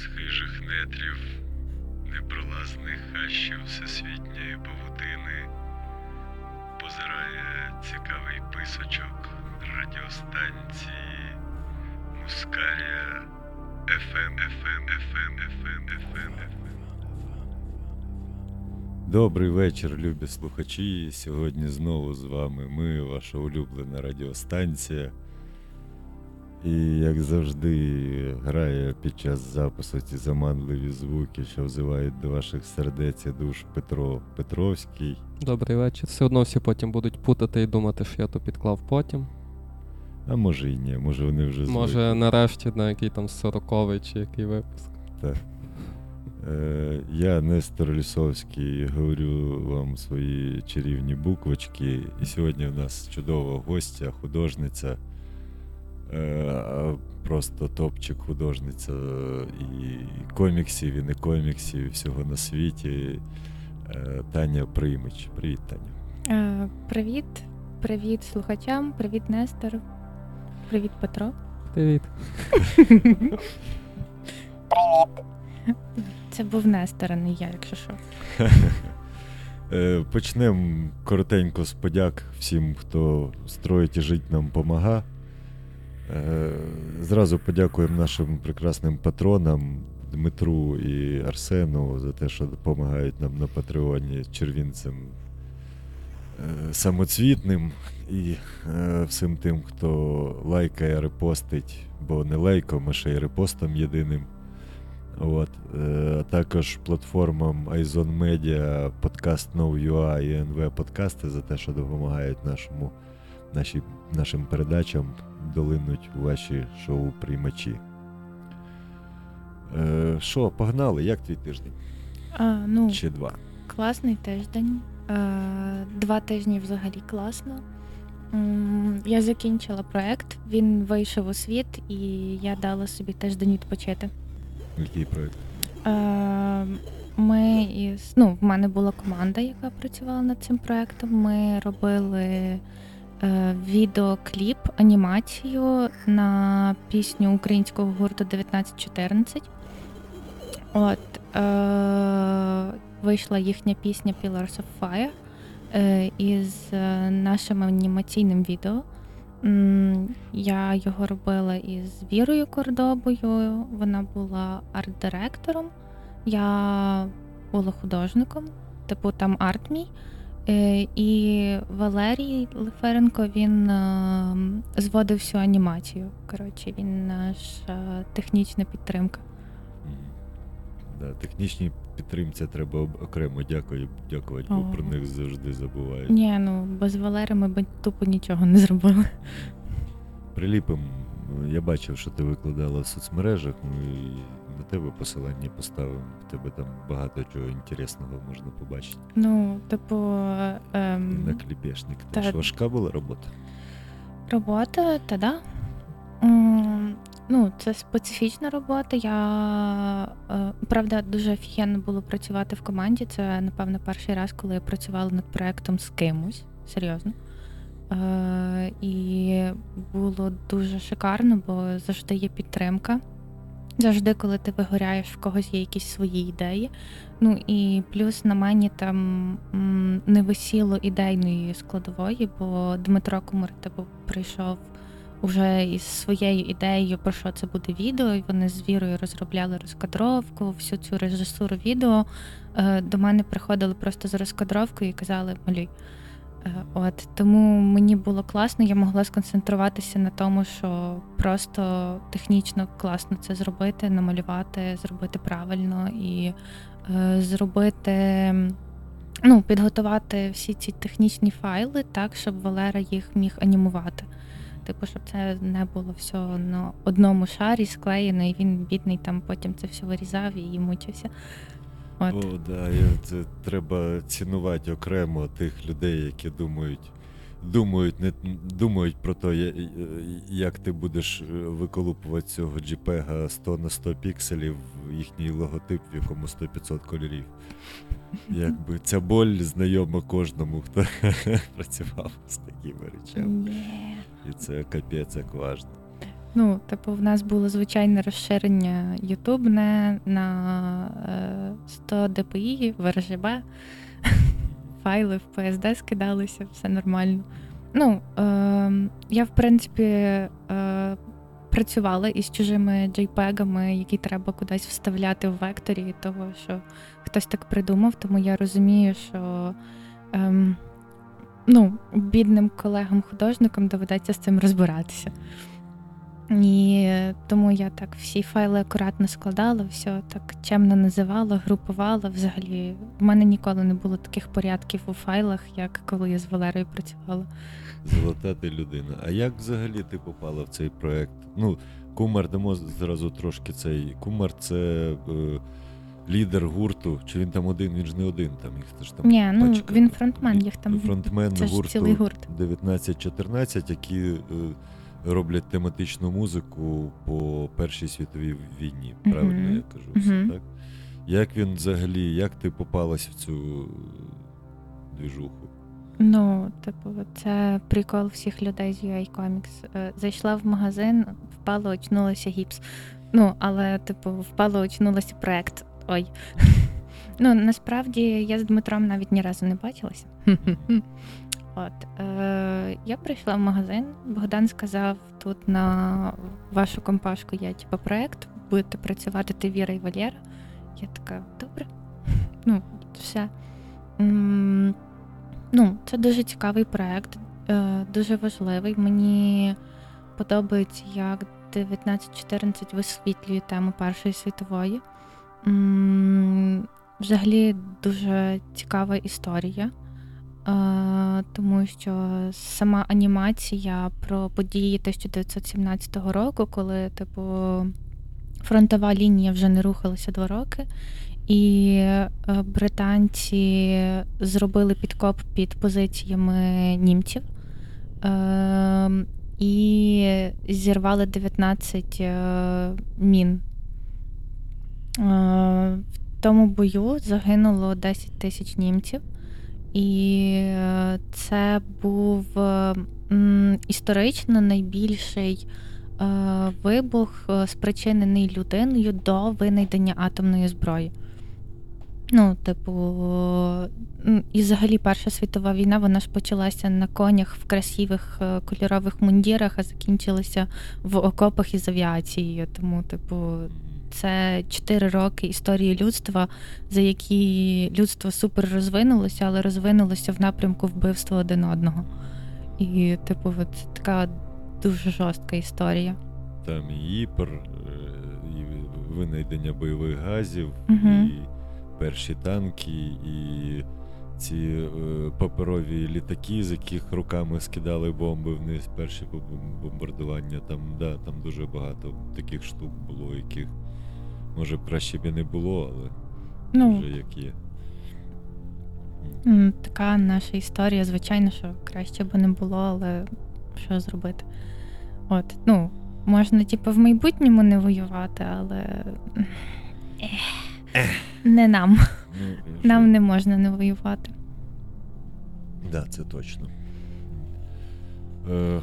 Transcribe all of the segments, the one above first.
з хижих нетрів, непролазних хащів всесвітньої павутини, позирає цікавий писочок радіостанції Мускарія FM, FM, FM, FM, FM. Добрий вечір, любі слухачі. Сьогодні знову з вами ми, ваша улюблена радіостанція. І, як завжди, грає під час запису ці заманливі звуки, що взивають до ваших сердець і душ Петро Петровський. Добрий вечір. Все одно всі потім будуть путати і думати, що я то підклав потім. А може і ні, може вони вже звикли. Може, нарешті на який там 40 чи який випуск. Так. Е, я, Нестор Лісовський, говорю вам свої чарівні буквочки. І сьогодні в нас чудова гостя, художниця. Е, просто топчик художниця і коміксів, і не коміксів, і всього на світі. Е, Таня Приймич. Привіт, Таня. Е, Привіт, привіт слухачам, привіт, Нестор. Привіт, Петро. Привіт. Привіт. Це був Нестор, а не я, якщо що. Е, Почнемо коротенько з подяк всім, хто строїть і жить нам помага. Е, Зразу подякуємо нашим прекрасним патронам Дмитру і Арсену за те, що допомагають нам на Патреоні червінцям е, самоцвітним і е, всім тим, хто лайкає, репостить, бо не лайком, а ще й репостом єдиним. От, а також платформам iZone Media, подкаст Know.ua і НВ Подкасти за те, що допомагають нашому, наші, нашим передачам долинуть ваші шоу-приймачі. Е, Що, погнали? Як твій тиждень? А, ну, Чи два? класний тиждень. Е, Два тижні взагалі класно. Я закінчила проект, він вийшов у світ, і я дала собі тиждень відпочити. Який проєкт? Е, Ми із ну, в мене була команда, яка працювала над цим проектом. Ми робили відеокліп, анімацію на пісню українського гурту 1914. От е, вийшла їхня пісня Pillars of Fire е, із е, нашим анімаційним відео. Я його робила із Вірою Кордобою. Вона була арт-директором. Я була художником, типу там арт мій. Е, І Валерій Леференко він е, зводив всю анімацію. Коротше, він наша технічна підтримка. Да, технічній підтримці треба окремо дякую, дякувати, бо про них завжди забувають. Ні, ну без Валери ми б тупо нічого не зробили. Приліпим. Я бачив, що ти викладала в соцмережах. Ми на тебе посилання поставимо. В тебе там багато чого інтересного можна побачити. Ну, типу, ем, на кліпешник. та- Тож важка була робота. Робота, та да. М, Ну, це специфічна робота. Я е, правда дуже офігенно було працювати в команді. Це, напевно, перший раз, коли я працювала над проектом з кимось. Серйозно. Е, І було дуже шикарно, бо завжди є підтримка. Завжди, коли ти вигоряєш, в когось є якісь свої ідеї. Ну і плюс на мені там не висіло ідейної складової, бо Дмитро Кумир типу, прийшов уже із своєю ідеєю, про що це буде відео, і вони з вірою розробляли розкадровку, всю цю режисуру відео. Е, До мене приходили просто з розкадровкою і казали малюй. Е, От тому мені було класно, я могла сконцентруватися на тому, що просто технічно класно це зробити, намалювати, зробити правильно і е, зробити, ну, підготувати всі ці технічні файли так, щоб Валера їх міг анімувати. Типу, щоб це не було все на одному шарі склеєно, і він бідний там потім це все вирізав і мучився. От. О, да, це треба цінувати окремо тих людей, які думають. Думають, не думають про те, як ти будеш е, виколупувати цього JPEG 100 на 100 пікселів, їхній логотип, в якому 100-500 кольорів. Якби ця боль знайома кожному, хто працював з такими речами. І це капець як важно. Ну, типу, в нас було звичайне розширення YouTube не на 100 е, dpi в RGB, файли в PSD скидалися, все нормально. Ну, е, я, в принципі, е, працювала із чужими JPEG-ами, які треба кудись вставляти в векторі, того, що хтось так придумав, тому я розумію, що е, ну, бідним колегам-художникам доведеться з цим розбиратися. І тому я так всі файли акуратно складала, все так чемно називала, групувала. Взагалі, в мене ніколи не було таких порядків у файлах, як коли я з Валерою працювала. Золота ти людина. А як взагалі ти попала в цей проект? Ну, Кумар, дамо зразу трошки цей. Кумар це е, лідер гурту. Чи він там один? Він ж не один, там їх ж там. Ні, ну він фронтмен, їх там фронтмен це гурту цілий гурт. 1914, які. Роблять тематичну музику по Першій світовій війні. Правильно uh-huh. я кажу все, uh-huh. так? Як він взагалі, як ти попалась в цю двіжуху? Ну, типу, це прикол всіх людей з UA Comics. Е, зайшла в магазин, впало, очнулася гіпс. Ну, але, типу, впало, очнулася проект. Ой. Ну, насправді я з Дмитром навіть ні разу не бачилася. От е, я прийшла в магазин. Богдан сказав: тут на вашу компашку є типу, проект, будете працювати ти Віра і Валєра. Я така, добре. Ну, все. Ну, Це дуже цікавий проект, е, дуже важливий. Мені подобається, як 1914 висвітлює тему Першої світової. Взагалі дуже цікава історія тому що сама анімація про події 1917 року, коли, типу, фронтова лінія вже не рухалася два роки, і е, британці зробили підкоп під позиціями німців. Ем, і зірвали 19 е, мін. Е, в тому бою загинуло 10 тисяч німців. І е, це був е, історично найбільший е, вибух, спричинений людиною до винайдення атомної зброї. Ну, типу, і взагалі Перша світова війна вона ж почалася на конях в красивих кольорових мундірах, а закінчилася в окопах із авіацією. Тому, типу, це 4 роки історії людства, за які людство супер розвинулося, але розвинулося в напрямку вбивства один одного. І, типу, це така дуже жорстка історія. Там і іпр, е, і винайдення бойових газів, угу. і перші танки, і ці е, паперові літаки, з яких руками скидали бомби вниз, перші бомбардування. Там да, там дуже багато таких штук було, яких Може, краще б і не було, але ну, вже як є. Така наша історія, звичайно, що краще б не було, але що зробити? От, ну, можна, типу, в майбутньому не воювати, але не нам. Ну, Нам не можна не воювати. Так, да, це точно. Е,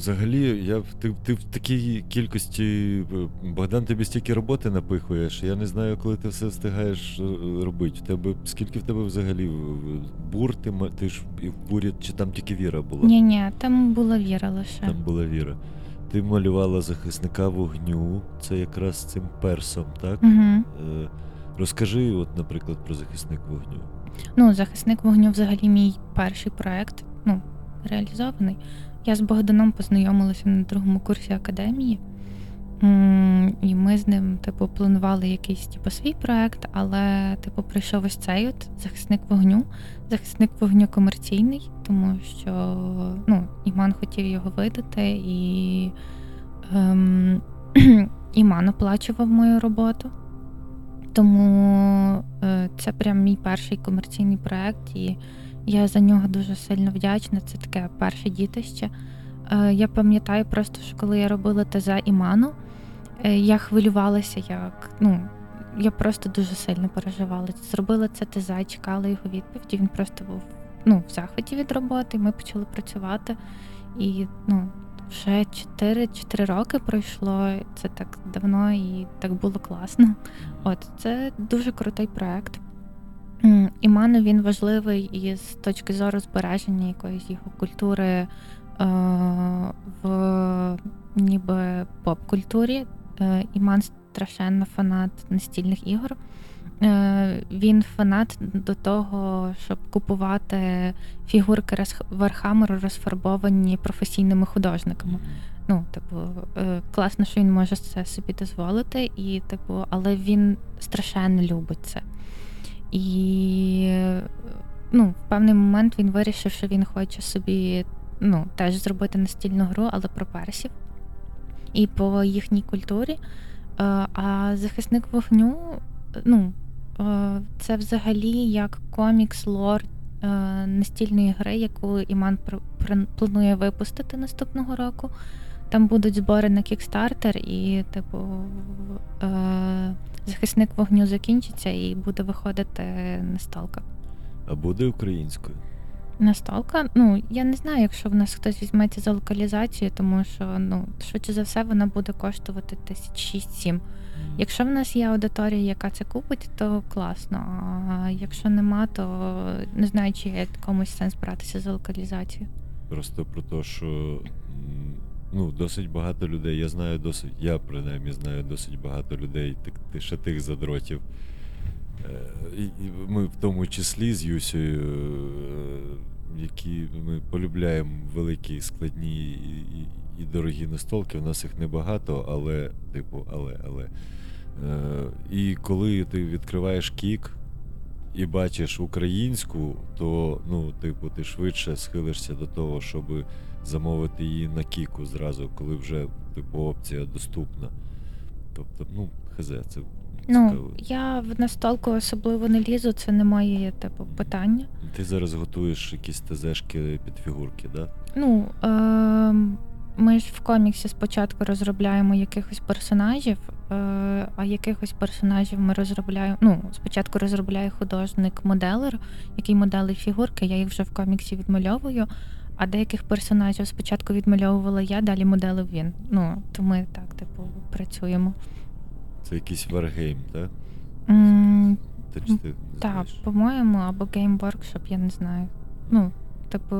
Взагалі, я ти ти в такій кількості. Е, Богдан тобі стільки роботи напихуєш. Я не знаю, коли ти все встигаєш е, робити. В тебе скільки в тебе взагалі бур? Ти ти ж і в бурі, чи там тільки віра була? Ні, ні, там була віра лише. Там була віра. Ти малювала захисника вогню, це якраз цим персом, так? Угу. Розкажи, от, наприклад, про захисник вогню. Ну, захисник вогню взагалі мій перший проект, ну, реалізований. Я з Богданом познайомилася на другому курсі академії, і ми з ним, типу, планували якийсь типу, свій проект, але, типу, прийшов ось цей от захисник вогню, захисник вогню комерційний, тому що ну, Іман хотів його видати, і ем, Іман оплачував мою роботу. Тому е, це прям мій перший комерційний проект. і я за нього дуже сильно вдячна. Це таке перше дітище. Е, я пам'ятаю просто, що коли я робила ТЗ Іману, е, я хвилювалася, як ну, я просто дуже сильно переживала. Зробила це ТЗ, чекала його відповіді. Він просто був ну, в захваті від роботи, ми почали працювати. І ну, вже 4 4 роки пройшло. Це так давно і так було класно. От це дуже крутий проект. Іману він важливий і з точки зору збереження якоїсь його культури е, в ніби поп-культурі. Е, Іман страшенно фанат настільних ігор. Е, Він фанат до того, щоб купувати фігурки Вархаммеру розфарбовані професійними художниками. Ну, типу, е, класно, що він може це собі дозволити, і, типу, але він страшенно любить це. І ну, в певний момент він вирішив, що він хоче собі ну, теж зробити настільну гру, але про персів. І по їхній культурі. Е, А захисник вогню, ну, е, це взагалі як комікс лор е, настільної гри, яку Іман планує випустити наступного року. Там будуть збори на Kickstarter, і, типу, захисник вогню закінчиться і буде виходити настолка. А буде українською? Настолка, ну я не знаю, якщо в нас хтось візьметься за локалізацію, тому що ну швидше за все вона буде коштувати тисяч шість-сім. Якщо в нас є аудиторія, яка це купить, то класно. А якщо нема, то не знаю, чи є комусь сенс братися за локалізацію. Просто про те, що ну, досить багато людей. Я знаю досить, я принаймні знаю досить багато людей, тих, ти- ще тих задротів. Е, ми в тому числі з Юсею, е, які ми полюбляємо великі, складні і, і, дорогі настолки. У нас їх небагато, але, типу, але, але. Е, і коли ти відкриваєш кік і бачиш українську, то ну, типу, ти швидше схилишся до того, щоб замовити її на кіку зразу, коли вже типу опція доступна. Тобто, ну, хз, це Ну цікаво. я в настолку особливо не лізу, це не моє типу питання. Ти зараз готуєш якісь ТЗшки під фігурки, да? Ну е, ми ж в коміксі спочатку розробляємо якихось персонажів, е, а якихось персонажів ми розробляємо. Ну, спочатку розробляє художник-моделер, який моделить фігурки, я їх вже в коміксі відмальовую. А деяких персонажів спочатку відмальовувала я, далі моделив він. Ну, то ми так, типу, працюємо. Це якийсь варгейм, так? Чи ти Так, по-моєму, або Game Workshop, я не знаю. Ну, типу,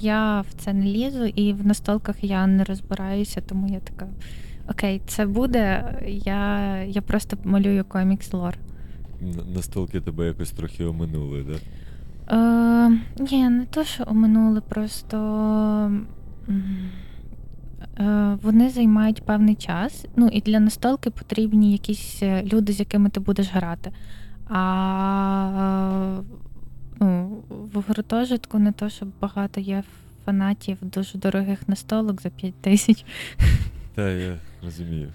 я в це не лізу, і в настолках я не розбираюся, тому я така. Окей, це буде. Я, я просто малюю комікс лор. Настолки тебе якось трохи оминули, да? Е, ні, не то, що оминули, просто е, вони займають певний час. Ну, і для настолки потрібні якісь е, люди, з якими ти будеш грати. А ну, в гуртожитку не то, щоб багато є фанатів дуже дорогих настолок за 5 тисяч. Та, я розумію.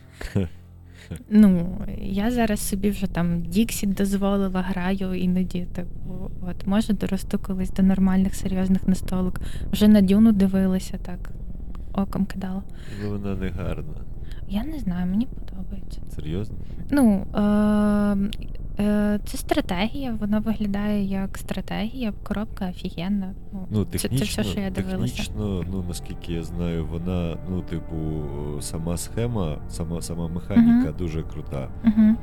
Ну, я зараз собі вже там Діксіт дозволила, граю іноді. Типу, от може доросту колись до нормальних серйозних настолок. Вже на дюну дивилася так, оком кидала. Ну, вона не гарна. Я не знаю, мені подобається. Серйозно? Ну, е, це стратегія, вона виглядає як стратегія, коробка офігенна. Ну, це, технічно, це все, що я дивилася. технічно, ну наскільки я знаю, вона, ну, типу, сама схема, сама, сама механіка Мгм. дуже крута. Угу.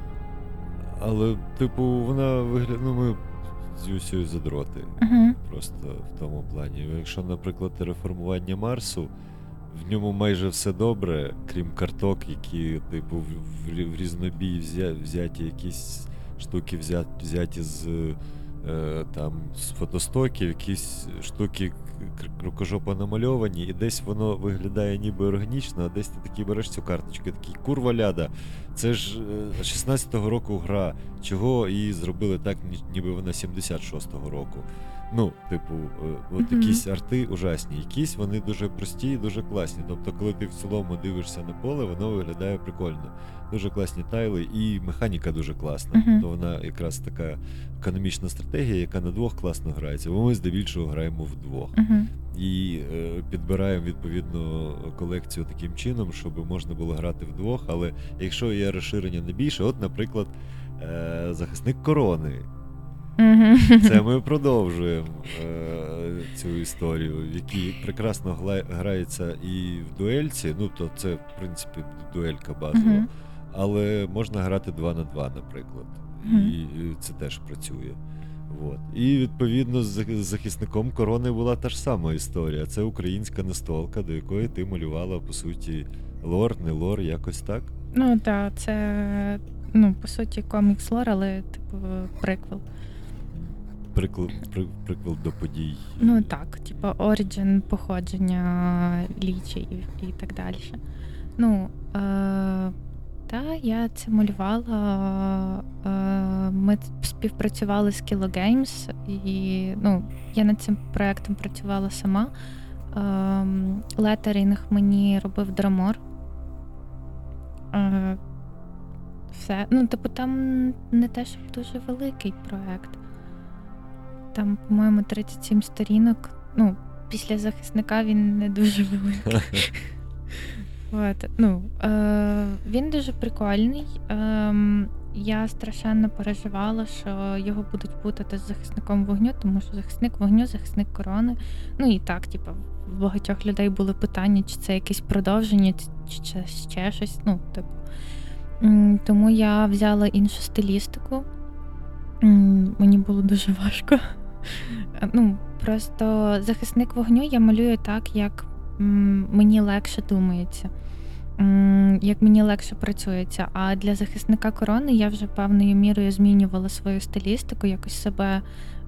Але, типу, вона виглядає. Ну, ми з Юсею задроти. Угу. Просто в тому плані. Якщо, наприклад, реформування Марсу, в ньому майже все добре, крім карток, які, типу, в, в, в різнобій взя, взяті якісь штуки взя, взяті з, е, там, з фотостоків, якісь штуки рукожопа намальовані, і десь воно виглядає ніби органічно, а десь ти такий береш цю карточку, і такий курва ляда. Це ж е, 16-го року гра. Чого її зробили так, ніби вона 76-го року. Ну, типу, е, от Мгм. якісь арти ужасні, якісь вони дуже прості і дуже класні. Тобто, коли ти в цілому дивишся на поле, воно виглядає прикольно. Дуже класні тайли, і механіка дуже класна. Мгм. То вона якраз така економічна стратегія, яка на двох класно грається. Бо ми здебільшого граємо вдвох Угу. і е, підбираємо відповідно колекцію таким чином, щоб можна було грати вдвох. Але якщо є розширення не більше, от, наприклад, е, захисник корони. Це ми продовжуємо е, цю історію, в якій прекрасно гла- грається і в дуельці. Ну, то це, в принципі, дуелька базова. Але можна грати 2 на 2, наприклад. І це теж працює. От. І відповідно з захисником корони була та ж сама історія. Це українська настолка, до якої ти малювала, по суті, лор, не лор, якось так. Ну так, це ну, по суті комікс лор, але типу приквел. Прикл, при, приквел до подій. Ну так, типу оріджин походження лічі і, і так далі. Ну, е, та, я це малювала. Е, ми співпрацювали з Kilo Games, і ну, я над цим проєктом працювала сама. Летерінг мені робив Драмор. Все. Ну, типу, там не те, щоб дуже великий проєкт. Там, по-моєму, 37 сторінок. Ну, після захисника він не дуже великий. От, ну, е, він дуже прикольний. Е, я страшенно переживала, що його будуть путати з захисником вогню, тому що захисник вогню, захисник корони. Ну і так, типу, в багатьох людей були питання, чи це якесь продовження, чи це ще щось. Ну, типу. Тому я взяла іншу стилістику. Мені було дуже важко. Е, Ну, просто захисник вогню я малюю так, як мені легше думається, як мені легше працюється. А для захисника корони я вже певною мірою змінювала свою стилістику, якось себе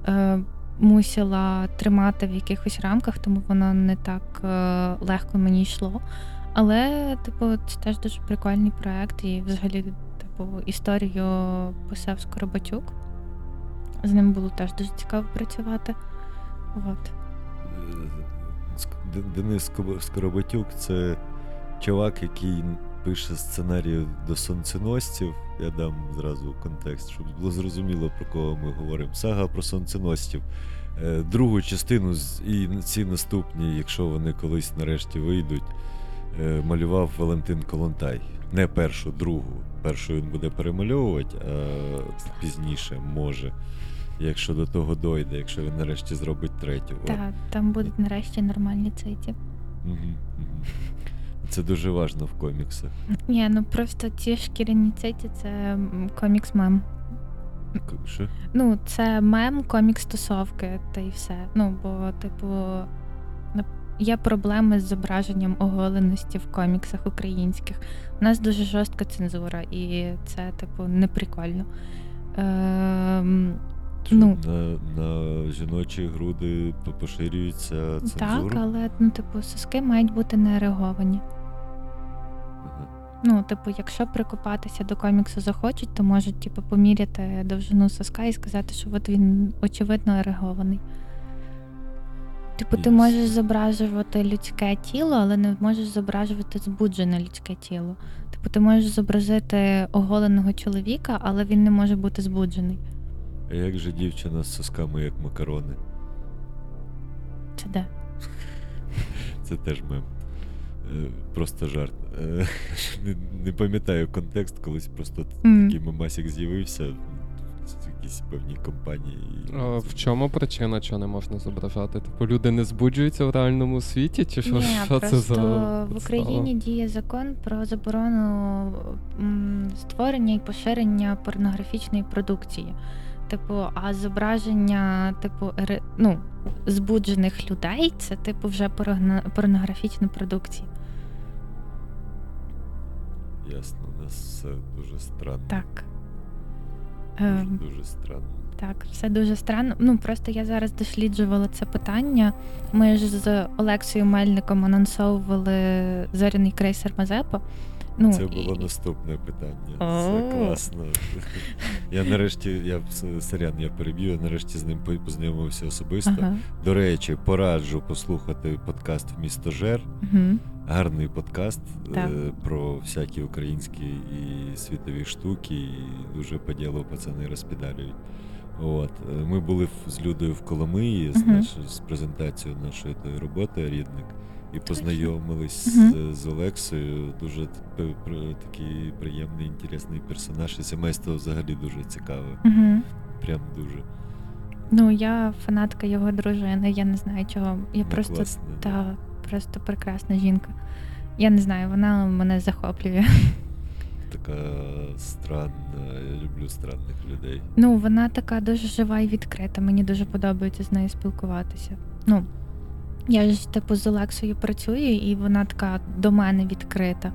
е, мусила тримати в якихось рамках, тому воно не так е, легко мені йшло. Але, типу, це теж дуже прикольний проект, і взагалі, типу, історію писав Скоробатюк. З ним було теж дуже цікаво працювати. От. Денис Скоробатюк це чувак, який пише сценарії до сонценосців. Я дам зразу контекст, щоб було зрозуміло, про кого ми говоримо. Сага про сонценосців. Е, Другу частину і ці наступні, якщо вони колись нарешті вийдуть, малював Валентин Колонтай. Не першу, другу. Першу він буде перемальовувати, а пізніше може. Якщо до того дойде, якщо він нарешті зробить третю. От. Та, там будуть нарешті нормальні циті. Це дуже важливо в коміксах. Ні, ну просто ті шкіряні циті це комікс-мем. К- Що? Ну, це мем, комікс тусовки, та й все. Ну, бо, типу, є проблеми з зображенням оголеності в коміксах українських. У нас дуже жорстка цензура, і це, типу, неприкольно. Ем, Що Ну. на, на жіночі груди поширюється цензура? так, але ну, типу, соски мають бути не ереговані. Ага. Ну, типу, якщо прикопатися до коміксу захочуть, то можуть типу, поміряти довжину соска і сказати, що от він очевидно ерегований. Типу, ти можеш зображувати людське тіло, але не можеш зображувати збуджене людське тіло. Типу, ти можеш зобразити оголеного чоловіка, але він не може бути збуджений. А як же дівчина з сосками, як макарони? Це де? Це теж мем. Е, Просто жарт. Е, Не, пам'ятаю контекст, колись просто такий мемасик з'явився в якійсь певній компанії. А в чому причина, що не можна зображати? Типу, люди не збуджуються в реальному світі, чи що, Ні, що це за в? Україні діє закон про заборону створення і поширення порнографічної продукції. Типу, а зображення, типу, ну, збуджених людей це, типу, вже порогна- порнографічна продукція. Ясно, у нас все дуже странно. Так. Дуже, Ем, дуже странно. Так, все дуже странно. Ну просто я зараз досліджувала це питання. Ми ж з Олексією Мельником анонсовували зоряний крейсер Мазепа. Ну, Це і- було наступне питання. Це класно. Я нарешті, я с- сорян, я переб'ю, я нарешті з ним познайомився особисто. Ага. До речі, пораджу послухати подкаст Місто Жер. Угу. Гарний подкаст Так. е, про всякі українські і світові штуки, і дуже по ділу пацани розпідалюють. От. е, Ми були в- з Людою в Коломиї з, наш, з презентацією нашої роботи рідник. І познайомились Мгм. з, з Олексою. Дуже такий приємний, інтересний персонаж. І сімейство взагалі дуже цікаве. Угу. Прям дуже. Ну, я фанатка його дружини, я не знаю чого. Я Ну, просто класно, да. та просто прекрасна жінка. Я не знаю, вона мене захоплює. Така странна. Я люблю странних людей. Ну, вона така дуже жива і відкрита. Мені дуже подобається з нею спілкуватися. Ну, я ж типу з Олексою працюю, і вона така до мене відкрита.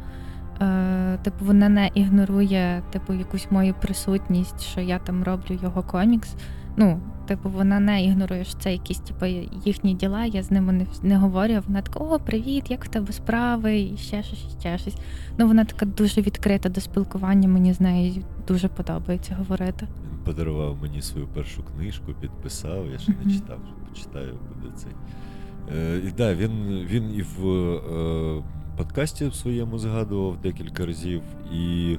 Е, типу, вона не ігнорує типу, якусь мою присутність, що я там роблю його комікс. Ну, типу, вона не ігнорує, що це якісь типу, їхні діла, я з ними не, не говорю. Вона така, о, привіт, як в тебе справи? І ще щось, і ще щось. Ну, вона така дуже відкрита до спілкування, мені з нею дуже подобається говорити. Він подарував мені свою першу книжку, підписав, я ще не читав, почитаю, буде цей. Е, да, він, він і в е, подкасті своєму згадував декілька разів і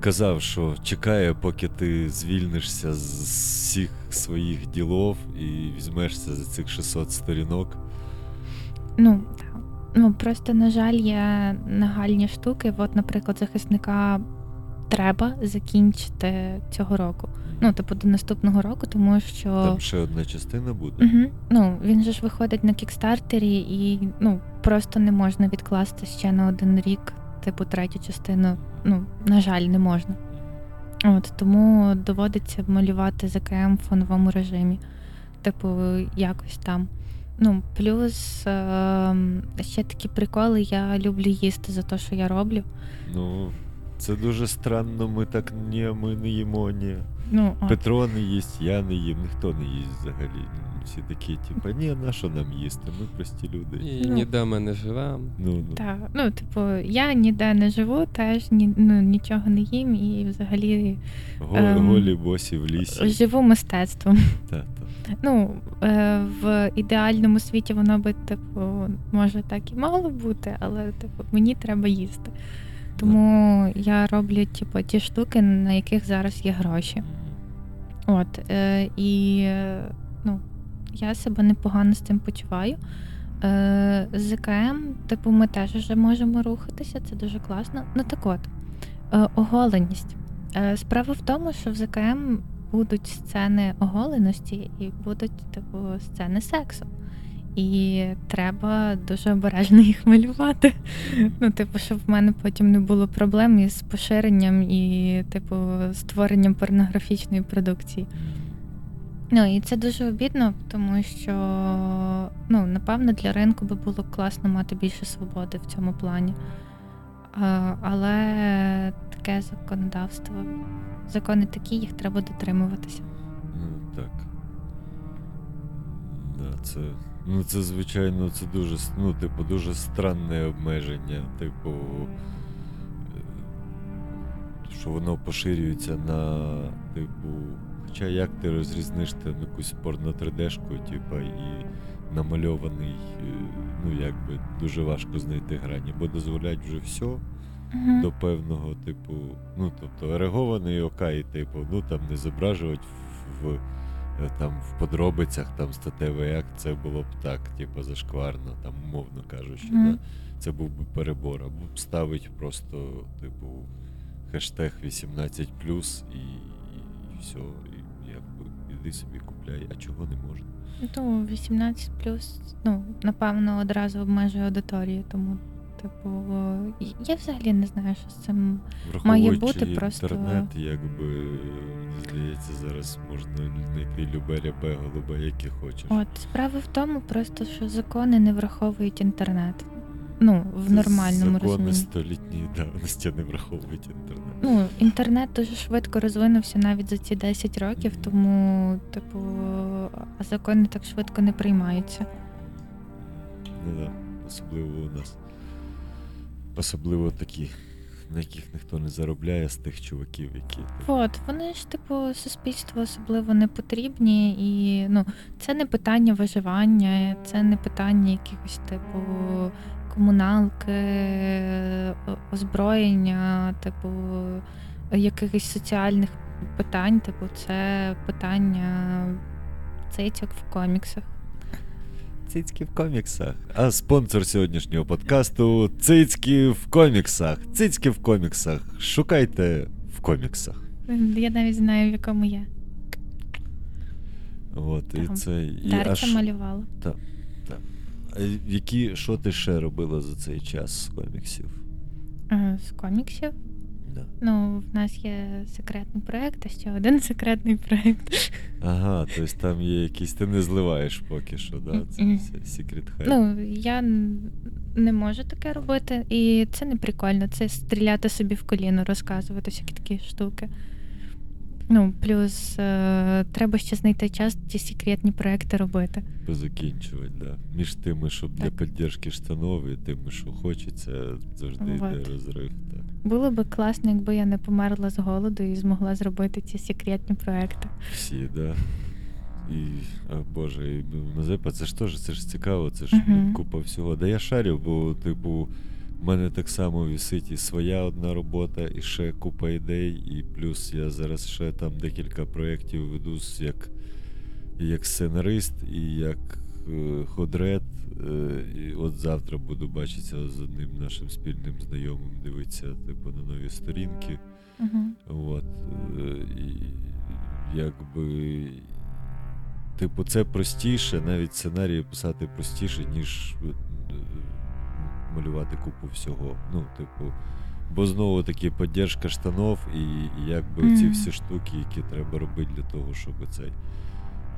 казав, що чекає, поки ти звільнишся з всіх своїх ділов і візьмешся за цих 600 сторінок. Ну. Ну, просто, на жаль, є нагальні штуки. От, наприклад, захисника треба закінчити цього року. Ну, типу, до наступного року, тому що. Там ще одна частина буде. Угу. Ну, він же ж виходить на кікстартері, і ну, просто не можна відкласти ще на один рік, типу, третю частину. Ну, на жаль, не можна. От, тому доводиться малювати ЗКМ в фоновому режимі. Типу, якось там. Ну, плюс е- ще такі приколи, я люблю їсти за те, що я роблю. Ну, це дуже странно, ми так ні, ми не їмо, ні. Ну, от. Петро не їсть, я не їм, ніхто не їсть взагалі. Всі такі, типу, ні, на що нам їсти? Ми прості люди. І Ну. ніде ми не живемо. Ну, ну. Так, ну, типу, я ніде не живу, теж ні, ну, нічого не їм і взагалі Го- Ем, голі босі в лісі. живу мистецтвом. Та, та. Ну, е, в ідеальному світі воно би, типу, може так і мало бути, але типу, мені треба їсти. Тому я роблю типу, ті штуки, на яких зараз є гроші. От, е, і ну, я себе непогано з цим почуваю. Е, з ЗКМ, типу, ми теж вже можемо рухатися, це дуже класно. Ну так от, е, оголеність. Е, справа в тому, що в ЗКМ будуть сцени оголеності і будуть, типу, сцени сексу. І треба дуже обережно їх малювати. Ну, типу, щоб в мене потім не було проблем із поширенням і, типу, створенням порнографічної продукції. Ну і це дуже обідно, тому що ну, напевно для ринку би було класно мати більше свободи в цьому плані. Але таке законодавство. Закони такі, їх треба дотримуватися. Так. Да, це, ну, це, звичайно, це дуже, ну, типу, дуже странне обмеження. Типу, е, що воно поширюється на, типу. Хоча як ти розрізниш там якусь порно 3D-шку, типу, і намальований, е, ну, якби дуже важко знайти грані, бо дозволяють вже все Мгм. до певного, типу, ну, тобто, ерегований окей, типу, ну там не зображувати в, в, там, в подробицях там статевий акт, це було б так, типу, зашкварно, там, умовно кажучи, Мгм. да? це був би перебор, або б ставить просто, типу, хештег 18 і, і все, і якби іди собі купляй, а чого не можна. Ну, 18 ну, напевно, одразу обмежує аудиторію, тому, типу, я взагалі не знаю, що з цим. Враховуючи бути просто- інтернет, якби здається, зараз можна знайти любе рябе голубе, яке хочеш. От справа в тому, просто що закони не враховують інтернет. Ну, в Це нормальному закони розумінні. столітньої давності не враховують інтернет. Ну, інтернет дуже швидко розвинувся навіть за ці 10 років, тому, типу, закони так швидко не приймаються. Ну, да. Особливо у нас. Особливо такі, на яких ніхто не заробляє з тих чуваків, які. От, вони ж, типу, суспільству особливо не потрібні, і ну, це не питання виживання, це не питання якихось, типу, комуналки, озброєння, типу, якихось соціальних питань, типу, це питання цицьок в коміксах. Цицьки в коміксах. А спонсор сьогоднішнього подкасту Цицьки в коміксах. Цицьки в коміксах. Шукайте в коміксах. Я навіть знаю, в якому є. От, і це, і аж, малювала. А які, що ти ще робила за цей час з коміксів? Е, З коміксів. Да. Ну, в нас є секретний проєкт, а ще один секретний проєкт. Ага, тобто там є якісь, ти не зливаєш поки що, да? Це, Secret High. Ну, я не можу таке робити, і це не прикольно. Це стріляти собі в коліно, розказувати всякі такі штуки. Ну, плюс е, треба ще знайти час ті секретні проекти робити. Позакінчувати, да. Між тими, для Так. підтримки штанов, і тими, що хочеться, завжди йде розрив. Так. Було би класно, якби я не померла з голоду і змогла зробити ці секретні проекти. Всі, да. І, а Боже, і Мазепа, це ж теж це ж цікаво, це ж блін, купа всього. Да я шарю, бо, типу, в мене так само висить і своя одна робота, і ще купа ідей, і плюс я зараз ще там декілька проєктів веду як, як сценарист, і як е, ходред. Е, і от завтра буду бачитися з одним нашим спільним знайомим, дивитися, типу, на нові сторінки. Угу. От, е, і якби. Типу, це простіше, навіть сценарії писати простіше, ніж малювати купу всього. Ну, типу, бо знову таки підтримка штанов і, і якби ці всі штуки, які треба робити для того, щоб цей.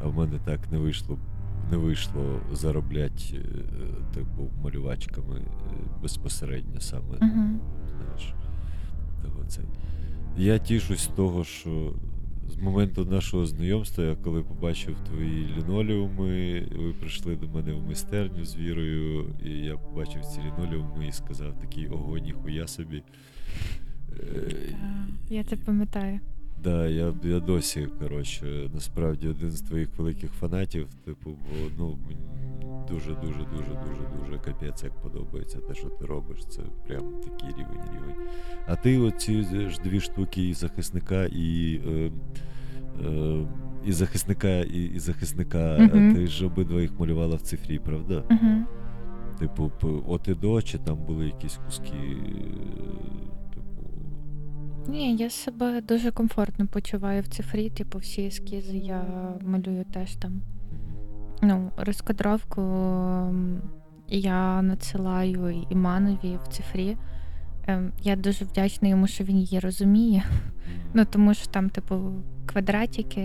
А в мене так не вийшло. Не вийшло заробляти, е, типу, малювачками е, безпосередньо саме. Угу. Знаєш, того цей. Я тішусь з того, що з моменту нашого знайомства, я коли побачив твої лінолеуми, ви прийшли до мене в майстерню з вірою, і я побачив ці лінолеуми і сказав такий ого, ніхуя собі. Е, Я це пам'ятаю. Да, я, я досі, коротше, насправді один з твоїх великих фанатів, типу, бо ну мені дуже, дуже, дуже, дуже, капець, як подобається те, що ти робиш. Це прям такий рівень рівень. А ти оці ж дві штуки і захисника, і. Е, е, і захисника, і, і захисника, Мгм. ти ж обидва їх малювала в цифрі, правда? Угу. Типу, от і до, чи там були якісь куски, е. Ні, я себе дуже комфортно почуваю в цифрі, типу всі ескізи я малюю теж там. Ну, розкадровку я надсилаю Іманові в цифрі. Ем, Я дуже вдячна йому, що він її розуміє. Ну, тому що там, типу, квадратики,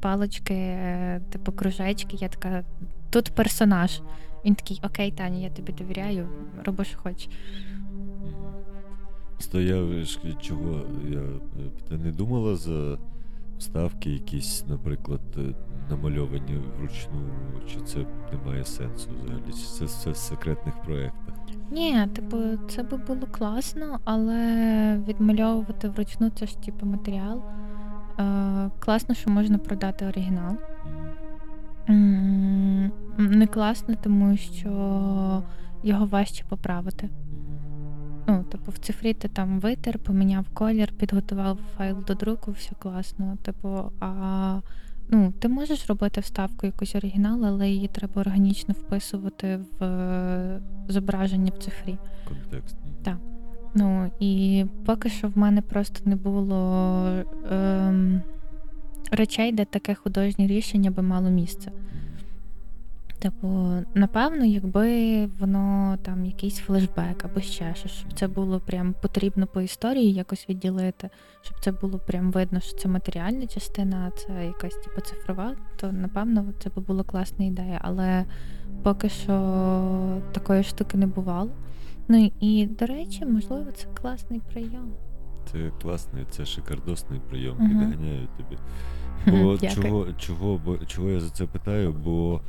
палочки, е, типу, кружечки. Я така, тут персонаж. Він такий, окей, Таня, я тобі довіряю, роби, що хочеш. Стояв, чого я е, ти не думала за вставки якісь, наприклад, е, намальовані вручну, чи це не має сенсу взагалі? Чи це все в секретних проєктах? Ні, типу, це би було класно, але відмальовувати вручну це ж типу матеріал. Е, класно, що можна продати оригінал. М, Не класно, тому що його важче поправити. Ну, типу, в цифрі ти там витер, поміняв колір, підготував файл до друку, все класно. Типу, а ну, ти можеш робити вставку якусь оригінал, але її треба органічно вписувати в е, зображення в цифрі. Контекст. Так. Ну і поки що в мене просто не було ем, речей, де таке художнє рішення би мало місце. Типу, напевно, якби воно там якийсь флешбек або ще щось, щоб це було прям потрібно по історії якось відділити, щоб це було прям видно, що це матеріальна частина, а це якась типу цифрова, то напевно це би була класна ідея. Але поки що такої штуки не бувало. Ну і до речі, можливо, це класний прийом. Це класний, це шикардосний прийом, підганяю тобі. Бо чого, чого, бо, чого я за це питаю? Бо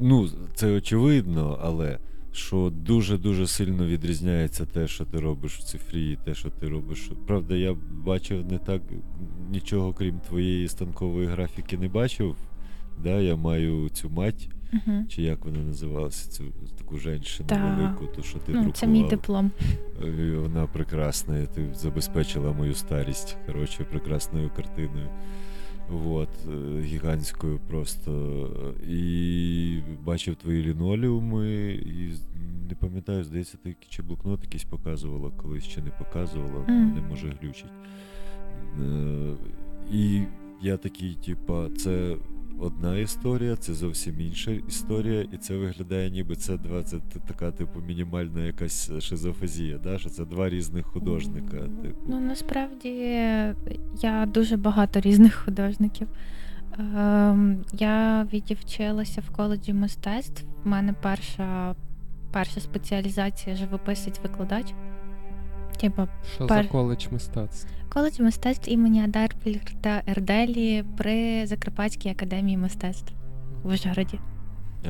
ну, це очевидно, але що дуже-дуже сильно відрізняється те, що ти робиш в цифрі, і те, що ти робиш. Правда, я бачив не так нічого, крім твоєї станкової графіки, не бачив. Да, я маю цю мать, Угу. чи як вона називалася, цю таку женщину Та. велику, ту, що ти Ну, друкував. це мій диплом. Е, Вона прекрасна, і ти забезпечила мою старість, коротше, прекрасною картиною. Вот, е, гігантською просто. І бачив твої лінолеуми, і не пам'ятаю, здається, ти чи блокнот якийсь показувала, колись чи не показувала, mm. не може глючить. Е, І я такий, типа, це одна історія, це зовсім інша історія, і це виглядає, ніби це два це така, типу, мінімальна якась шизофазія, да? що це два різних художника. Типу. Ну насправді я дуже багато різних художників. Ем, Я відівчилася в коледжі мистецтв. У мене перша перша спеціалізація живописець викладач. Типа, Що пер... за коледж мистецтв? Коледж мистецтв імені Адарпільта Ерделі при Закарпатській академії мистецтв в Ужгороді.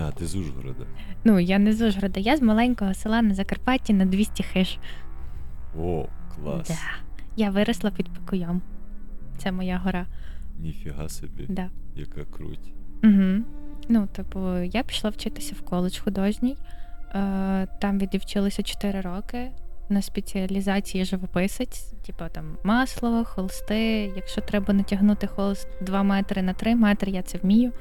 А, ти з Ужгорода. Ну, я не з Ужгорода, я з маленького села на Закарпатті на 200 хиш. О, клас. Да. Я виросла під Пекуйом. Це моя гора. Ніфіга собі, Да. яка круть. Угу. Ну, типу, я пішла вчитися в коледж художній. Е, Там відівчилася 4 роки на спеціалізації живописець, типу там масло, холсти. Якщо треба натягнути холст 2 метри на 3 метри, я це вмію.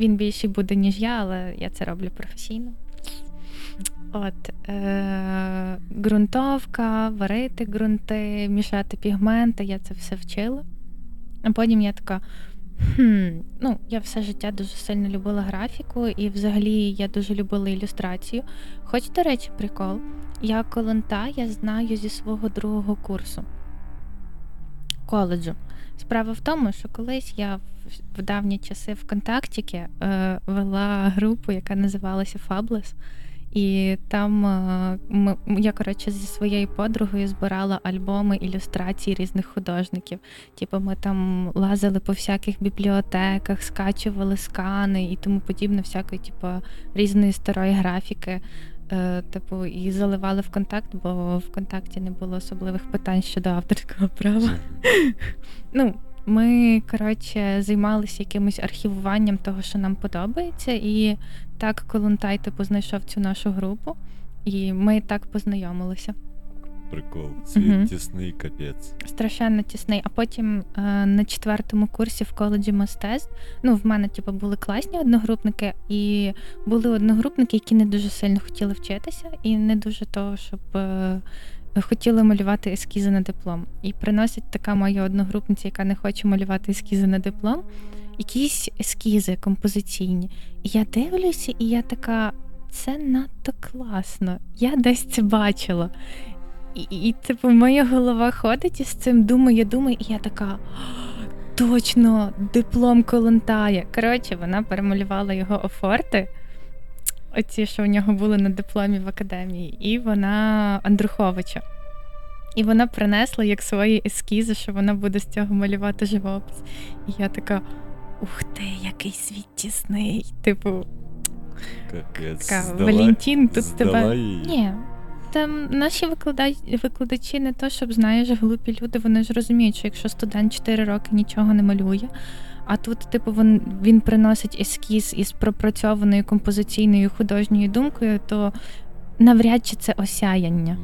Він більший буде, ніж я, але я це роблю професійно. От, е- ґрунтовка, варити ґрунти, мішати пігменти, я це все вчила. А потім я така. Хм, Ну, я все життя дуже сильно любила графіку, і взагалі я дуже любила ілюстрацію. Хоч, до речі, прикол, я колонта я знаю зі свого другого курсу коледжу. Справа в тому, що колись я в давні часи ВКонтактіки е, вела групу, яка називалася Fables. І там е, ми, я коротше зі своєю подругою збирала альбоми ілюстрацій різних художників. Типу, ми там лазили по всяких бібліотеках, скачували скани і тому подібне, всякої, типу, різної старої графіки. Е, типу, і заливали в контакт, бо в контакті не було особливих питань щодо авторського права. Ну, ми, коротше, займалися якимось архівуванням того, що нам подобається, і так Колунтай типу, знайшов цю нашу групу, і ми так познайомилися. Прикол, світ uh тісний капець. Страшенно тісний. А потім е, на четвертому курсі в коледжі мистецтв. Ну, в мене типу, були класні одногрупники, і були одногрупники, які не дуже сильно хотіли вчитися, і не дуже того, щоб е, хотіли малювати ескізи на диплом. І приносить така моя одногрупниця, яка не хоче малювати ескізи на диплом, якісь ескізи композиційні. І я дивлюся, і я така. Це надто класно. Я десь це бачила. І, і, типу, моя голова ходить і з цим думає, думає, і я така. Точно, диплом Колонтая. Коротше, вона перемалювала його офорти, оці, що у нього були на дипломі в академії, і вона Андруховича. І вона принесла як свої ескізи, що вона буде з цього малювати живопис. І я така: ух ти, який світ тісний. Типу, Капець. така, здала, Валентін, тут здала тебе. її. Ні. Там наші викладач... викладачі не то, щоб знаєш, глупі люди, вони ж розуміють, що якщо студент 4 роки нічого не малює, а тут, типу, він, він приносить ескіз із пропрацьованою композиційною художньою думкою, то навряд чи це осяяння.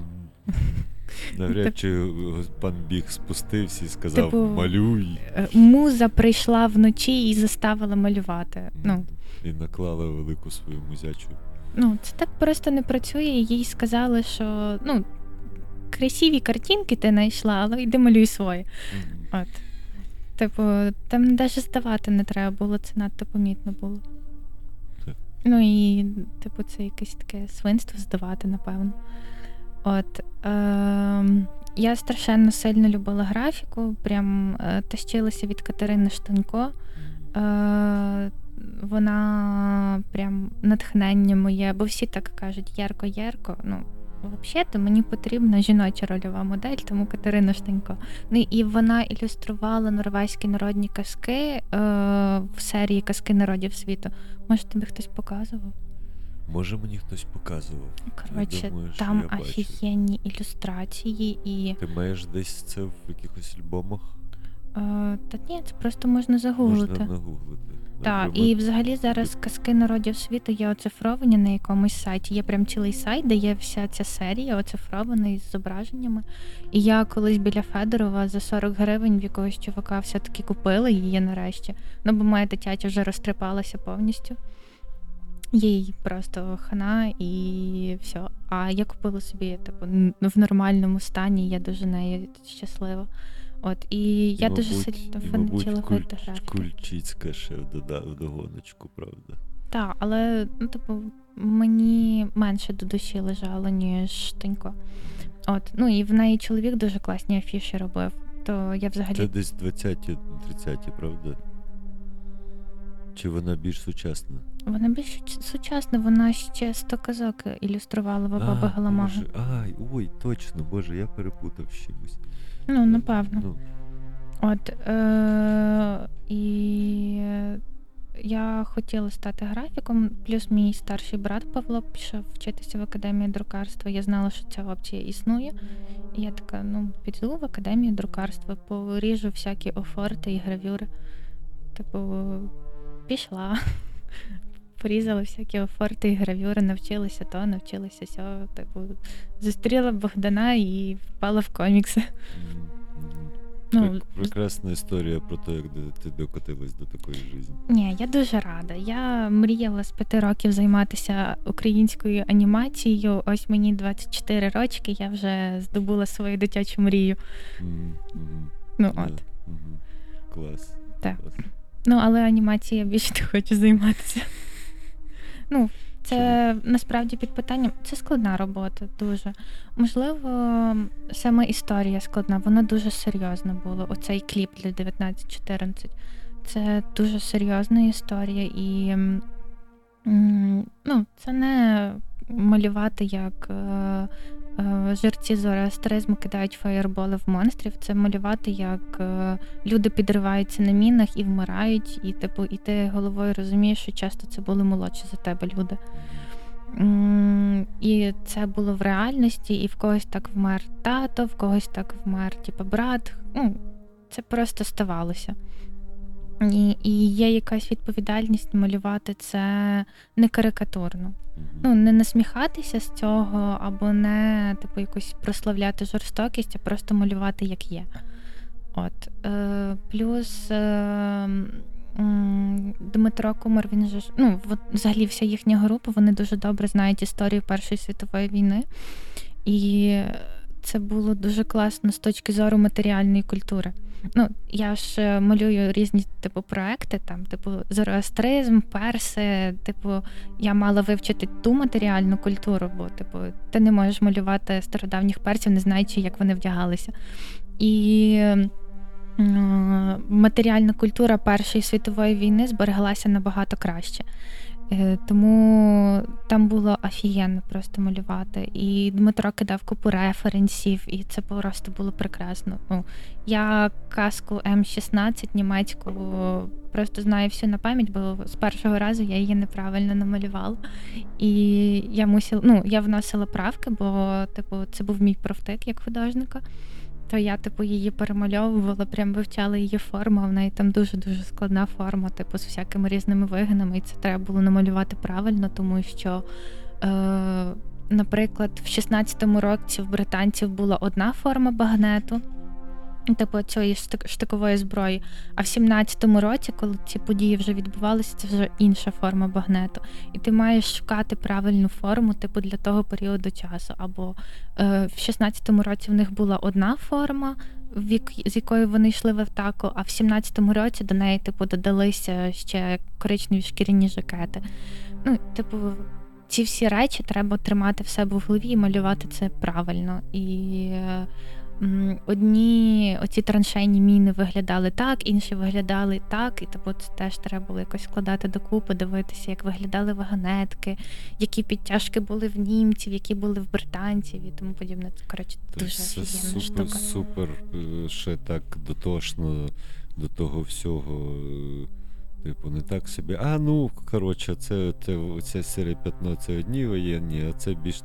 Навряд чи пан біг спустився і сказав Типу, малюй. Е, Муза прийшла вночі і заставила малювати. Ну, І наклала велику свою музячу. ну це так просто не працює. Їй сказали, що ну, красиві картинки ти знайшла, але йди малюй свої. Мгм. От. Типу, там навіть здавати не треба було, це надто помітно було. Хе. Ну і, типу, це якесь таке свинство здавати, напевно. От. Е- я страшенно сильно любила графіку, прям е- тащилася від Катерини Штанько. Е- вона прям натхнення моє, бо всі так кажуть ярко-ярко. Ну, взагалі-то мені потрібна жіноча рольова модель, тому Катерина Штанько. Ну і вона ілюструвала норвезькі народні казки е, в серії Казки народів світу. Може, тобі хтось показував? Може мені хтось показував. Коротше, думаю, там я офігенні ілюстрації і. Ти маєш десь це в якихось альбомах? Е, та ні, це просто можна загуглити. Можна нагуглити. Так, і взагалі зараз казки народів світу є оцифровані на якомусь сайті. Є прям цілий сайт, де є вся ця серія оцифрована із зображеннями. І я колись біля Федорова за 40 гривень в якогось чувака все-таки купила її нарешті. Ну, бо моя дитяча вже розтрипалася повністю. Їй просто хана і все. А я купила собі, типу, в нормальному стані, я дуже нею щаслива. От, і я І, дуже мабуть- сильно фанатіла куль- фотографії. Кульчицька ще дода- вдогоночку, правда. Так, але ну, типу, мені менше до душі лежало, ніж Танько. От, ну і в неї чоловік дуже класні афіші робив. То я взагалі Це десь 20-ті, 30-ті, правда? Чи вона більш сучасна? Вона більш сучасна, вона ще 100 казок ілюструвала в Баби А, Галамага. Боже, Ай, ой, точно, боже, я перепутав з чимось. Ну, напевно. Ну, От е- і я хотіла стати графіком, плюс мій старший брат Павло пішов вчитися в академію друкарства. Я знала, що ця опція існує. І я така: ну, піду в академію друкарства, поріжу всякі офорти і гравюри. Типу, пішла. Порізала всякі офорти і гравюри, навчилася то, навчилася сьо. Типу, зустріла Богдана і впала в комікси. Ну, Прекрасна історія про те, як ти докотилась до такої житті. Ні, я дуже рада. Я мріяла з п'яти років займатися українською анімацією. Ось мені 24 рочки, я вже здобула свою дитячу мрію. Мгм, Ну да, от. мгм. Клас. Так. клас. Ну, але анімацією я більше не хочу займатися. Ну, це насправді під питанням. Це складна робота, дуже. Можливо, саме історія складна, вона дуже серйозна була. Оцей кліп для 1914. Це дуже серйозна історія, і ну, це не малювати як. е, е, Жерці зороастризму кидають фаєрболи в монстрів. Це малювати, як е, люди підриваються на мінах і вмирають, і типу, і ти головою розумієш, що часто це були молодші за тебе люди. І це було в реальності, і в когось так вмер тато, в когось так вмер, типу, брат. Ну, це просто ставалося. І, і є якась відповідальність малювати це не карикатурно. Ну, не насміхатися з цього, або не типу якось прославляти жорстокість, а просто малювати як є. От. Е, плюс е, Дмитро Кумар, він же ж, ну, взагалі вся їхня група, вони дуже добре знають історію Першої світової війни. І це було дуже класно з точки зору матеріальної культури. Ну, я ж е, малюю різні типу проекти, там, типу, зороастризм, перси, типу, я мала вивчити ту матеріальну культуру, бо типу, ти не можеш малювати стародавніх персів, не знаючи, як вони вдягалися. І е, матеріальна культура Першої світової війни збереглася набагато краще. Е, Тому там було офігенно просто малювати. І Дмитро кидав купу референсів, і це просто було прекрасно. Ну, я казку М16 німецьку просто знаю всю на пам'ять, бо з першого разу я її неправильно намалювала. І я мусила, ну, я вносила правки, бо типу, це був мій профтик як художника. То я, типу, її перемальовувала, прям вивчала її форму, а в неї там дуже-дуже складна форма, типу, з всякими різними вигинами, і це треба було намалювати правильно, тому що, е, наприклад, в 16-му році в британців була одна форма багнету, типу цієї штикової зброї. А в 17-му році, коли ці події вже відбувалися, це вже інша форма багнету. І ти маєш шукати правильну форму, типу, для того періоду часу. Або е, в 16-му році в них була одна форма, з якою вони йшли в атаку, а в 17-му році до неї, типу, додалися ще коричневі шкіряні жакети. Ну, типу, ці всі речі треба тримати в себе в голові і малювати це правильно. І е, одні оці траншейні міни виглядали так, інші виглядали так, і це теж треба було якось складати докупи, дивитися, як виглядали вагонетки, які підтяжки були в німців, які були в британців і тому подібне. Це коротше дуже офігенна супер, штука. супер, е, ще так дотошно до того всього. Типу, не так собі. А, ну, коротше, це, це, сире п'ятно це одні воєнні, а це більш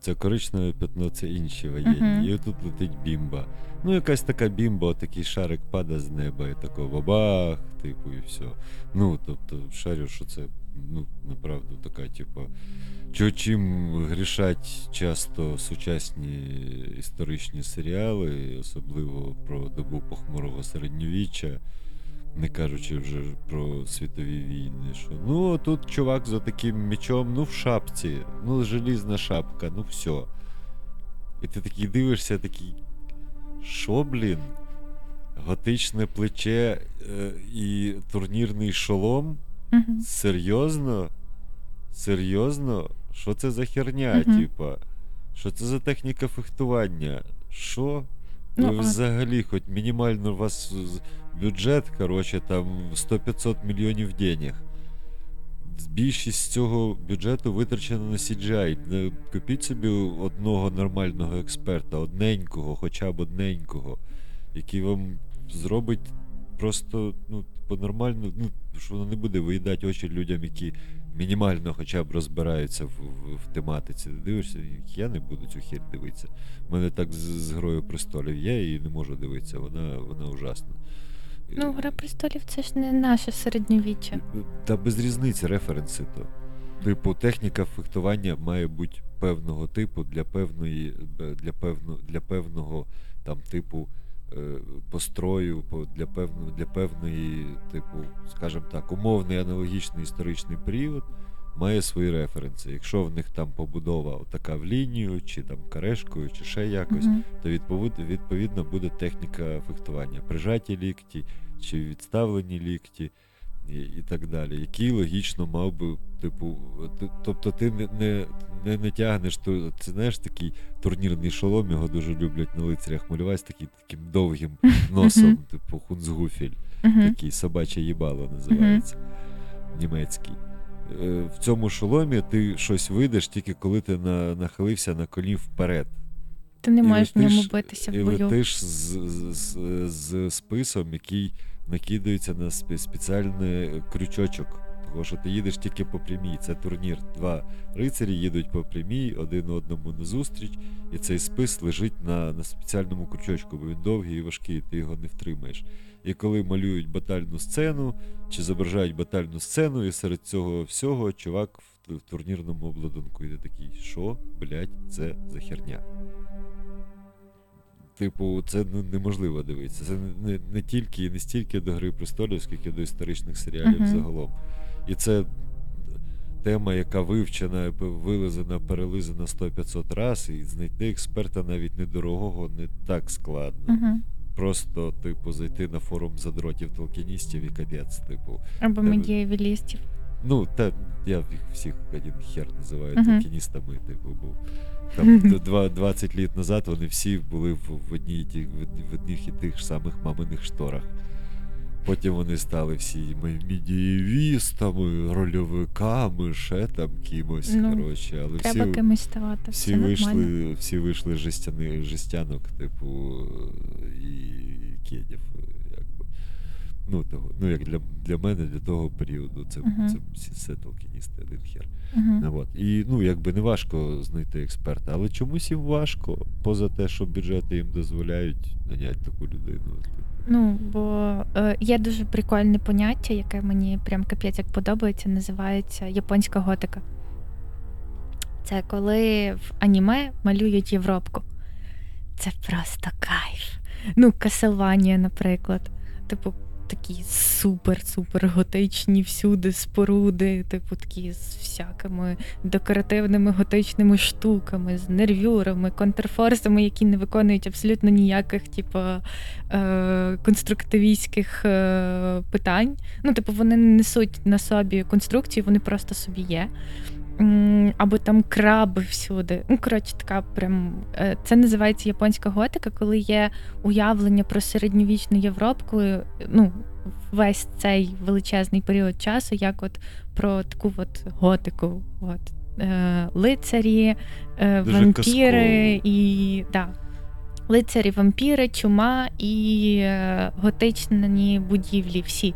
це коричневе п'ятно це інші воєнні. Мгм. І отут летить бімба. Ну, якась така бімба, такий шарик падає з неба, і такого бабах, типу, і все. Ну, тобто, шарю, що це, ну, направду, така, типу, чим грішать часто сучасні історичні серіали, особливо про добу похмурого середньовіччя, не кажучи вже про світові війни. Що ну тут чувак за таким мечом, ну в шапці, ну желізна шапка, ну все. І ти такий дивишся, такий. Що, блін? готичне плече е, і турнірний шолом. Мгм. Серйозно? Серйозно? Що це за херня, Мгм. типа? Що це за техніка фехтування? Що? Ну, Ви взагалі, хоч мінімально вас бюджет, коротше, там 100-500 мільйонів денег. Більшість цього бюджету витрачено на CGI. Не Купіть собі одного нормального експерта, одненького, хоча б одненького, який вам зробить просто ну, по-нормально, ну, що воно не буде виїдати очі людям, які мінімально хоча б розбираються в, в, в тематиці. Дивишся, я не буду цю хір дивитися. У мене так з, з Грою престолів є, і не можу дивитися, вона, вона ужасна. Ну, Гра престолів це ж не наше середньовіччя. Та без різниці референси то. Типу, техніка фехтування має бути певного типу для певної, для певно, для певного там типу е, построю, по- для певного, для певної, типу, скажімо так, умовний аналогічний історичний період має свої референси. Якщо в них там побудова така в лінію, чи там карешкою, чи ще якось, Мгм. то відповідно, відповідно буде техніка фехтування. Прижаті лікті чи відставлені лікті і, і так далі. Який логічно мав би, типу, т- тобто ти не, не, не, не тягнеш ту, це знаєш такий турнірний шолом, його дуже люблять на лицарях малювати з таким, таким довгим носом, типу хунцгуфель, такий собаче їбало називається. Німецький. Е, В цьому шоломі ти щось вийдеш тільки коли ти на, нахилився на колін вперед. Ти не І можеш в ньому битися в і летиш з, з, з, з списом, який накидається на спеціальний крючочок. Тому що ти їдеш тільки по прямій. Це турнір. Два рицарі їдуть по прямій, один одному назустріч, і цей спис лежить на, на спеціальному крючочку, бо він довгий і важкий, ти його не втримаєш. І коли малюють батальну сцену, чи зображають батальну сцену, і серед цього всього чувак в, в турнірному обладунку. Ти такий, що, блядь, це за херня? Типу, це ну, неможливо дивитися. Це не, не, не тільки і не стільки до Гри престолів, скільки до історичних серіалів Мгм. загалом. І це тема, яка вивчена, вилизана, перелизана 100-500 разів, і знайти експерта навіть недорогого не так складно. Мгм. Просто, типу, зайти на форум задротів толкіністів і капець, типу. Або Тебе- медієвілістів. Ну, та я їх всіх один хер називаю Мгм. толкіністами, типу, був. Там 20 літ назад вони всі були в, одній, в, в одних і тих ж самих маминих шторах. Потім вони стали всі ми- медієвістами, рольовиками, ще там кимось. Ну, коротше, але Треба всі, кимось ставати. всі все нормально. вийшли, всі вийшли жестяни, жестянок, типу, і кедів, якби. Ну, того, ну, як для, для мене, для того періоду, це, Мгм. це все толкіністи, один хер. Ну, От. І ну, якби не важко знайти експерта, але чомусь їм важко, поза те, що бюджети їм дозволяють наняти таку людину. Ну, бо е, є дуже прикольне поняття, яке мені прям капець як подобається, називається японська готика. Це коли в аніме малюють Європку. Це просто кайф. Ну, Каселванія, наприклад. Типу, такі супер-супер готичні всюди споруди, типу, такі з всякими декоративними готичними штуками, з нервюрами, контрфорсами, які не виконують абсолютно ніяких, типу, е, конструктивістських е, питань. Ну, типу, вони не несуть на собі конструкції, вони просто собі є. Або там краби всюди. Ну, коротше, така прям е, це називається японська готика, коли є уявлення про середньовічну Європку, е, ну, весь цей величезний період часу, як от про таку от готику. От. Е, лицарі, Дуже вампіри казково. і. Да. Лицарі, вампіри, чума і готичні будівлі всі.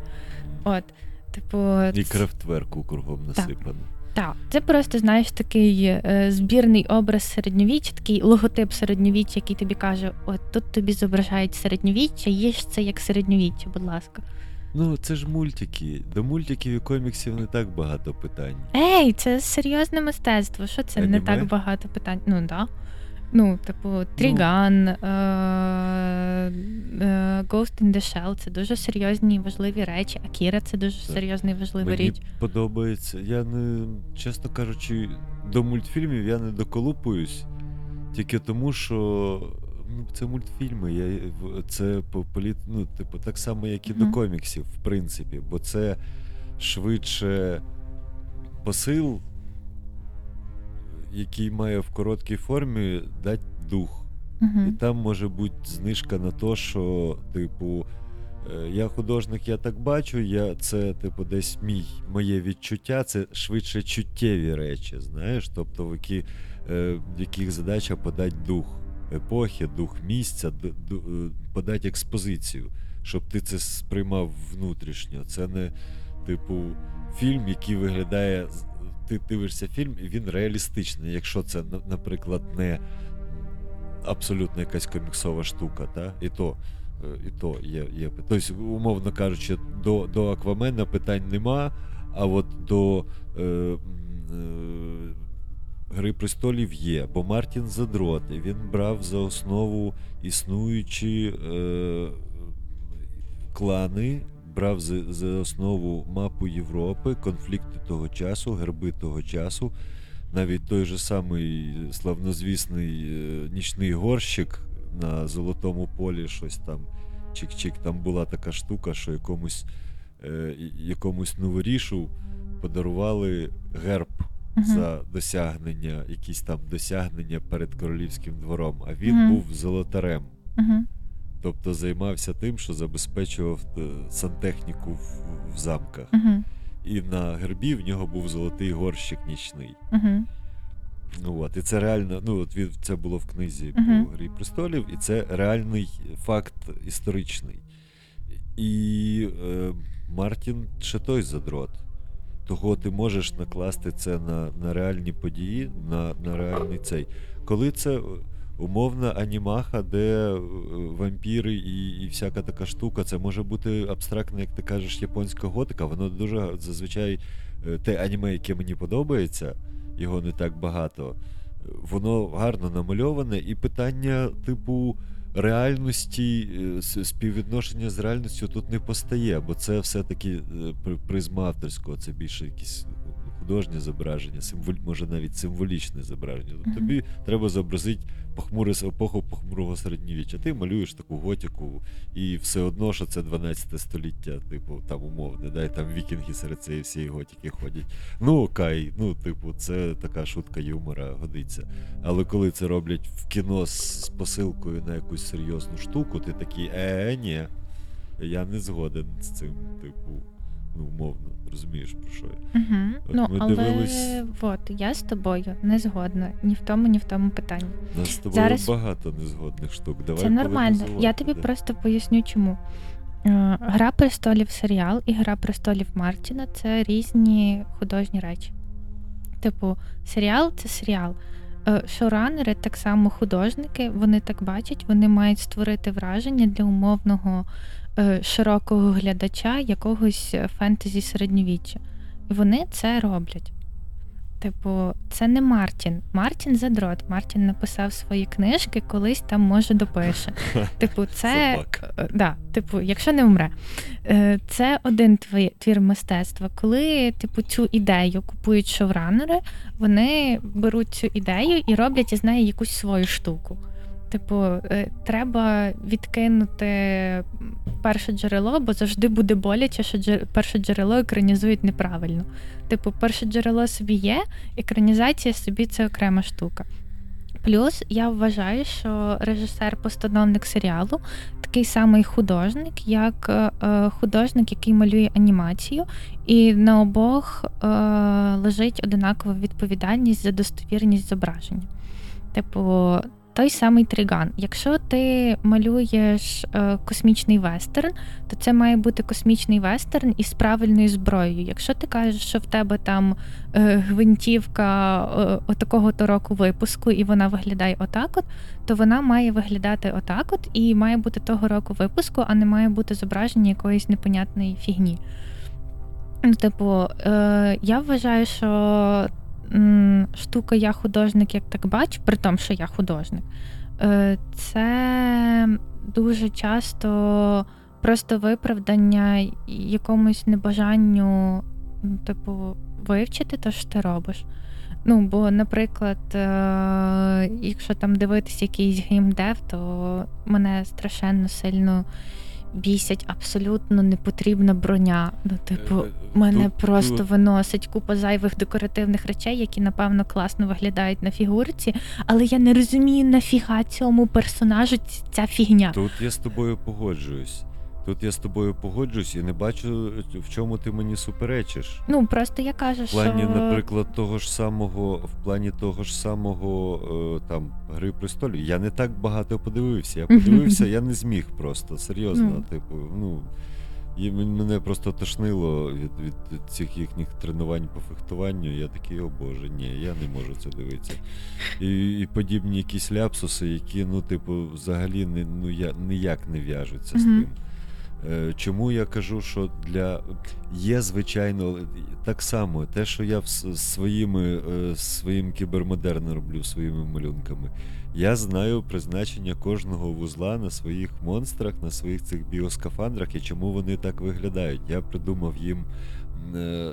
От, типу, І крафтверку кругом насипано. Так, це просто знаєш такий е, збірний образ середньовіччя, такий логотип середньовіччя, який тобі каже: от тут тобі зображають середньовіччя, їж це як середньовіччя, будь ласка. Ну, це ж мультики. До мультиків і коміксів не так багато питань. Ей, це серйозне мистецтво. Що це не так багато питань? Ну да. Ну, типу, Тріган, е, е, Ghost in the Shell це дуже серйозні і важливі речі. Акіра це дуже серйозна і важлива Мені річ. подобається. Я не, чесно кажучи, до мультфільмів я не доколупуюсь. Тільки тому, що ну, це мультфільми. Я, Це політ, ну, типу, так само, як і Мгм. до коміксів, в принципі, бо це швидше посил, який має в короткій формі дати дух. І Угу. там може бути знижка на те, що, типу, е, я художник, я так бачу, я, це, типу, десь мій, моє відчуття, це швидше чуттєві речі, знаєш, тобто, в, які, е, в яких задача подати дух епохи, дух місця, ду- ду- е, подати експозицію, щоб ти це сприймав внутрішньо. Це не, типу, фільм, який виглядає. Ти дивишся фільм, і він реалістичний, якщо це, наприклад, не абсолютно якась коміксова штука, та? і то. е, І то є, є. Тобто, умовно кажучи, до, до Аквамена питань нема, а от до е, е, Гри престолів є, бо Мартін задрот, він брав за основу існуючі е, клани, брав за, за основу мапу Європи, конфлікти того часу, герби того часу. Навіть той же самий славнозвісний е, нічний горщик на Золотому полі, щось там чик-чик, там була така штука, що якомусь, е, якомусь новорішу подарували герб Угу. за досягнення, якісь там досягнення перед королівським двором, а він Мгм. був золотарем. Угу. Тобто займався тим, що забезпечував е, сантехніку в, в замках. Угу. І на гербі в нього був золотий горщик нічний. Угу. Ну от, і це реально, ну от він це було в книзі Мгм. по Грі престолів, і це реальний факт історичний. І е, Мартін ще той задрот. Того ти можеш накласти це на, на реальні події, на, на реальний цей. Коли це умовна анімаха, де е, вампіри і, і всяка така штука, це може бути абстрактна, як ти кажеш, японська готика. Воно дуже зазвичай е, те аніме, яке мені подобається, його не так багато. Воно гарно намальоване, і питання, типу, реальності, е, співвідношення з реальністю тут не постає, бо це все-таки призма авторського, це більше якісь художнє зображення, символь, може навіть символічне зображення. Тобто. Тобі треба зобразити похмуре епоху похмурого середньовіччя. Ти малюєш таку готику, і все одно, що це 12 століття, типу, там умовне, да, і там вікінги серед цієї всієї готики ходять. Ну, окей, ну, типу, це така шутка юмора годиться. Але коли це роблять в кіно з посилкою на якусь серйозну штуку, ти такий, е, ні, я не згоден з цим, типу, ну, умовно, розумієш про що я. Угу. От Ну, ми але дивились- от, я з тобою не згодна ні в тому, ні в тому питанні. У нас з тобою Зараз- багато незгодних штук. Давай Це нормально. Я тобі да. просто поясню, чому. Е, Гра престолів серіал і Гра престолів Мартіна це різні художні речі. Типу, серіал це серіал. Е, Шоуранери, так само художники, вони так бачать, вони мають створити враження для умовного широкого глядача якогось е, фентезі середньовіччя. І вони це роблять. Типу, це не Мартін. Мартін задрот. Мартін написав свої книжки, колись там може допише. Типу, це е, да, типу, якщо не умре. Е, Це один твір мистецтва. Коли типу цю ідею купують шоуранери, вони беруть цю ідею і роблять із неї якусь свою штуку. Типу, е, треба відкинути перше джерело, бо завжди буде боляче, що джер- перше джерело екранізують неправильно. Типу, перше джерело собі є, екранізація собі це окрема штука. Плюс я вважаю, що режисер-постановник серіалу такий самий художник, як е, е, художник, який малює анімацію, і на обох лежить одинакова відповідальність за достовірність зображення. Типу, той самий триган. Якщо ти малюєш е, космічний вестерн, то це має бути космічний вестерн із правильною зброєю. Якщо ти кажеш, що в тебе там е, гвинтівка е, отакого то року випуску, і вона виглядає отак, от, то вона має виглядати отак, от, і має бути того року випуску, а не має бути зображення якоїсь непонятної фігні. Ну, типу, е, я вважаю, що штука я художник, як так бачу, при тому, що я художник, е, це дуже часто просто виправдання якомусь небажанню, типу, вивчити те, що ти робиш. Ну, бо, наприклад, е- якщо там дивитися якийсь геймдев, то мене страшенно сильно бісять абсолютно непотрібна броня. Ну, типу, Е, мене тут- просто виносить купа зайвих декоративних речей, які, напевно, класно виглядають на фігурці, але я не розумію, нафіга цьому персонажу ця фігня. Тут я з тобою погоджуюсь. Тут я з тобою погоджуюсь і не бачу, в чому ти мені суперечиш. Ну, просто я кажу, В плані, що... наприклад, того ж самого, в плані того ж самого е, там Гри престолів, я не так багато подивився. Я подивився, я не зміг просто. Серйозно. Ну. Типу, ну. І мен- мене просто тошнило від, від, від цих їхніх тренувань по фехтуванню. Я такий, о Боже, ні, я не можу це дивитися. І, і подібні якісь ляпсуси, які, ну, типу, взагалі не, ну, я, ніяк не в'яжуться з тим. Е, Чому я кажу, що для є, звичайно, так само те, що я своїми, е, своїм кібермодерном роблю своїми малюнками. Я знаю призначення кожного вузла на своїх монстрах, на своїх цих біоскафандрах і чому вони так виглядають. Я придумав їм е,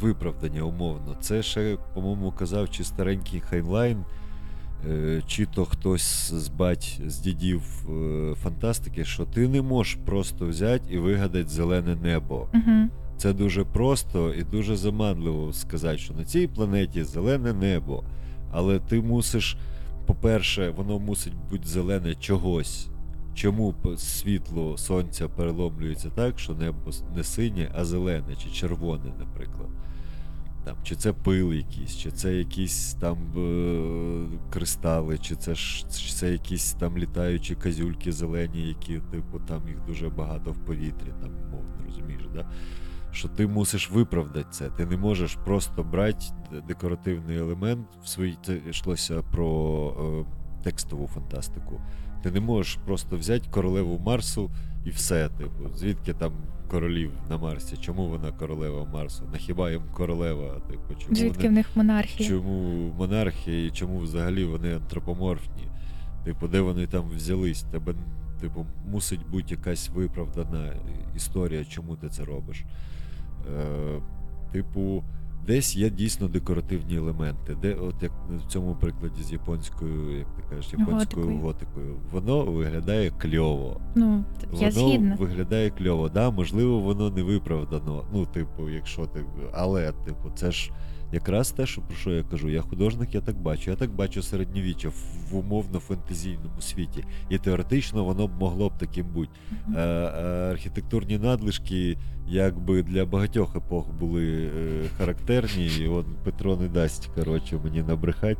виправдання умовно. Це ще, по-моєму, казав чи старенький Хайнлайн, чи то хтось з бать, з дідів е, фантастики, що ти не можеш просто взяти і вигадати зелене небо. Угу. Це дуже просто і дуже заманливо сказати, що на цій планеті зелене небо. Але ти мусиш, по-перше, воно мусить бути зелене чогось. Чому світло сонця переломлюється так, що небо не синє, а зелене чи червоне, наприклад. Там, чи це пил якийсь, чи це якісь там е- кристали, чи це, чи це якісь там літаючі казюльки зелені, які, типу, там їх дуже багато в повітрі, там, мовно, розумієш, да? що ти мусиш виправдати це. Ти не можеш просто брати декоративний елемент в своїй це йшлося про е, текстову фантастику. Ти не можеш просто взяти королеву Марсу і все. Типу, звідки там королів на Марсі? Чому вона королева Марсу? На хіба їм королева? Типу, чому Звідки вони- в них монархія? Чому монархія і чому взагалі вони антропоморфні? Типу, де вони там взялись? Тебе, типу, мусить бути якась виправдана історія, чому ти це робиш. Е, типу, десь є дійсно декоративні елементи. Де, от як в цьому прикладі з японською, як ти кажеш, японською Готикою. готикою, воно виглядає кльово. Ну, я Воно згідна. виглядає кльово. Да, можливо, воно не виправдано. Ну, типу, якщо ти. Але, типу, це ж якраз те, що про що я кажу. Я художник, я так бачу. Я так бачу середньовіччя в, умовно фентезійному світі. І теоретично воно б могло б таким бути. Е, е, архітектурні надлишки, якби для багатьох епох були е, характерні, і от Петро не дасть коротше, мені набрехать.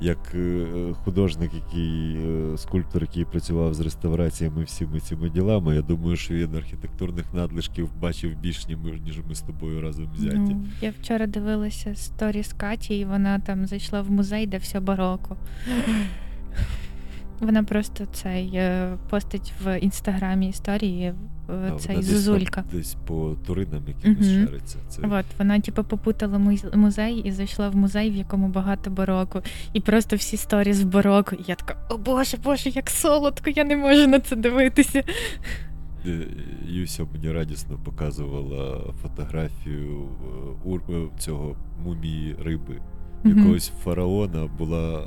Як е, художник, який е, скульптор, який працював з реставраціями всіми цими ділами, я думаю, що він архітектурних надлишків бачив більш, ніж ніж ми з тобою разом взяті. Ну, я вчора дивилася сторіс Каті, і вона там зайшла в музей, де все бароко. Вона просто цей е, постить в інстаграмі історії е, А, цей вона Зузулька. там Десь по туринам якимось Мгм. шариться. Це От вона, типу, попутала музей і зайшла в музей, в якому багато бароко. І просто всі сторіс в бароко. І я така, о боже, боже, як солодко, я не можу на це дивитися. Е, Юся мені радісно показувала фотографію цього мумії риби. Якогось фараона була. е,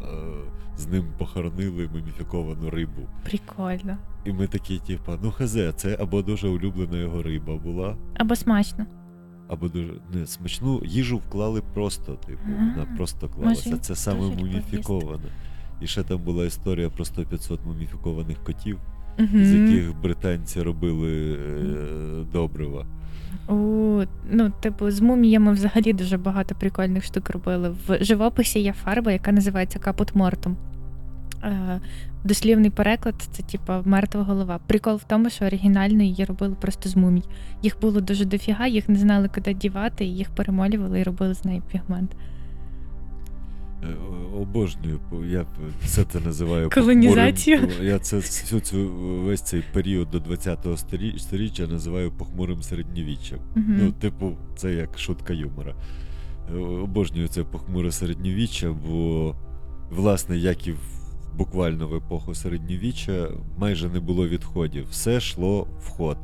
З ним похоронили муміфіковану рибу. Прикольно. І ми такі, типа, ну хазе, це або дуже улюблена його риба була, Або смачно. або дуже не смачну їжу вклали просто, типу, вона А, просто клалася. може, Це саме муміфікована. І ще там була історія про 100-500 муміфікованих котів, Мгм. з яких британці робили е, добрива. У, ну, типу, з муміями взагалі дуже багато прикольних штук робили. В живописі є фарба, яка називається капут мортом. Е, дослівний переклад це типу мертва голова. Прикол в тому, що оригінально її робили просто з мумій. Їх було дуже дофіга, їх не знали, куди дівати, їх перемолювали і робили з неї пігмент. Е, Обожнюю, я все це називаю Колонізацію? похмурим- Я це всю цю весь цей період до 20-го сторіччя називаю похмурим середньовіччям. Мгм. Ну, типу, це як шутка юмора. Е, Обожнюю це похмуре середньовіччя, бо, власне, як і в буквально в епоху середньовіччя, майже не було відходів. Все йшло в ход.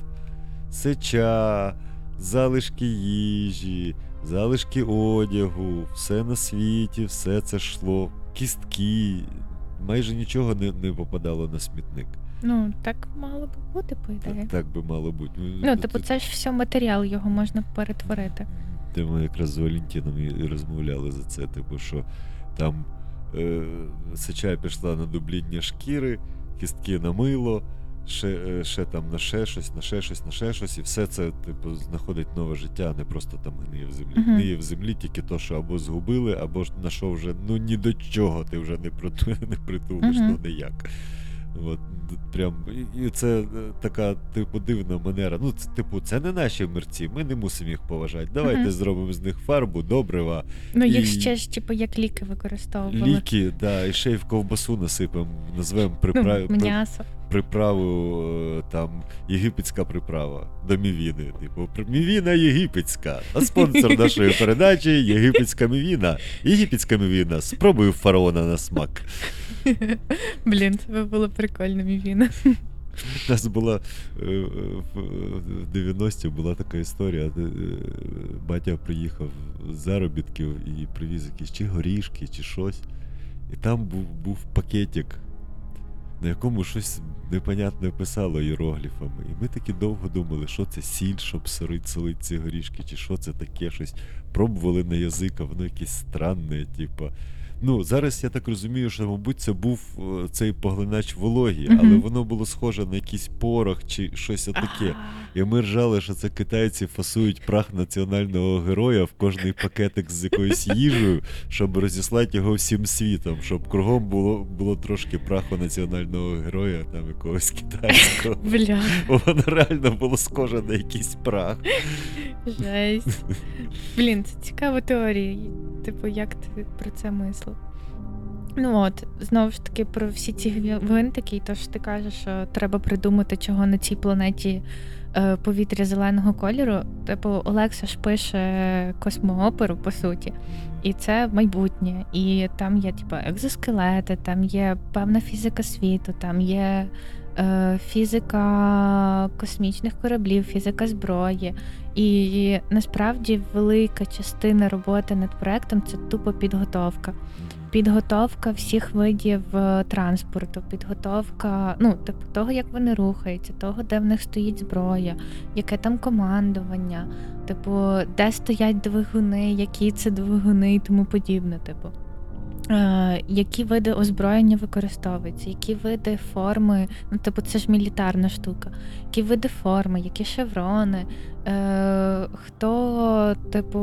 Сеча, залишки їжі, залишки одягу, все на світі, все це йшло, кістки, майже нічого не, не попадало на смітник. Ну, так мало би бути, по ідеї. Так, так би мало бути. Ну, типу, це ж все матеріал, його можна перетворити. Де ми якраз з Валентином і розмовляли за це, типу, що там е, сеча пішла на дубління шкіри, кістки на мило, ще, е, ще там на ще щось, на ще щось, на ще щось, і все це, типу, знаходить нове життя, а не просто там гниє в землі. Мгм. Гниє в землі тільки то, що або згубили, або ж на що вже ну ні до чого ти вже не, не притулиш, Мгм. ну ніяк. От, прям, і- це е, така, типу, дивна манера. Ну, це, типу, це не наші мерці, ми не мусимо їх поважати. Давайте Мгм. зробимо з них фарбу, добрива, Ну, їх І- ще ж, типу, як ліки використовували. ліки, да, і ще й в ковбасу насипемо, назвемо Ну, м'ясо. Приправу е, там єгипетська приправа до мівіни. Типу, мівіна єгипетська. А спонсор нашої передачі єгипетська мівіна. Єгипетська мівіна. Спробую фараона на смак. Блін, це було прикольно, Мівіна. У нас була е, е, в в 90-ті була така історія. Батя приїхав з заробітків і привіз якісь чи горішки, чи щось. І там був, був пакетик, на якому щось непонятне писало іерогліфами. І ми таки довго думали, що це сіль, щоб сорить солить ці горішки, чи що це таке щось. Пробували на язик, а воно якесь странне, типа. Ну, зараз я так розумію, що, мабуть, це був е, цей поглинач вологі, але воно було схоже на якийсь порох чи щось таке. І ми ржали, що це китайці фасують прах національного героя в кожний пакетик з якоюсь їжею, щоб розіслати його всім світом, щоб кругом було, було трошки праху національного героя, там якогось китайського. Бля, Воно реально було схоже на якийсь прах. жесть. Блін, це цікава теорія. Типу, як ти про це мислив? Ну от, знову ж таки, про всі ці гвинтики, і то що ти кажеш, що треба придумати, чого на цій планеті е, повітря зеленого кольору. Типу, Олекса ж пише космооперу, по суті. І це майбутнє. І там є, типу, екзоскелети, там є певна фізика світу, там є е, фізика космічних кораблів, фізика зброї. І насправді велика частина роботи над проектом це тупо підготовка. Підготовка всіх видів е, транспорту, підготовка, ну, типу, того, як вони рухаються, того, де в них стоїть зброя, яке там командування, типу, де стоять двигуни, які це двигуни і тому подібне. Типу. Е, які види озброєння використовуються, які види форми, ну, типу, це ж мілітарна штука, які види форми, які шеврони, е, хто, типу,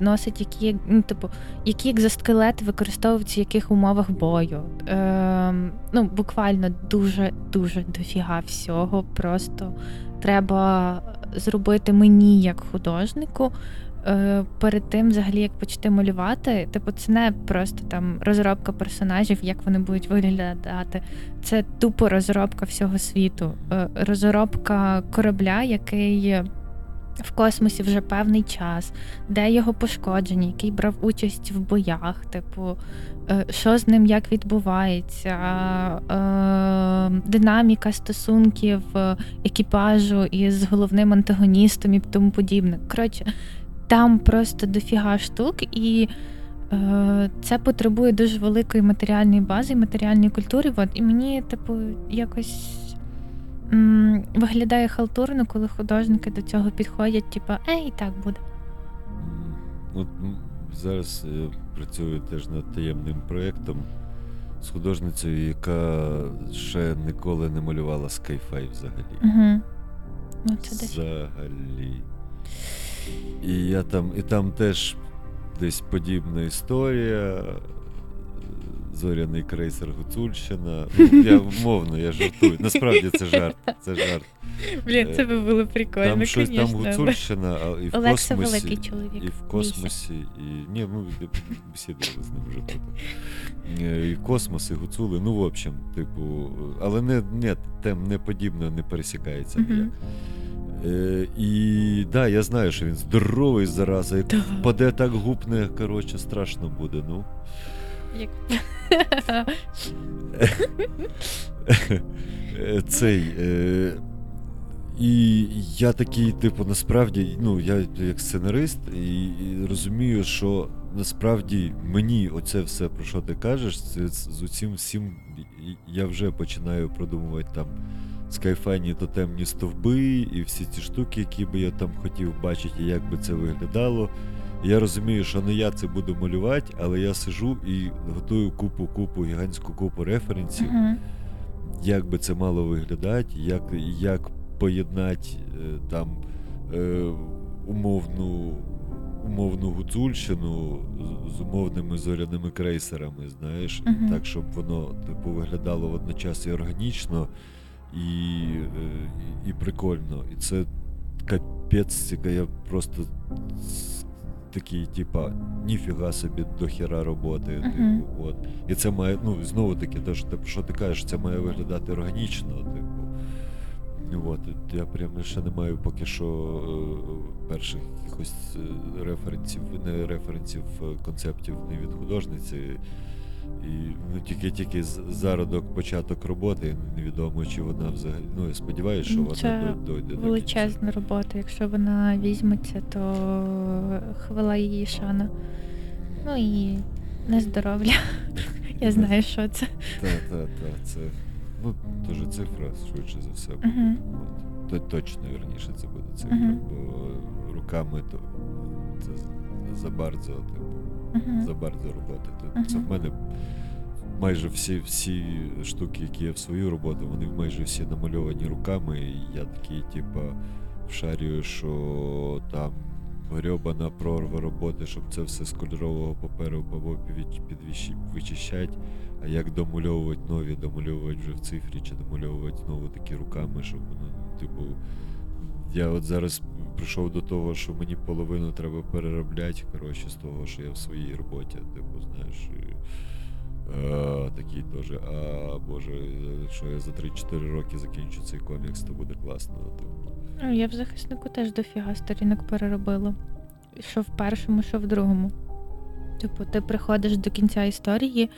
носить які, ну, типу, які екзоскелети використовуються в яких умовах бою. Е, ну, буквально дуже-дуже дофіга всього. Просто треба зробити мені як художнику. Е, Перед тим, взагалі, як почати малювати, типу, це не просто там розробка персонажів, як вони будуть виглядати. Це тупо розробка всього світу, Е, розробка корабля, який в космосі вже певний час, де його пошкодження, який брав участь в боях, типу, е, що з ним як відбувається, динаміка стосунків екіпажу із головним антагоністом і тому подібне. Коротше, там просто дофіга штук, і е, це потребує дуже великої матеріальної бази, матеріальної культури. От, і мені, типу, якось. м, Виглядає халтурно, коли художники до цього підходять, типу, е, і так буде. От зараз я працюю теж над таємним проєктом з художницею, яка ще ніколи не малювала Skyfi взагалі. Угу. Ну, це десь. І я там, і там теж десь подібна історія. Зоряний крейсер Гуцульщина. Ну, я умовно, я жартую. Насправді це жарт. Це жарт. Блін, це би було прикольно, Там щось там. Гуцульщина, а і в Олекса космосі. великий чоловік. І в космосі, і. Ні, ми бесідували з ним вже тут. Е, І космос, і гуцули. Ну, в общем, типу, але не, не, тем не подібно не пересікається ніяк. Е, і да, я знаю, що він здоровий зараза, як Да. впаде так гупне, коротше, страшно буде. Ну. Як... Е, Цей. Е, І я такий, типу, насправді, ну, я як сценарист, і, і розумію, що насправді мені оце все, про що ти кажеш, це, з усім всім я вже починаю продумувати там скайфайні тотемні стовби і всі ці штуки, які би я там хотів бачити, і як би це виглядало. Я розумію, що не я це буду малювати, але я сижу і готую купу, купу, гігантську купу референсів, Мгм. як би це мало виглядати, як, як поєднати е, там е, умовну, умовну гуцульщину з, з умовними зоряними крейсерами, знаєш, Мгм. так, щоб воно типу, виглядало водночас і органічно, і, е, і, прикольно. І це капець, яка я просто такий, типа, ніфіга собі до хіра роботи. Типу, от. І це має, ну, знову таки, те, що ти, що ти кажеш, це має виглядати органічно, типу. От, я прямо ще не маю поки що е, перших якихось е, референсів, не референсів, концептів не від художниці. І ну, тільки тільки з- зародок, початок роботи, невідомо, чи вона взагалі. Ну, я сподіваюся, що вона Це до- дойде до. Величезна робота. Якщо вона візьметься, то хвала її шана. Ну і на здоров'я. Я знаю, що це. Так, так, так. Це ну, дуже цифра, швидше за все. От. То точно вірніше це буде цифра, Мгм. бо руками то це забарзо, типу. Мгм. забарзо роботи. Тобто Це в мене майже всі всі штуки, які є в свою роботу, вони майже всі намальовані руками. І я такий, типа, вшарюю, що там грьобана прорва роботи, щоб це все з кольорового паперу або вичищати. А як домальовувати нові, домальовувати вже в цифрі, чи домальовувати знову такі руками, щоб воно, ну, типу. Я от зараз прийшов до того, що мені половину треба переробляти, коротше, з того, що я в своїй роботі, типу, знаєш. І, е, такий теж, а боже, що я за 3-4 роки закінчу цей комікс, то буде класно. Типу. Ну, Я в захиснику теж дофіга сторінок переробила. Що в першому, що в другому. Типу, ти приходиш до кінця історії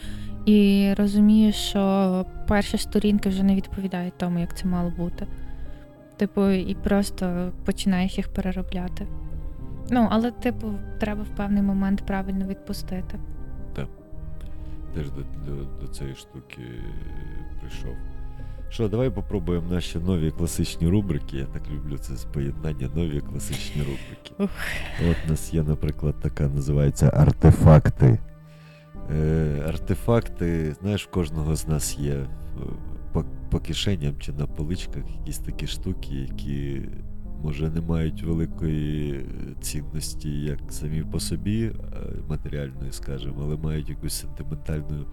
і розумієш, що перші сторінки вже не відповідають тому, як це мало бути. Типу, і просто починаєш їх переробляти. Ну, але, типу, треба в певний момент правильно відпустити. Так. Теж до, до, до цієї штуки прийшов. Що, давай попробуємо наші нові класичні рубрики. Я так люблю це поєднання нові класичні рубрики. Ух. От у нас є, наприклад, така називається артефакти. Е, артефакти, знаєш, в кожного з нас є е, по, кишеням чи на поличках якісь такі штуки, які, може, не мають великої цінності як самі по собі, е, матеріальної, скажімо, але мають якусь сентиментальну,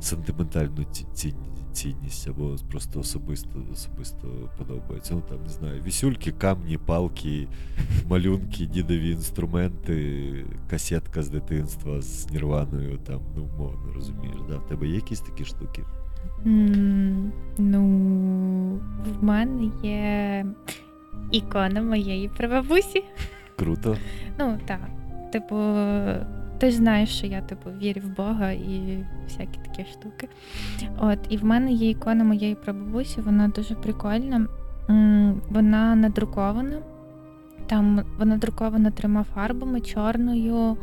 сентиментальну ці- цінність. Цінність або просто особисто особисто подобається. Ну там не знаю, вісюльки, камні, палки, малюнки, дідові інструменти, касетка з дитинства з нірваною, там, ну, умовно, розумієш, да? В тебе є якісь такі штуки? Ну, в мене є ікона моєї прабабусі. Круто. Ну, так. Типу, ти ж знаєш, що я типу вірю в Бога і всякі такі штуки. От, і в мене є ікона моєї прабабусі, вона дуже прикольна. Вона надрукована. Там вона друкована трьома фарбами: чорною,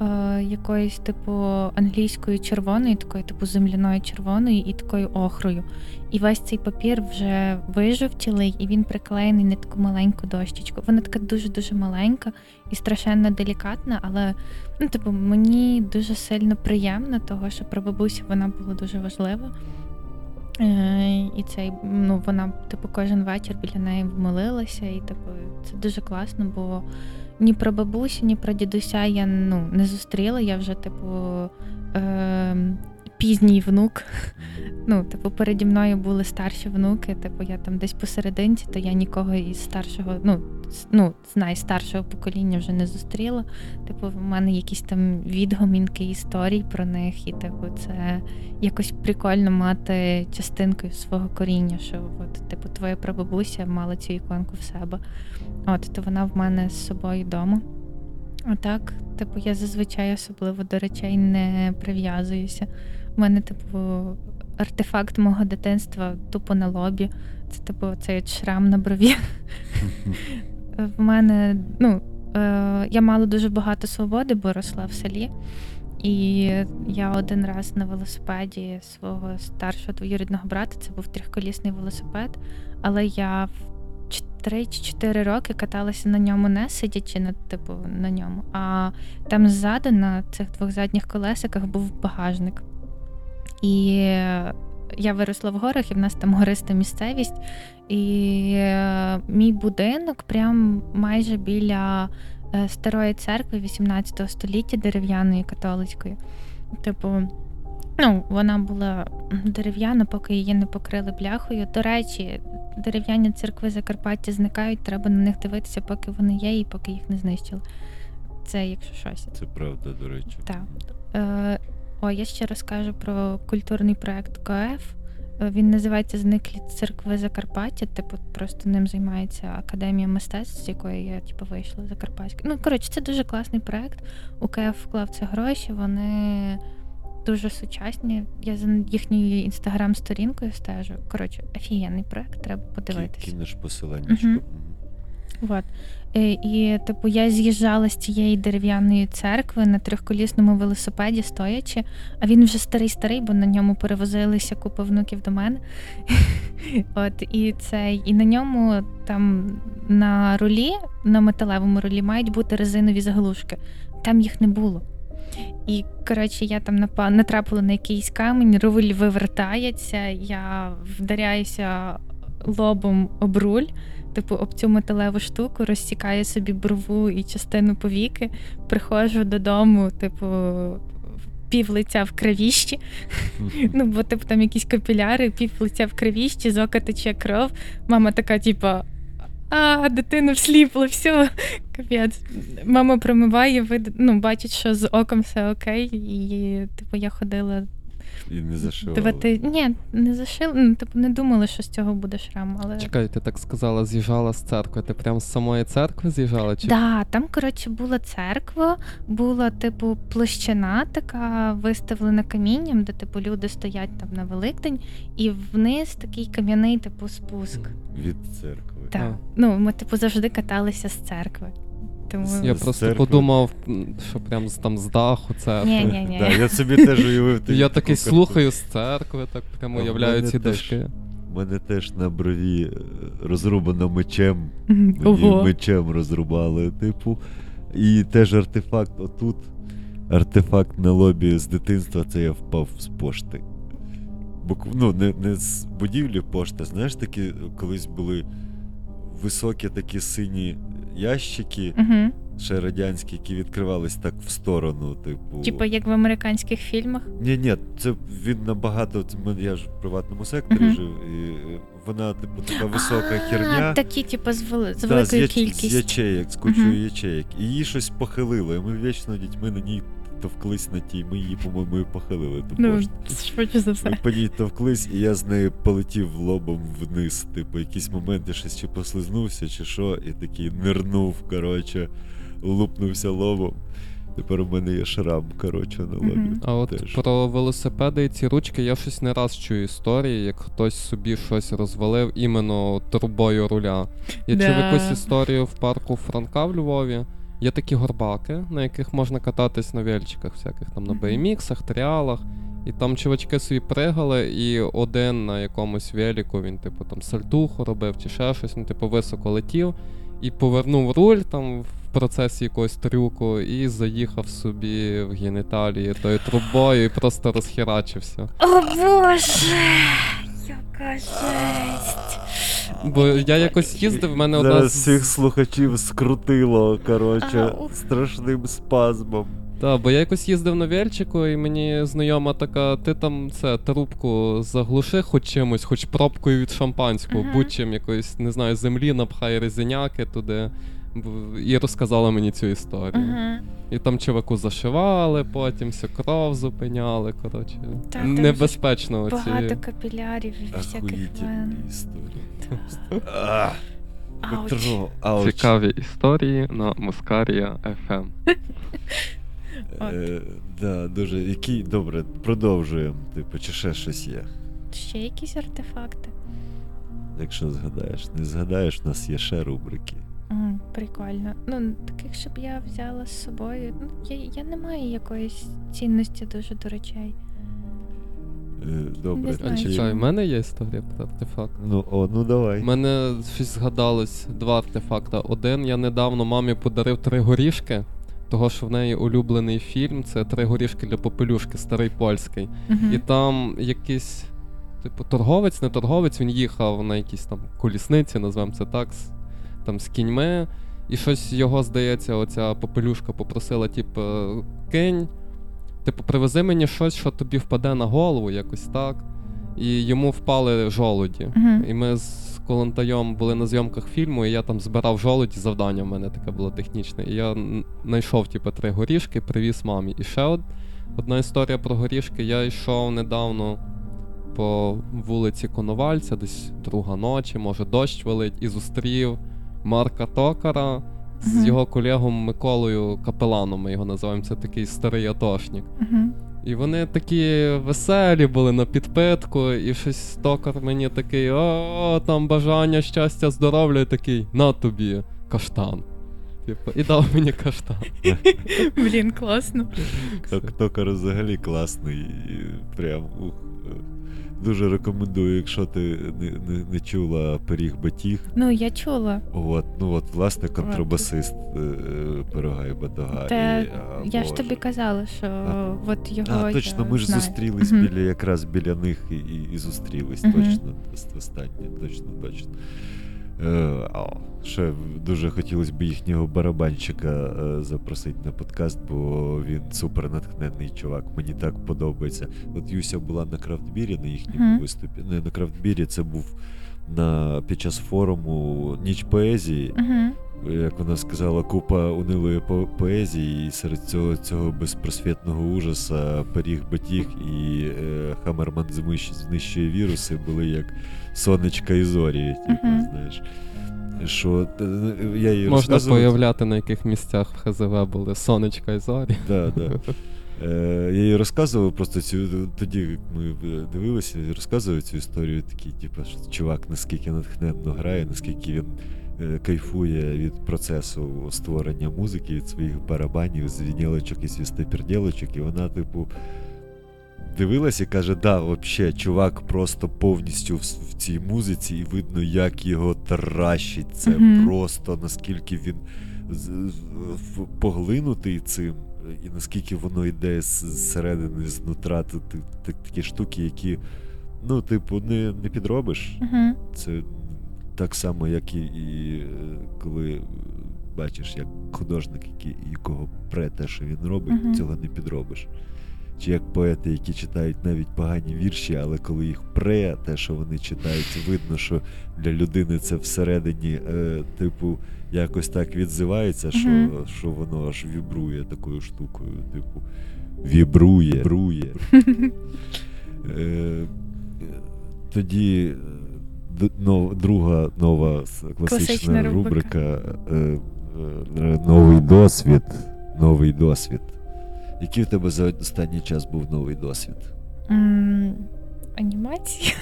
е, якоюсь, типу, англійською червоною, такою, типу, земляною червоною і такою охрою. І весь цей папір вже вижовтілий, і він приклеєний на таку маленьку дощечку. Вона така дуже-дуже маленька і страшенно делікатна, але ну, типу, мені дуже сильно приємно, того, що про бабусю вона була дуже важлива. Е, і цей, ну, вона, типу, кожен вечір біля неї молилася, і типу, це дуже класно, бо ні про бабусю, ні про дідуся я ну, не зустріла. Я вже, типу, е, пізній внук. Ну, типу, переді мною були старші внуки, типу, я там десь посерединці, то я нікого із старшого, ну, ну, з найстаршого покоління вже не зустріла. Типу, в мене якісь там відгомінки історій про них, і типу, це якось прикольно мати частинкою свого коріння, що от, типу, твоя прабабуся мала цю іконку в себе. От, то вона в мене з собою вдома. Так, типу, я зазвичай особливо до речей не прив'язуюся. У мене, типу, артефакт мого дитинства тупо на лобі. Це типу цей шрам на брові. В мене, ну, е, я мала дуже багато свободи, бо росла в селі. І я один раз на велосипеді свого старшого двоюрідного брата, це був трьохколісний велосипед, але я в 3 чи 4 роки каталася на ньому не сидячи на типу на ньому, а там ззаду на цих двох задніх колесиках був багажник. І я виросла в горах, і в нас там гориста місцевість. І е, мій будинок прям майже біля е, старої церкви 18 століття дерев'яної католицької. Типу, ну, вона була дерев'яна, поки її не покрили бляхою. До речі, дерев'яні церкви Закарпаття зникають, треба на них дивитися, поки вони є, і поки їх не знищили. Це якщо щось. Це правда, до речі. Так. Е, О, я ще розкажу про культурний проект КФ. Е, Він називається Зниклі церкви Закарпаття. Типу, просто ним займається Академія мистецтв, з якої я типу, вийшла Закарпатська. Ну, коротше, це дуже класний проект. У КФ вклав це гроші, вони дуже сучасні. Я за їхньою інстаграм-сторінкою стежу. Коротше, офігенний проект, треба подивитися. Кинеш посиланнячко. Мгм. Мгм. Е, І, типу, я з'їжджала з цієї дерев'яної церкви на трьохколісному велосипеді стоячи, а він вже старий-старий, бо на ньому перевозилися купа внуків до мене. От, і, цей, і на ньому там на рулі, на металевому рулі, мають бути резинові заглушки. Там їх не було. І, коротше, я там натрапила на якийсь камінь, руль вивертається, я вдаряюся лобом об руль типу, об цю металеву штуку, розсікаю собі брову і частину повіки, приходжу додому, типу, пів лиця в кровіщі. Ну, бо типу там якісь капіляри, пів лиця в кровіщі, з ока тече кров. Мама така, типу. А, дитину всліпло, все, капець. Мама промиває, вид... ну, бачить, що з оком все окей, і типу я ходила І не зашивала. дивити. Ні, не зашила, ну, типу, не думала, що з цього буде шрам, але. Чекай, ти так сказала, з'їжджала з церкви. Ти прям з самої церкви з'їжджала? Чи Да, там, коротше, була церква, була, типу, площина така виставлена камінням, де, типу, люди стоять там на Великдень, і вниз такий кам'яний, типу, спуск. Від церкви. Так. А. Ну, ми, типу, завжди каталися з церкви. Тому... я просто церкви? подумав, що прям з- там з даху церкви. Ні, ні, ні. Да, я собі теж уявив. І Я такий картину. слухаю з церкви, так прям уявляю ці дошки. У мене теж на брові е, розрубано мечем. Мені мечем розрубали, типу. І теж артефакт отут. Артефакт на лобі з дитинства це я впав з пошти. Ну, не, не з будівлі пошти, знаєш, такі колись були високі такі сині ящики, Угу. ще радянські, які відкривались так в сторону, типу. Типу, як в американських фільмах. Ні, ні, це він набагато. це Я ж в приватному секторі Мгм. жив, і вона, типу, така висока А, херня. Такі, типу, з, вели... з великою да, з кількістю. ячеєк, з кучою Мгм. ячеєк. І її щось похилило. І ми вічно дітьми на ній товклись на тій. Ми її, по-моєму, похилили. Ну, швидше за Ми все. по ній товклись, і я з нею полетів лобом вниз. Типу, якісь моменти щось чи послизнувся, чи що, і такий нирнув, коротше, лупнувся лобом. Тепер у мене є шрам, коротше, на лобі. Мгм. А от Теж. про велосипеди і ці ручки я щось не раз чую історії, як хтось собі щось розвалив іменно трубою руля. Я чув якусь історію в парку Франка в Львові. Є такі горбаки, на яких можна кататись на вельчиках, всяких там на. BMX, тріалах. І там чувачки собі пригали, і один на якомусь веліку, він, типу, там сальтуху робив чи ще щось, він, типу, високо летів і повернув руль там в процесі якогось трюку і заїхав собі в геніталії тою трубою і просто розхерачився. О Боже! Яка жесть! Бо я якось їздив, в мене одна Зараз з... всіх слухачів скрутило, коротше, страшним спазмом. Так, бо я якось їздив на вельчику, і мені знайома така, ти там це трубку заглуши хоч чимось, хоч пробкою від шампанського, будь-чим якоїсь, не знаю, землі, напхай резиняки туди. І розказала мені цю історію. Угу. І там чуваку зашивали, потім всю кров зупиняли. Коротше. Та, Небезпечно оці. Багато капілярів і всяких історії. А, Ауч. Петро, ауч. Цікаві історії на Москарія FM. Е, да, дуже. Який, добре, продовжуємо. Типу, чи ще щось є? ще якісь артефакти. Якщо згадаєш, не згадаєш, у нас є ще рубрики. Прикольно. Ну, таких, щоб я взяла з собою. Ну, я, я не маю якоїсь цінності дуже до речей. Е, Добре, Не А знаю. чи- чекай, в мене є історія про артефакт. Ну, о, ну давай. У мене щось згадалось два артефакта. Один я недавно мамі подарив три горішки, того що в неї улюблений фільм це три горішки для попелюшки, старий польський. Мгм. І там якийсь, типу, торговець, не торговець, він їхав на якійсь там колісниці, назвемо це так, з, там з кіньми. І щось його, здається, оця попелюшка попросила, типу, кинь. Типу, привези мені щось, що тобі впаде на голову, якось так. І йому впали жолуді. Мгм. І ми з Колонтайом були на зйомках фільму, і я там збирав жолуді, завдання в мене таке було технічне. І я знайшов, типу, три горішки, привіз мамі. І ще од... одна історія про горішки. Я йшов недавно по вулиці Коновальця, десь друга ночі, може дощ велить, і зустрів Марка Токара з його колегом Миколою Капеланом. Ми його називаємо. Це такий старий атошник. І вони такі веселі були на підпитку, і щось токар мені такий: о, там бажання, щастя, здоров'я, і такий, на тобі, каштан. Типу, і дав мені каштан. Блін, класно. Токар взагалі класний. Прям ух. Дуже рекомендую, якщо ти не, не, не чула пиріг батіг. Ну, я чула. От, ну от, власне, контрабасист е, пирога і батога. Та і, а, Я ж тобі казала, що А. от його. А, точно, ми ж знаю. зустрілись Мгм. біля якраз біля них і, і, і зустрілись. Мгм. Точно, ост- останнє, точно, точно. Е, ще дуже хотілося б їхнього барабанщика е, запросити на подкаст, бо він супер натхненний чувак. Мені так подобається. От Юся була на крафтбірі на їхньому Мгм. виступі. Не на крафтбірі, це був на, під час форуму Ніч поезії. Мгм. Як вона сказала, купа унилої по- поезії, і серед цього цього безпросвітного ужаса Пиріг Батіг і е, Хамерман знищує віруси були як сонечка і зорі. Типу, Мгм. знаєш. Що е, я їй Можна розказував. появляти, на яких місцях в ХЗВ були сонечка і зорі. Да, да. Е, я їй розказував просто цю. Тоді як ми е, дивилися, розказував цю історію, такий, типу, що чувак, наскільки натхненно грає, наскільки він кайфує від процесу створення музики, від своїх барабанів, звінілочок і свістопірділочок, і вона, типу. Дивилась і каже, да, вообще, чувак просто повністю в, в цій музиці, і видно, як його таращить. Це Мгм. просто наскільки він поглинутий цим, і наскільки воно йде зсередини, знутра, такі штуки, які, ну, типу, не, не підробиш. Мгм. Це так само, як і, і е, коли бачиш, як художник, який, якого пре те, що він робить, Мгм. цього не підробиш. Чи як поети, які читають навіть погані вірші, але коли їх пре, те, що вони читають, видно, що для людини це всередині, е, типу, якось так відзивається, що, Мгм. що воно аж вібрує такою штукою. Типу, вібрує. вібрує. Е, Тоді е, нов- друга нова класична, Класична рубрика. рубрика е, е, Новий досвід. Новий досвід. Який в тебе за останній час був новий досвід? М, Анімація.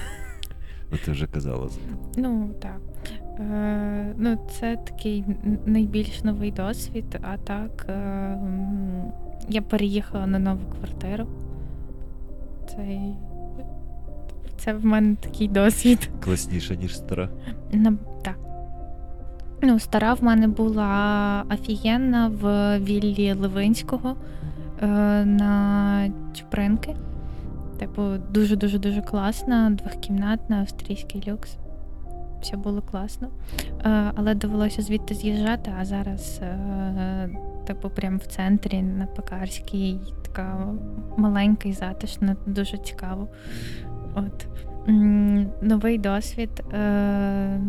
Ну, ти вже казала. Ну, так. Е, ну, це такий найбільш новий досвід, а так е, я переїхала на нову квартиру. Це, це в мене такий досвід. Класніша, ніж стара. На, так. Ну, стара в мене була офігенна в віллі Левинського е, на Чупринки. Типу, дуже-дуже дуже класна, двохкімнатна, австрійський люкс. Все було класно. Е, але довелося звідти з'їжджати, а зараз, е, типу, прямо в центрі на Пекарській, така маленька і затишна, дуже цікаво. От. Новий досвід. Е,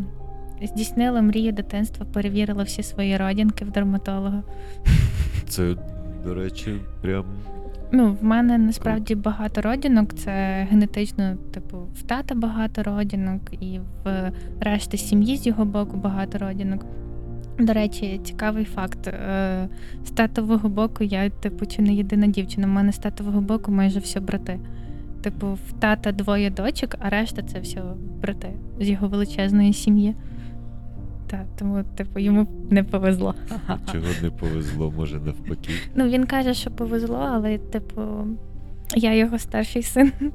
здійснила мрію дитинства, перевірила всі свої родинки в дерматолога. Це, до речі, прям. Ну, в мене насправді багато родинок. Це генетично, типу, в тата багато родинок, і в решти сім'ї з його боку багато родинок. До речі, цікавий факт. е, З татового боку я, типу, чи не єдина дівчина. У мене з татового боку майже всі брати. Типу, в тата двоє дочок, а решта це все брати з його величезної сім'ї. Так, тому, типу, йому не повезло. Чого не повезло, може навпаки. Ну, він каже, що повезло, але, типу, я його старший син.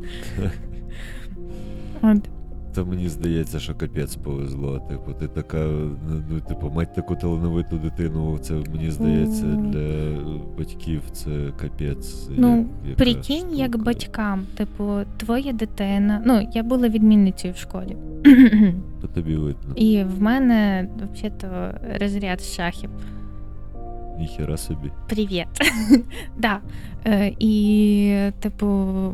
От. То мені здається, що капець повезло. Типу, ти така, ну, ну, типу, мать таку талановиту дитину, це мені здається, для батьків це капець. Ну, як- Прикинь, як батькам, типу, твоя дитина. Ну, я була відмінницею в школі. То тобі видно. І в мене взагалі-то розряд шахів. Ніхера собі. Привіт. да. Е, і, типу,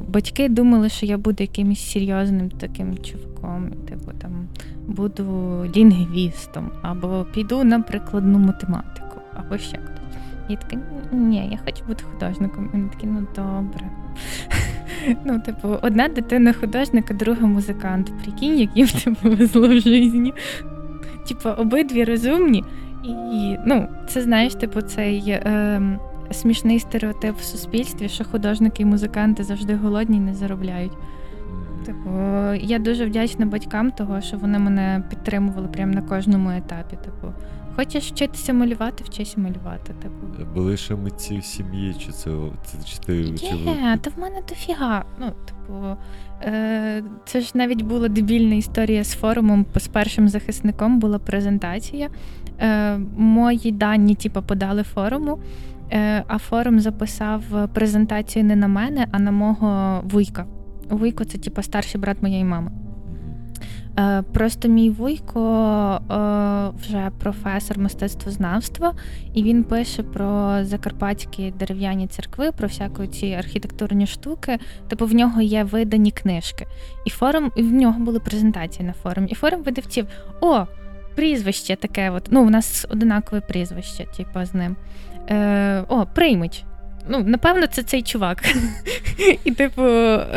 батьки думали, що я буду якимось серйозним таким чуваком. Типу, там буду лінгвістом, або піду на прикладну математику, або ще хтось. Я така, ні, я хочу бути художником. Вони такі, ну добре. Ну, типу, одна дитина художник, а друга музикант. Прикинь, як їм це повезло в житті. Типу, обидві розумні. І ну, це знаєш, типу, цей е, смішний стереотип в суспільстві, що художники і музиканти завжди голодні і не заробляють. Типу, я дуже вдячна батькам того, що вони мене підтримували прямо на кожному етапі. Типу, хочеш вчитися малювати, вчися малювати. Типу, Були ще митці в сім'ї, чи це це- чи ти чи ви- Є, та в мене дофіга. Ну, типу, е, це ж навіть була дебільна історія з форумом. З першим захисником була презентація. Е, мої дані, типу, подали форуму, е, а форум записав презентацію не на мене, а на мого вуйка. Вуйко це, типу, старший брат моєї мами. Е, Просто мій вуйко е, вже професор мистецтвознавства, і він пише про закарпатські дерев'яні церкви, про всяку ці архітектурні штуки. Типу в нього є видані книжки. І форум, і в нього були презентації на форумі. І форум видавців: о, прізвище таке. От. Ну, у нас одинакове прізвище, типу, з ним. Е, О, приймич. Ну, напевно, це цей чувак. І, типу,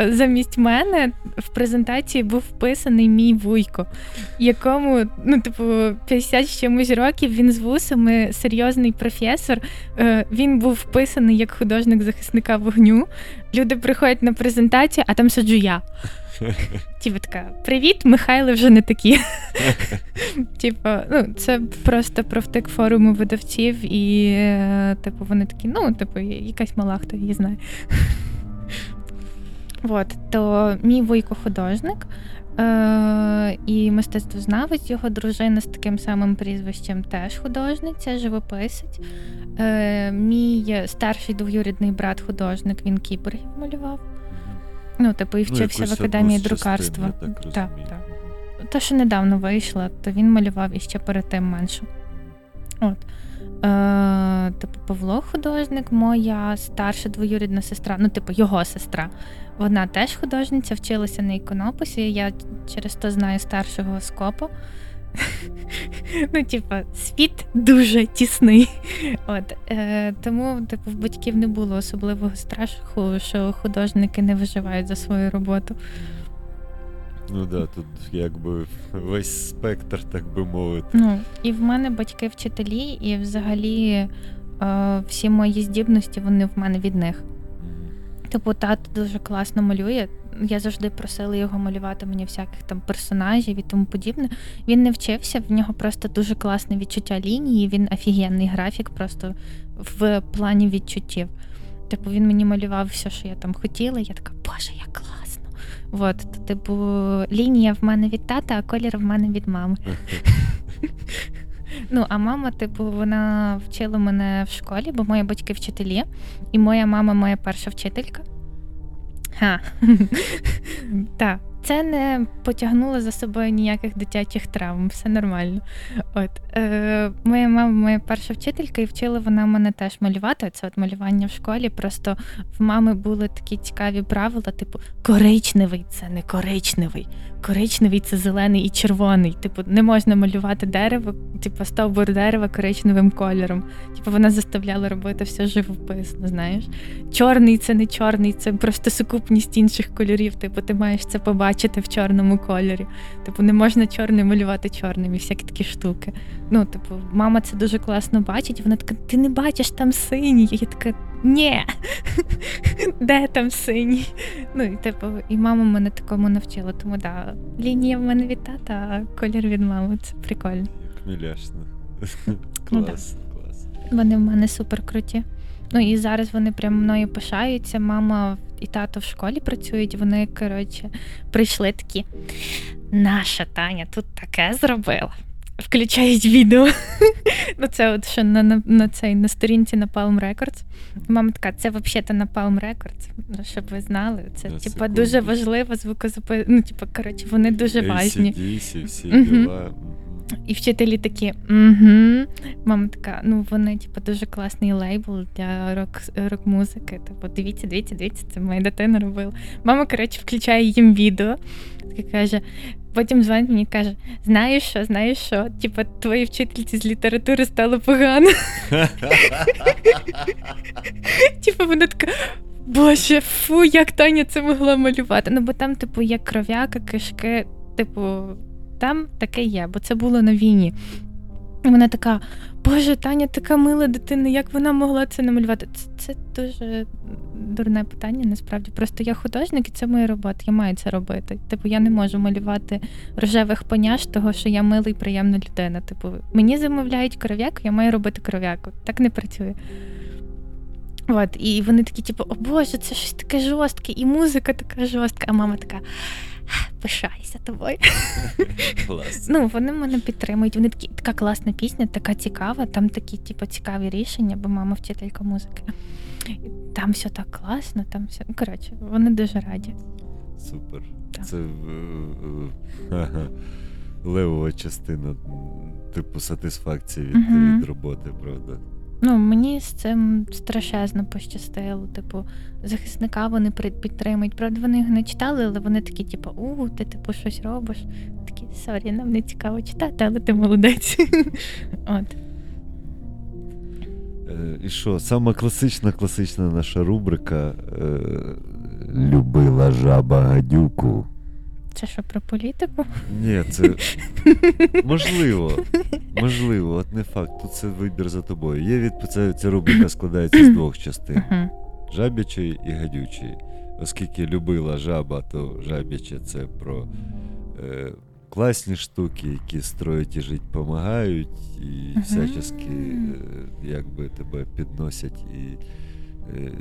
замість мене в презентації був вписаний мій вуйко, якому, ну, типу, 50 з чимось років він з вусами, серйозний професор. Е, Він був вписаний як художник захисника вогню. Люди приходять на презентацію, а там сиджу я. Типу така: Привіт, Михайло вже не такі. Типу, ну, це просто про втик форуму видавців, і, е, типу, вони такі, ну, типу, якась мала, хто її знає. От, то мій вуйко художник е- і мистецтвознавець, його дружина з таким самим прізвищем теж художниця, живописець. Е- мій старший двоюрідний брат художник, він кіборгів малював. Ну, типу, і вчився ну, в академії друкарства. я так так, так. Те, що недавно вийшла, то він малював іще перед тим менше. От. Е, типу, Павло художник, моя старша двоюрідна сестра, ну, типу, його сестра. Вона теж художниця, вчилася на іконописі. Я через то знаю старшого скопу. Ну, типу, світ дуже тісний. От, е, тому, типу, в батьків не було особливого страху, що художники не виживають за свою роботу. Ну да, тут якби весь спектр, так би мовити. Ну, і в мене батьки вчителі, і взагалі е, всі мої здібності вони в мене від них. Типу, тато дуже класно малює. Я завжди просила його малювати мені всяких там персонажів і тому подібне. Він не вчився, в нього просто дуже класне відчуття лінії. Він офігенний графік, просто в плані відчуттів. Типу, він мені малював все, що я там хотіла. Я така, боже, як класно. От, то, типу, лінія в мене від тата, а колір в мене від мами. Ну, а мама, типу, вона вчила мене в школі, бо мої батьки вчителі, і моя мама моя перша вчителька. Ха. Так, це не потягнуло за собою ніяких дитячих травм, все нормально. От е, моя мама, моя перша вчителька, і вчила вона мене теж малювати. Це от малювання в школі. Просто в мами були такі цікаві правила, типу, коричневий це не коричневий. Коричневий це зелений і червоний. Типу, не можна малювати дерево, типу, стовбур дерева коричневим кольором. Типу, вона заставляла робити все живописно, знаєш. Чорний це не чорний, це просто сукупність інших кольорів. Типу, ти маєш це побачити в чорному кольорі. Типу, не можна чорний малювати чорним і всякі такі штуки. Ну, типу, мама це дуже класно бачить. Вона така, ти не бачиш там синій. Я така, ні, де там синій? Ну, і типу, і мама мене такому навчила, тому да, лінія в мене від тата, а колір від мами. Це прикольно. Хміляшно. Ну, Клас, клас. Вони в мене супер круті. Ну і зараз вони прям мною пишаються. Мама і тато в школі працюють. Вони, коротше, прийшли такі. Наша Таня тут таке зробила. Включають відео. ну, це от що на, на, на цей на сторінці на Palm Records. Мама така, це взагалі на Palm Records, ну, щоб ви знали. Це На типа дуже важлива звукозапис... Ну, типа, коротше, вони дуже важні. AC/DC, всі діла. І вчителі такі, угу. Мама така, ну вони, типу, дуже класний лейбл для рок, рок-музики. Типу, дивіться, дивіться, дивіться, це моя дитина робила. Мама, коротше, включає їм відео. Така каже, потім дзвонить мені і каже: знаєш що, знаєш що? Типу, твоїй вчительці з літератури стало погано. Типу, вона така. Боже, фу, як Таня це могла малювати. Ну, бо там, типу, є кров'яка, кишки, типу, там таке є, бо це було на війні. І вона така: Боже, Таня така мила дитина, як вона могла це намалювати? Це, це дуже дурне питання, насправді. Просто я художник, і це моя робота, я маю це робити. Типу, я не можу малювати рожевих поняш, того, що я мила і приємна людина. Типу, мені замовляють кров'яку, я маю робити кров'яку. Так не працює. От, і вони такі, типу, о Боже, це щось таке жорстке, і музика така жорстка, а мама така. Пишайся тобою. Клас. Ну, вони мене підтримують. Вони такі, така класна пісня, така цікава, там такі, типу, цікаві рішення, бо мама вчителька музики. Там все так класно, там все. Ну, коротше, вони дуже раді. Супер. Так. Це е, е, левова частина, типу, сатисфакції від, від роботи, правда? Ну, мені з цим страшезно пощастило. Типу, захисника вони підтримують. Правда, вони його не читали, але вони такі, типу, у, ти типу щось робиш. Такі, sorry, нам не цікаво читати, але ти молодець. От. Е, І що, сама класична, класична наша рубрика е, Любила жаба гадюку. Це що про політику? Ні, це можливо. Можливо, от не факт. Тут це вибір за тобою. Є від це, ця рубрика складається з двох частин: жабячої і гадючої. Оскільки любила жаба, то жабяче це про е, класні штуки, які строять і жить допомагають, і всячески е, якби тебе підносять. І, е,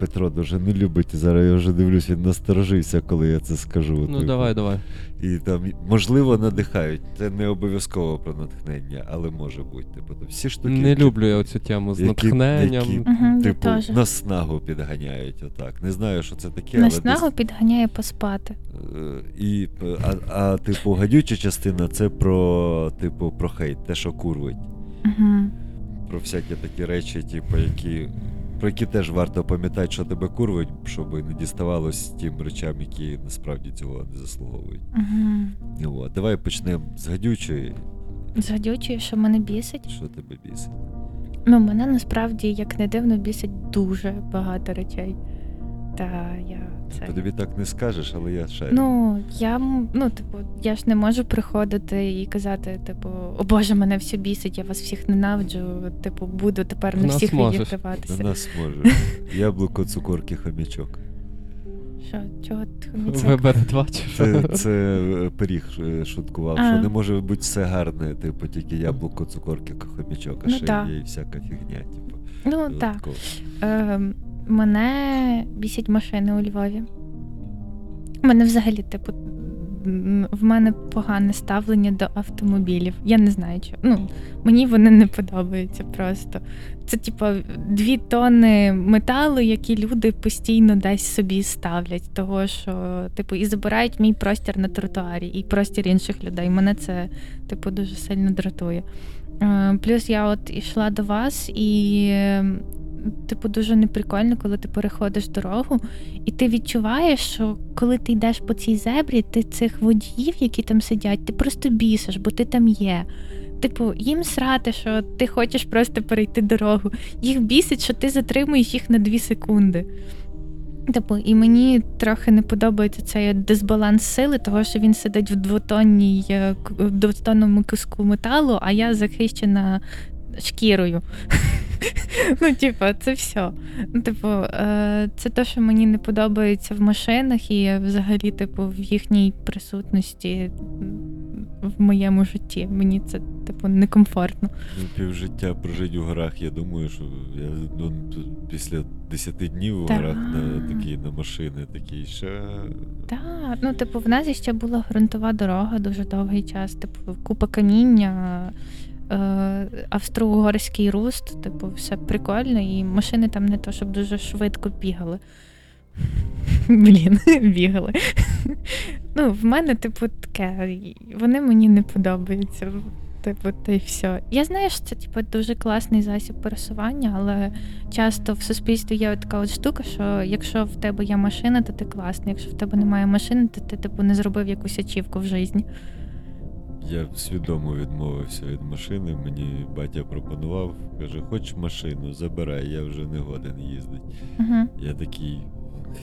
Петро дуже не любить, і зараз я вже дивлюсь, він насторожився, коли я це скажу. Ну Типу, давай, давай. І там, можливо, надихають. Це не обов'язково про натхнення, але може бути. Типу, то всі штуки. Не які- люблю я оцю тему з які- натхненням. які, я типу, теж. на снагу підганяють. Отак. Не знаю, що це таке, На але снагу підганяє поспати. е, і, е, а, а, типу, гадюча частина це про, типу, про хейт, те, що курвить. Угу. Про всякі такі речі, типу, які. Про які теж варто пам'ятати, що тебе курвить, щоб не діставалось тим речам, які насправді цього не заслуговують. Угу. От. Давай почнемо з гадючої. З гадючої, що мене бісить. Що тебе бісить? Ну, мене насправді, як не дивно, бісить дуже багато речей. Та я це. Ти тобі так не скажеш, але я шарю. Ну, я м- ну, типу, я ж не можу приходити і казати, типу, о Боже, мене все бісить, я вас всіх ненавиджу. Типу, буду тепер на всіх можеш. На нас може. Яблуко, цукорки, хомячок. Що, чого ти хоміцяк? Вибери два чи що? Це, це е, пиріг е, шуткував, А. що не може бути все гарне, типу, тільки яблуко, цукорки, хомячок, а Ну, ще так. є і всяка фігня, типу. Ну так. Мене бісять машини у Львові. Мене взагалі, типу, в мене погане ставлення до автомобілів. Я не знаю чого. Ну, мені вони не подобаються просто. Це, типу, дві тонни металу, які люди постійно десь собі ставлять, того що, типу, і забирають мій простір на тротуарі, і простір інших людей. Мене це, типу, дуже сильно дратує. Е, Плюс я от ішла до вас і. Типу, дуже неприкольно, коли ти переходиш дорогу, і ти відчуваєш, що коли ти йдеш по цій зебрі, ти цих водіїв, які там сидять, ти просто бісиш, бо ти там є. Типу, їм срати, що ти хочеш просто перейти дорогу. Їх бісить, що ти затримуєш їх на дві секунди. Типу, і мені трохи не подобається цей дисбаланс сили, того що він сидить в двотонній е, в двотонному куску металу, а я захищена шкірою. Ну, типу, це все. Ну, типу, е, це те, що мені не подобається в машинах і взагалі, типу, в їхній присутності в моєму житті. Мені це, типу, некомфортно. Ну, півжиття прожить у горах, я думаю, що я ну, після 10 днів у Так. горах на такі на машини, такі ще. Так, ну, типу, в нас ще була ґрунтова дорога дуже довгий час, типу, купа каміння, австро-угорський руст, типу, все прикольно, і машини там не то, щоб дуже швидко бігали. Блін, бігали. Ну, в мене, типу, таке, вони мені не подобаються. Типу, та й все. Я знаю, що це типу, дуже класний засіб пересування, але часто в суспільстві є така от штука, що якщо в тебе є машина, то ти класний. Якщо в тебе немає машини, то ти типу не зробив якусь ачівку в житті. Я свідомо відмовився від машини. Мені батя пропонував, каже, хоч машину, забирай, я вже не годен їздити. Угу. Я такий,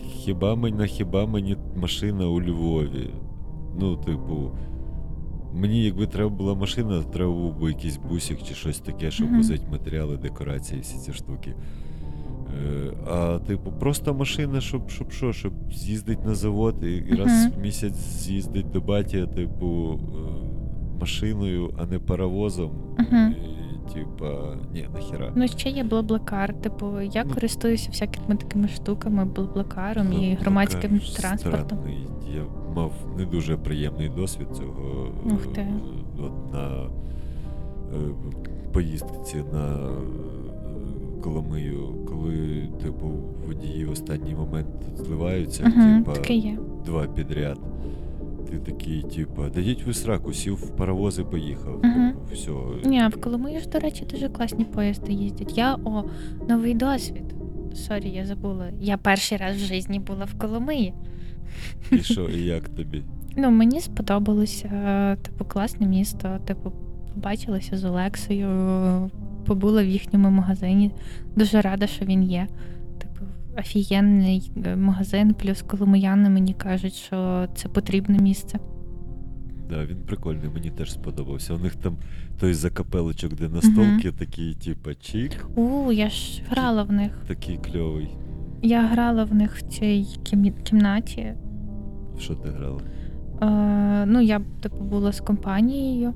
хіба мені, на хіба мені машина у Львові? Ну, типу, мені якби треба була машина, треба був би якийсь бусик чи щось таке, щоб Мгм. возити матеріали, декорації, всі ці штуки. Е, А, типу, просто машина, щоб, щоб що, щоб з'їздити на завод і, раз Мгм. в місяць з'їздити до батя, типу, е, машиною, а не паровозом. І, типа, ні, нахіра. Ну, ще є Блаблакар. Типу, я Ну. користуюся всякими такими штуками, Блаблакаром і Ну, громадським транспортом. странний. Я мав не дуже приємний досвід цього Ух ти. е, от на е, поїздці на е, Коломию, коли, типу, водії в останній момент зливаються, Угу, типа, два підряд. Ти такий, типа, да йдіть ви в сраку, сів в паровоз і поїхав. Мгм. Типу, все. Ні, а в Коломиї ж, до речі, дуже класні поїзди їздять. Я о, новий досвід. Sorry, я забула. Я перший раз в житті була в Коломиї. І що, і як тобі? Ну, мені сподобалося, е, типу, класне місто. Типу, побачилася з Олексою, побула в їхньому магазині. Дуже рада, що він є. Офігенний е, магазин, плюс коломияни мені кажуть, що це потрібне місце. Да, він прикольний, мені теж сподобався. У них там той закапелочок, де настолки, такий, типа, чик, У, я ж грала в них. такий кльовий. Я грала в них в цій кімнаті. В що ти грала? Е, ну, я типу була з компанією.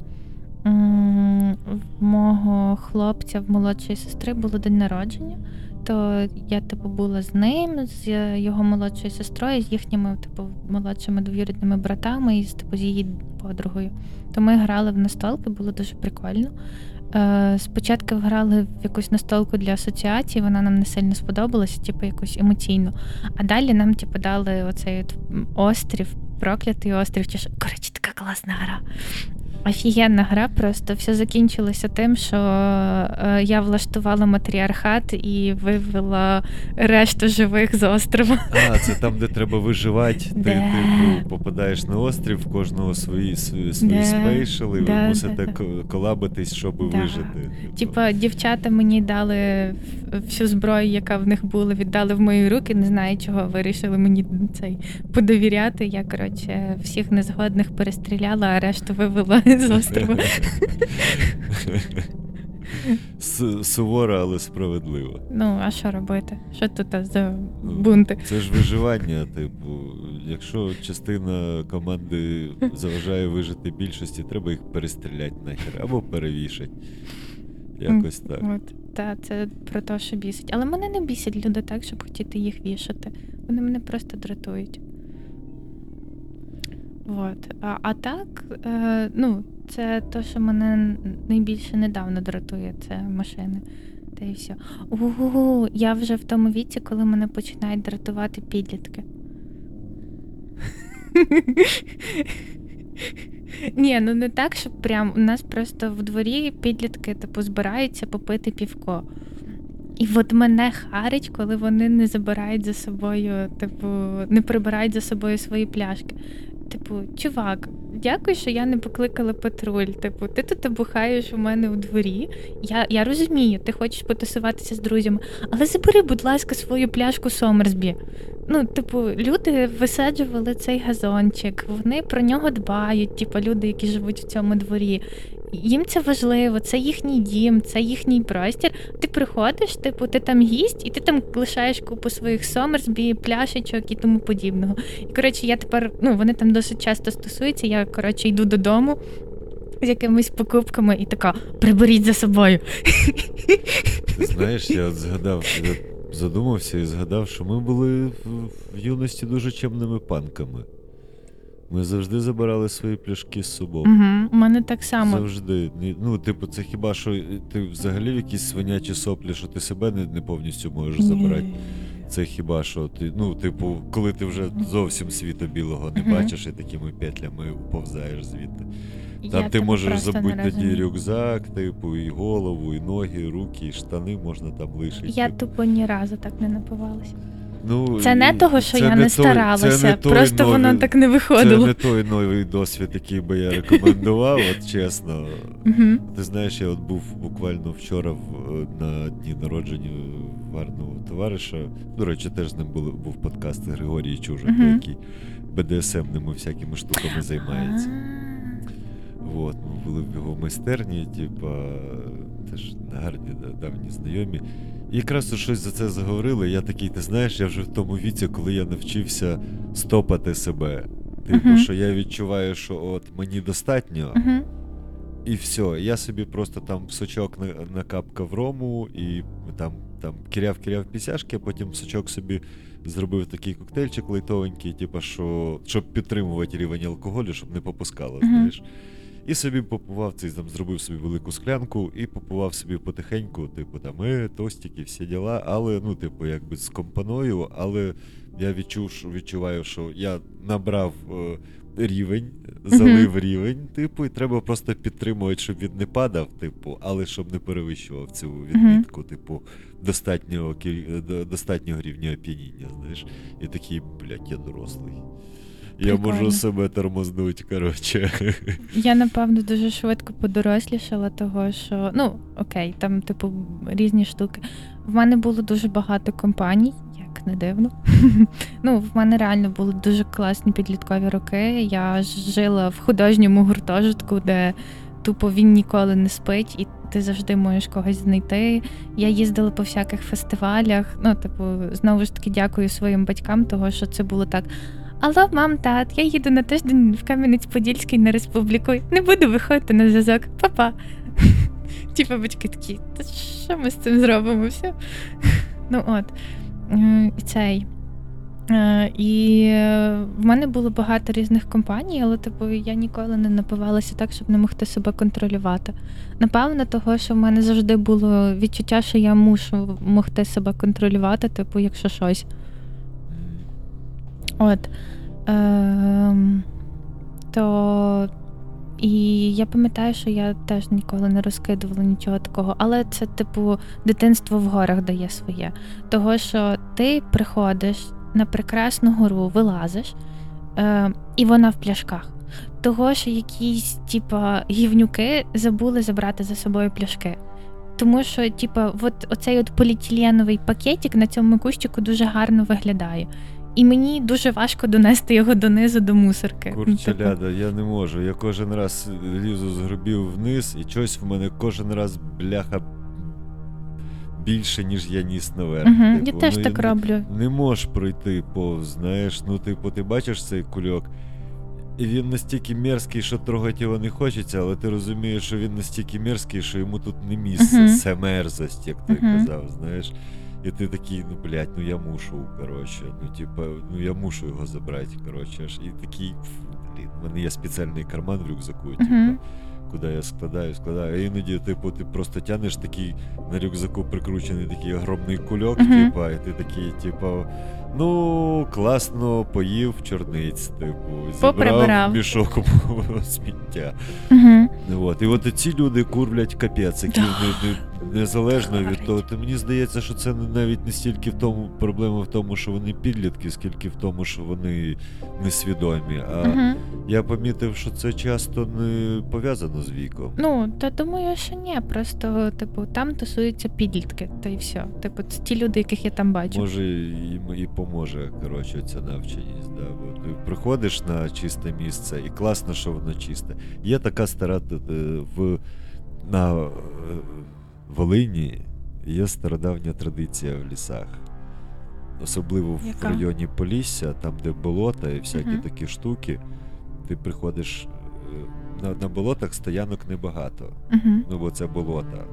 В мого хлопця, в молодшої сестри було день народження. То я, типу, була з ним, з його молодшою сестрою, з їхніми, типу, молодшими двоюрідними братами і з типу, з її подругою. То ми грали в настолки, було дуже прикольно. Е, спочатку грали в якусь настолку для асоціації, вона нам не сильно сподобалася, типу, якусь емоційну. А далі нам, типу, дали оцей от острів, проклятий острів. Коротше, така класна гра. Офігенна гра, просто все закінчилося тим, що е, я влаштувала матріархат і вивела решту живих з острова. А, це там, де треба виживати. Ти, Да. типу, попадаєш на острів, в кожного свої, свої, свої спейшали, ви мусите колабитись, щоб вижити. Типу. Типа, дівчата мені дали всю зброю, яка в них була, віддали в мої руки. Не знаю, чого вирішили мені цей подовіряти. Я коротше всіх незгодних перестріляла, а решту вивела з острова. Суворо, але справедливо. Ну, а що робити? Що тут за бунти? Це ж виживання, типу, якщо частина команди заважає вижити більшості, треба їх перестріляти нахер або перевішати. Якось так. От, та, це про те, що бісить. Але мене не бісять люди так, щоб хотіти їх вішати. Вони мене просто дратують. От. А, а так, е, ну, це те, що мене найбільше недавно дратує, це машини. Та і все. Угу, я вже в тому віці, коли мене починають дратувати підлітки. Ні, ну не так, щоб прям у нас просто в дворі підлітки типу збираються попити півко. І от мене харить, коли вони не забирають за собою, типу, не прибирають за собою свої пляшки. Типу, чувак, дякую, що я не покликала патруль. Типу, ти тут бухаєш у мене у дворі. Я, я розумію, ти хочеш потусуватися з друзями, але забери, будь ласка, свою пляшку Сомерсбі. Ну, типу, люди висаджували цей газончик, вони про нього дбають, типу, люди, які живуть в цьому дворі. Їм це важливо, це їхній дім, це їхній простір. Ти приходиш, типу, ти там гість, і ти там лишаєш купу своїх сомерсбі, пляшечок і тому подібного. І коротше, я тепер, ну вони там досить часто стосуються. Я коротше йду додому. З якимись покупками і така приберіть за собою. Знаєш, я от згадав, я задумався і згадав, що ми були в, юності дуже чемними панками. Ми завжди забирали свої пляшки з собою. Угу, У мене так само. Завжди. Ну, типу, це хіба що ти взагалі в якісь свинячі соплі, що ти себе не, не повністю можеш забирати. Це хіба що ти, ну, типу, коли ти вже зовсім світа білого не бачиш і такими петлями уповзаєш звідти. Я Там ти можеш забути тоді рюкзак, типу, і голову, і ноги, і руки, і штани можна там лишити. Я тупо ні разу так не напивалася. Ну, Це не того, що я не той- старалася, це не той просто воно новий- так не виходило. Це не той новий досвід, який би я рекомендував, от чесно. Ти знаєш, я от був буквально вчора на дні народження гарного товариша. До речі, теж з ним був, був подкаст Григорій Чужик, який БДСМними всякими штуками займається. Вот, ми були в його майстерні, типа, теж гарні давні знайомі. Якраз щось за це заговорили. Я такий, ти знаєш, я вже в тому віці, коли я навчився стопати себе. Типу, Мгм. що я відчуваю, що от мені достатньо, Угу. і все. Я собі просто там сочок на- накапкав рому і там, там кіряв-кіряв пісяшки, а потім сочок собі зробив такий коктейльчик лайтовенький, типу, що, щоб підтримувати рівень алкоголю, щоб не попускало, Мгм. знаєш. І собі попивав цей там, зробив собі велику склянку і попивав собі потихеньку, типу, там, е, тостики, всі діла, але, ну, типу, якби з компаною, але я відчув, що відчуваю, що я набрав е, рівень, залив рівень, типу, і треба просто підтримувати, щоб він не падав, типу, але щоб не перевищував цю відмітку, типу, достатнього, кіль- достатнього рівня оп'яніння, знаєш. І такий, блядь, я дорослий. Я можу себе тормознути, коротше. Я напевно дуже швидко подорослішала, того що ну окей, там, типу, різні штуки. В мене було дуже багато компаній, як не дивно. ну, в мене реально були дуже класні підліткові роки. Я жила в художньому гуртожитку, де тупо він ніколи не спить, і ти завжди можеш когось знайти. Я їздила по всяких фестивалях. Ну, типу, знову ж таки, дякую своїм батькам, того що це було так. Алло, мам, тат, я їду на тиждень в Кам'янець-Подільський на республіку. Не буду виходити на зв'язок. Па-па. Типа батьки такі, та що ми з цим зробимо? Все. Ну от. Е, цей. Е, І в мене було багато різних компаній, але типу я ніколи не напивалася так, щоб не могти себе контролювати. Напевно, того, що в мене завжди було відчуття, що я мушу могти себе контролювати, типу, якщо щось. От. Ем, то. І я пам'ятаю, що я теж ніколи не розкидувала нічого такого, але це, типу, дитинство в горах дає своє. Того, що ти приходиш на прекрасну гору, вилазиш, е, і вона в пляшках. Того, що якісь, типа, гівнюки забули забрати за собою пляшки. Тому що, типа, от оцей от поліетиленовий пакетик на цьому кущику дуже гарно виглядає. І мені дуже важко донести його донизу до мусорки. Ну, типу, Курчеляда, я не можу. Я кожен раз лізу з гробів вниз, і щось в мене кожен раз бляха більше, ніж я ніс наверх. Угу, я Типу, теж ну, так не- роблю. Не можеш пройти повз, знаєш. Ну, типу, ти бачиш цей кульок, і він настільки мерзкий, що трогати його не хочеться, але ти розумієш, що він настільки мерзкий, що йому тут не місце. Мгм. Це мерзость, як ти Мгм. казав, знаєш. І ти такий, ну блядь, ну я мушу, коротше. Ну, типа, ну я мушу його забрати, коротше. І такий, блін, в мене є спеціальний карман в рюкзаку, типу, Мгм. куди я складаю, складаю. А іноді, типу, ти просто тянеш такий на рюкзаку прикручений такий огромний кульок, Мгм. типа, і ти такий, типу, ну, класно поїв чорниць, типу, зібрав Поприбирав. мішок сміття. Угу. От. І от ці люди курблять капець, які Да. Не, не, незалежно від того. То мені здається, що це навіть не стільки в тому проблема в тому, що вони підлітки, скільки в тому, що вони несвідомі. А Угу. я помітив, що це часто не пов'язано з віком. Ну, та думаю, що ні. Просто, типу, там тусуються підлітки, та й все. Типу, це ті люди, яких я там бачу. Може, і, і допоможе коротше, ця навченість. Да? Бо ти приходиш на чисте місце, і класно, що воно чисте. Є така стара в на е, Волині є стародавня традиція в лісах. Особливо Яка? в районі Полісся, там, де болота і всякі Мгм. такі штуки. Ти приходиш е, на, на болотах стоянок небагато. Угу. Ну, бо це болота.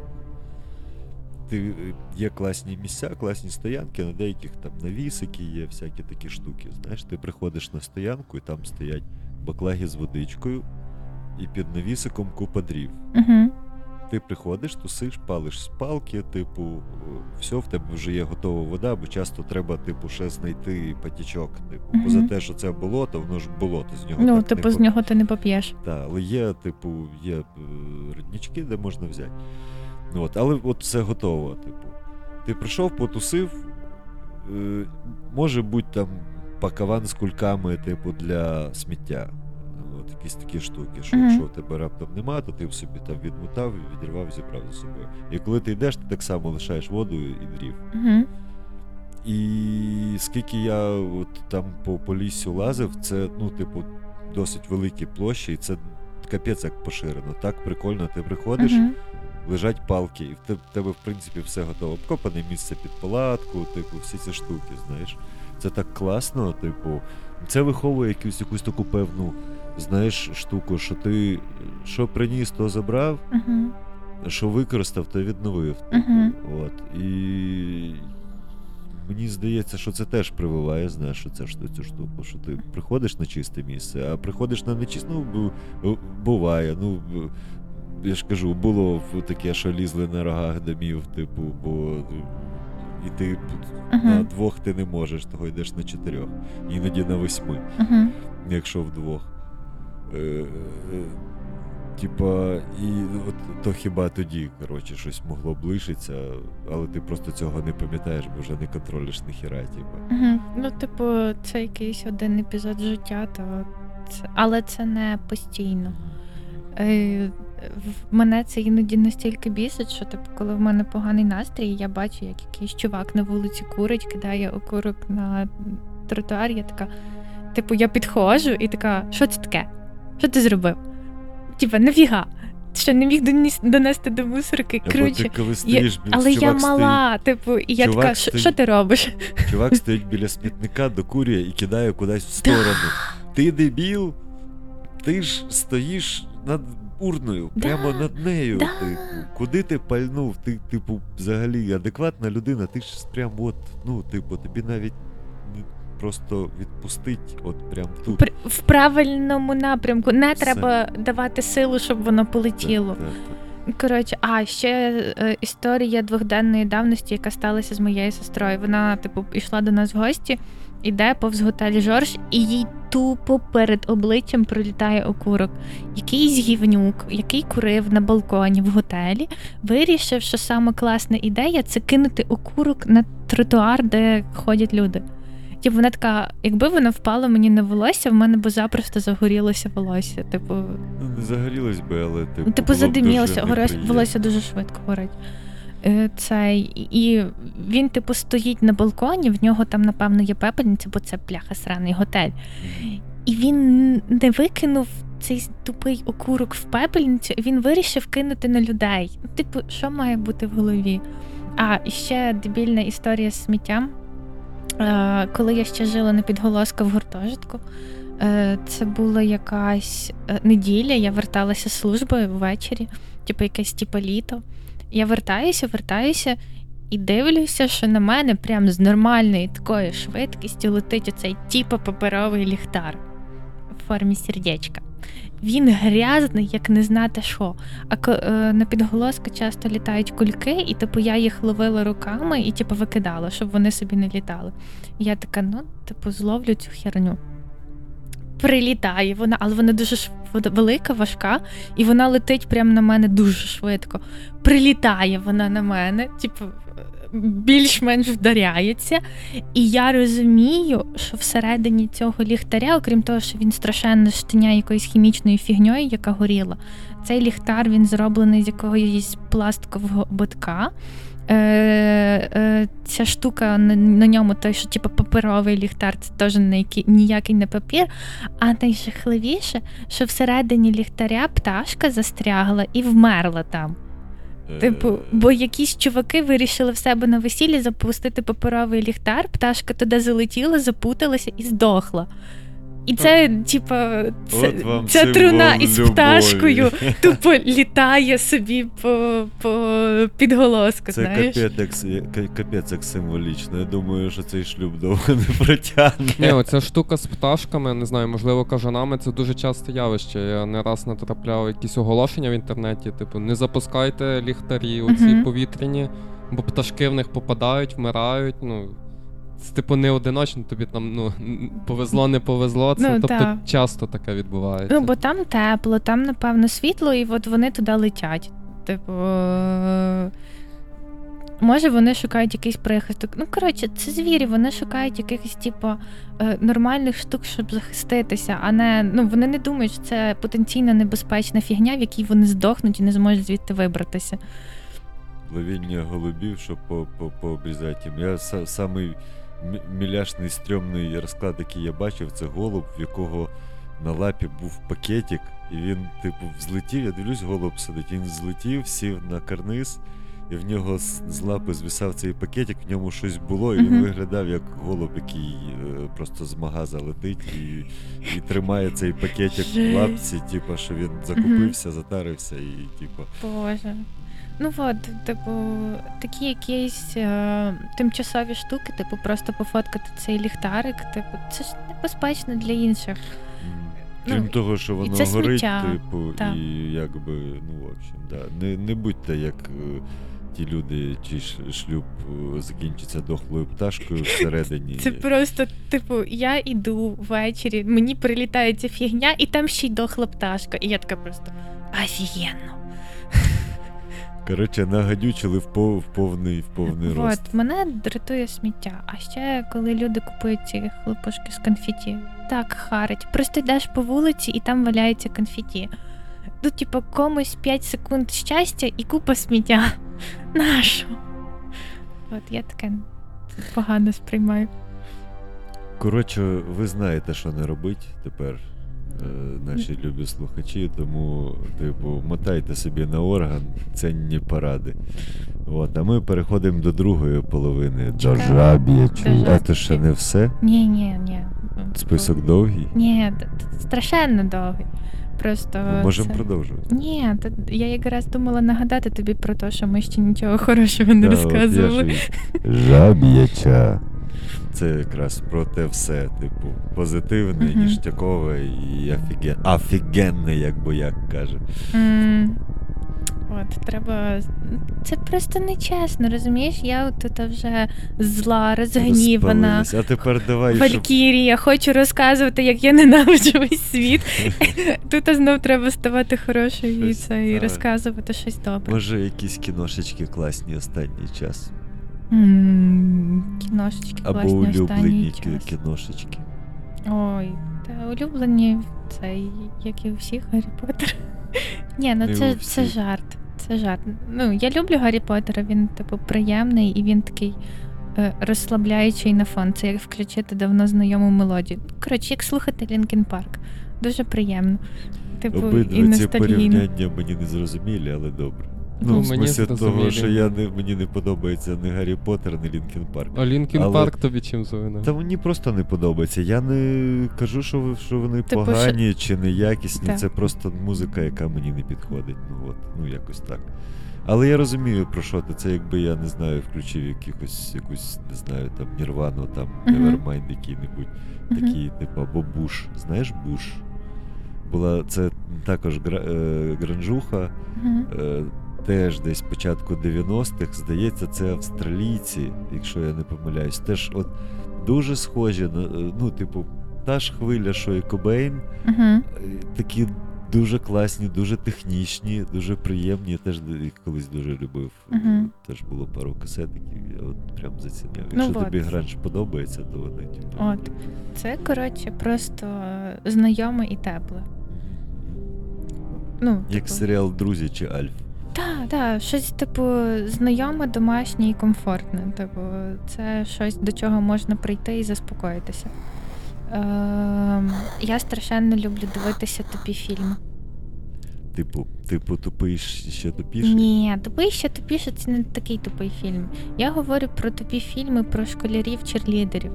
Ти, е, є класні місця, класні стоянки, на деяких там навісики є, всякі такі штуки. Знаєш, ти приходиш на стоянку, і там стоять баклаги з водичкою, і під навісиком купа дрів. Угу. Ти приходиш, тусиш, палиш з палки, типу, все, в тебе вже є готова вода, бо часто треба, типу, ще знайти патічок. Типу, бо за те, що це болото, воно ж болото з нього. Ну, так типу, не з нього ти не поп'єш. Так, але є, типу, є е, роднички, де можна взяти. Ну, от, але от все готово, типу. Ти прийшов, потусив, е, може бути там пакаван з кульками, типу, для сміття. От якісь такі штуки, що Мгм. якщо в тебе раптом нема, то ти в собі там відмотав, відірвав, зібрав за собою. І коли ти йдеш, ти так само лишаєш воду і дрів. Угу. І скільки я от там по поліссю лазив, це, ну, типу, досить великі площі, і це капець як поширено. Так прикольно, ти приходиш, Угу. лежать палки, і в в тебе, в принципі, все готово. Обкопане місце під палатку, типу, всі ці штуки, знаєш. Це так класно, типу, це виховує якусь якусь таку певну, знаєш, штуку, що ти що приніс, то забрав, Угу. що використав, то відновив. Мгм. От. І мені здається, що це теж прививає, знаєш, що це цю штуку, що ти приходиш на чисте місце, а приходиш на нечисте, ну, буває. Ну, я ж кажу, було таке, що лізли на рогах домів, типу, бо і ти на Угу. двох ти не можеш, того йдеш на чотирьох, іноді на восьми Угу. якщо вдвох. Е, е, Типа, і от то хіба тоді, коротше, щось могло б лишитися, але ти просто цього не пам'ятаєш, бо вже не контролюєш ніхіра, типа. Угу. Ну, типу, це якийсь один епізод життя, то це... але це не постійно. Е, в мене це іноді настільки бісить, що типу, коли в мене поганий настрій, я бачу, як якийсь чувак на вулиці курить, кидає окурок на тротуар, я така, типу, я підходжу і така, що це таке? Що ти зробив? Типа, нафіга? Що не міг донести до мусорки? Або Коротше, ти я... але я мала, типу, і я Чувак така, що стоїть- ти робиш? Чувак стоїть біля смітника, докурює і кидає кудись в сторону. Ти дебіл, ти ж стоїш над урною, прямо над нею. да. Типу, куди ти пальнув? Ти, типу, взагалі адекватна людина, ти ж прям от, ну, типу, тобі навіть просто відпустить, от прям тут. Пр- в правильному напрямку. Не Все. треба давати силу, щоб воно полетіло. Так, так, Коротше, а ще е, історія двохденної давності, яка сталася з моєю сестрою. Вона, типу, йшла до нас в гості, іде повз готель Жорж, і їй тупо перед обличчям пролітає окурок. Якийсь гівнюк, який курив на балконі в готелі, вирішив, що саме класна ідея це кинути окурок на тротуар, де ходять люди. Типу, вона така, якби вона впала мені на волосся, в мене б запросто загорілося волосся. Типу, Ну, не загорілось би, але типу. Ну, типу, задимілося, горось, волосся дуже швидко горить. Е, Цей, і він, типу, стоїть на балконі, в нього там, напевно, є пепельниця, бо це пляха сраний готель. І він не викинув цей тупий окурок в пепельницю, і він вирішив кинути на людей. Типу, що має бути в голові? А, ще дебільна історія з сміттям. Е, коли я ще жила на підголоска в гуртожитку, е, це була якась е, неділя, я верталася з служби ввечері, типу якесь типу літо. Я вертаюся, вертаюся і дивлюся, що на мене прям з нормальної такої швидкістю летить оцей типу паперовий ліхтар в формі сердечка. Він грязний, як не знати що. А е, на підголоска часто літають кульки, і типу я їх ловила руками і типу викидала, щоб вони собі не літали. І я така, ну, типу, зловлю цю херню. Прилітає вона, але вона дуже велика, важка, і вона летить прямо на мене дуже швидко. Прилітає вона на мене, типу, більш-менш вдаряється. І я розумію, що всередині цього ліхтаря, окрім того, що він страшенно штиняє якоюсь хімічною фігньою, яка горіла, цей ліхтар він зроблений з якогось пластикового ободка. Е, е, Ця штука на, на ньому, той, що типу, паперовий ліхтар, це теж ніякий не папір. А найжахливіше, що всередині ліхтаря пташка застрягла і вмерла там. Типу, Е, бо якісь чуваки вирішили в себе на весіллі запустити паперовий ліхтар, пташка туди залетіла, запуталася і здохла. І це, типа, це, ця труна із любові. пташкою тупо літає собі по, по підголоску, Це знаєш. капець, як, капець як символічно. Я думаю, що цей шлюб довго не протягне. Ні, оця штука з пташками, не знаю, можливо, кажанами, це дуже часте явище. Я не раз натрапляв якісь оголошення в інтернеті, типу, не запускайте ліхтарі оці Мгм. повітряні, бо пташки в них попадають, вмирають. Ну, це типу не одиночно, тобі там ну, повезло, не повезло. Це Ну, тобто так. часто таке відбувається. Ну, бо там тепло, там, напевно, світло, і от вони туди летять. Типу. е, Може, вони шукають якийсь прихисток. Ну, коротше, це звірі, вони шукають якихось, типу, е, нормальних штук, щоб захиститися, а не ну вони не думають, що це потенційно небезпечна фігня, в якій вони здохнуть і не зможуть звідти вибратися. Ловіння голубів, щоб по, по, пообрізати їм. Я самий міляшний стрьомний розклад, який я бачив, це голуб, в якого на лапі був пакетик, і він, типу, взлетів. Я дивлюсь, голуб сидить. Він злетів, сів на карниз, і в нього з, лапи звисав цей пакетик, в ньому щось було, і він Мгм. виглядав як голуб, який е, просто з магаза летить і, і тримає цей пакетик в лапці, типу, що він закупився, затарився і, типу. Боже. Ну от, типу, такі якісь е, тимчасові штуки, типу, просто пофоткати цей ліхтарик, типу, це ж небезпечно для інших. М, Ну, Крім того, що воно горить, сміття, типу, так. і якби, ну, в общем, да. Не, не будьте як е, ті люди, чий шлюб е, закінчиться дохлою пташкою всередині. Це просто, типу, я іду ввечері, мені прилітає ця фігня, і там ще й дохла пташка. І я така просто офігенно. Коротше, нагадючили в, пов, в повний, в повний рост. От, мене дратує сміття. А ще коли люди купують ці хлопушки з конфеті, так харить. Просто йдеш по вулиці і там валяється конфеті. Тут, типу, комусь 5 секунд щастя і купа сміття. Нащо? От я таке погано сприймаю. Коротше, ви знаєте, що не робить тепер, наші любі слухачі, тому, типу, мотайте собі на орган ценні поради. От, а ми переходимо до другої половини. До Чекай. А це ще не все? Ні, ні, ні. Список довгий? Ні, страшенно довгий. Просто. Ми можемо це- продовжувати. Ні, та я якраз думала нагадати тобі про те, що ми ще нічого хорошого не Да, розказували. Жаб'яча. Це якраз про те все, типу, позитивне, Мгм. ніштякове і офіген... офігенне, як бояк каже. М, От, треба. Це просто нечесно, розумієш? Я тут вже зла, розгнівана. А тепер давай, щоб хочу розказувати, як я ненавиджу весь світ. Тут знов треба ставати хорошою і і розказувати щось добре. може якісь кіношечки класні останній час. М, Кіношечки Або класні улюблені кі- час. кіношечки. Ой, та улюблені це як і у всіх Гаррі Поттер. Ні, ну Не це, у це всіх. жарт. Це жарт. Ну, я люблю Гаррі Поттера, він, типу, приємний і він такий е, розслабляючий на фон. Це як включити давно знайому мелодію. Коротше, як слухати Лінкін Парк. Дуже приємно. Типу, і Обидва ці ностальгійно. порівняння мені не зрозумілі, але добре. Ну, Ну, в мені смислі того, що я не, мені не подобається ні Гаррі Поттер, ні Лінкін Парк. А Лінкін Але- Парк тобі чим завинив? Та мені просто не подобається. Я не кажу, що, ви- що вони Типу, погані чи неякісні. Так. Це просто музика, яка мені не підходить. Ну от, ну якось так. Але я розумію, про що ти. Це якби я не знаю, включив якихось, якусь, не знаю, там Нірвану, там Мгм. Nevermind який-небудь, Мгм. такий, типу, або Буш. Знаєш, Буш? Була це також гра, е, гранжуха. Мгм. Е, теж десь початку 90-х, здається, це австралійці, якщо я не помиляюсь, теж от дуже схожі на, е, ну, типу, та ж хвиля, що і Кобейн, е, такі дуже класні, дуже технічні, дуже приємні. Я теж їх колись дуже любив. Мгм. Теж було пару касетиків, я от прям заціняв. Ну Якщо от. тобі гранж подобається, то вони типу. От. Це, коротше, просто знайоме і тепле. Ну, Як типу, серіал Друзі чи Альф. Так, так, щось, типу, знайоме, домашнє і комфортне. Типу, це щось, до чого можна прийти і заспокоїтися. Ем, я страшенно люблю дивитися тупі фільми. Типу, типу, тупий ще тупіший. Ні, тупий ще тупіше це не такий тупий фільм. Я говорю про тупі фільми про школярів черлідерів.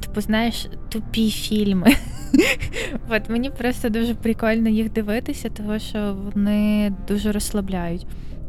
Типу, знаєш, тупі фільми. От мені просто дуже прикольно їх дивитися, тому що вони дуже розслабляють.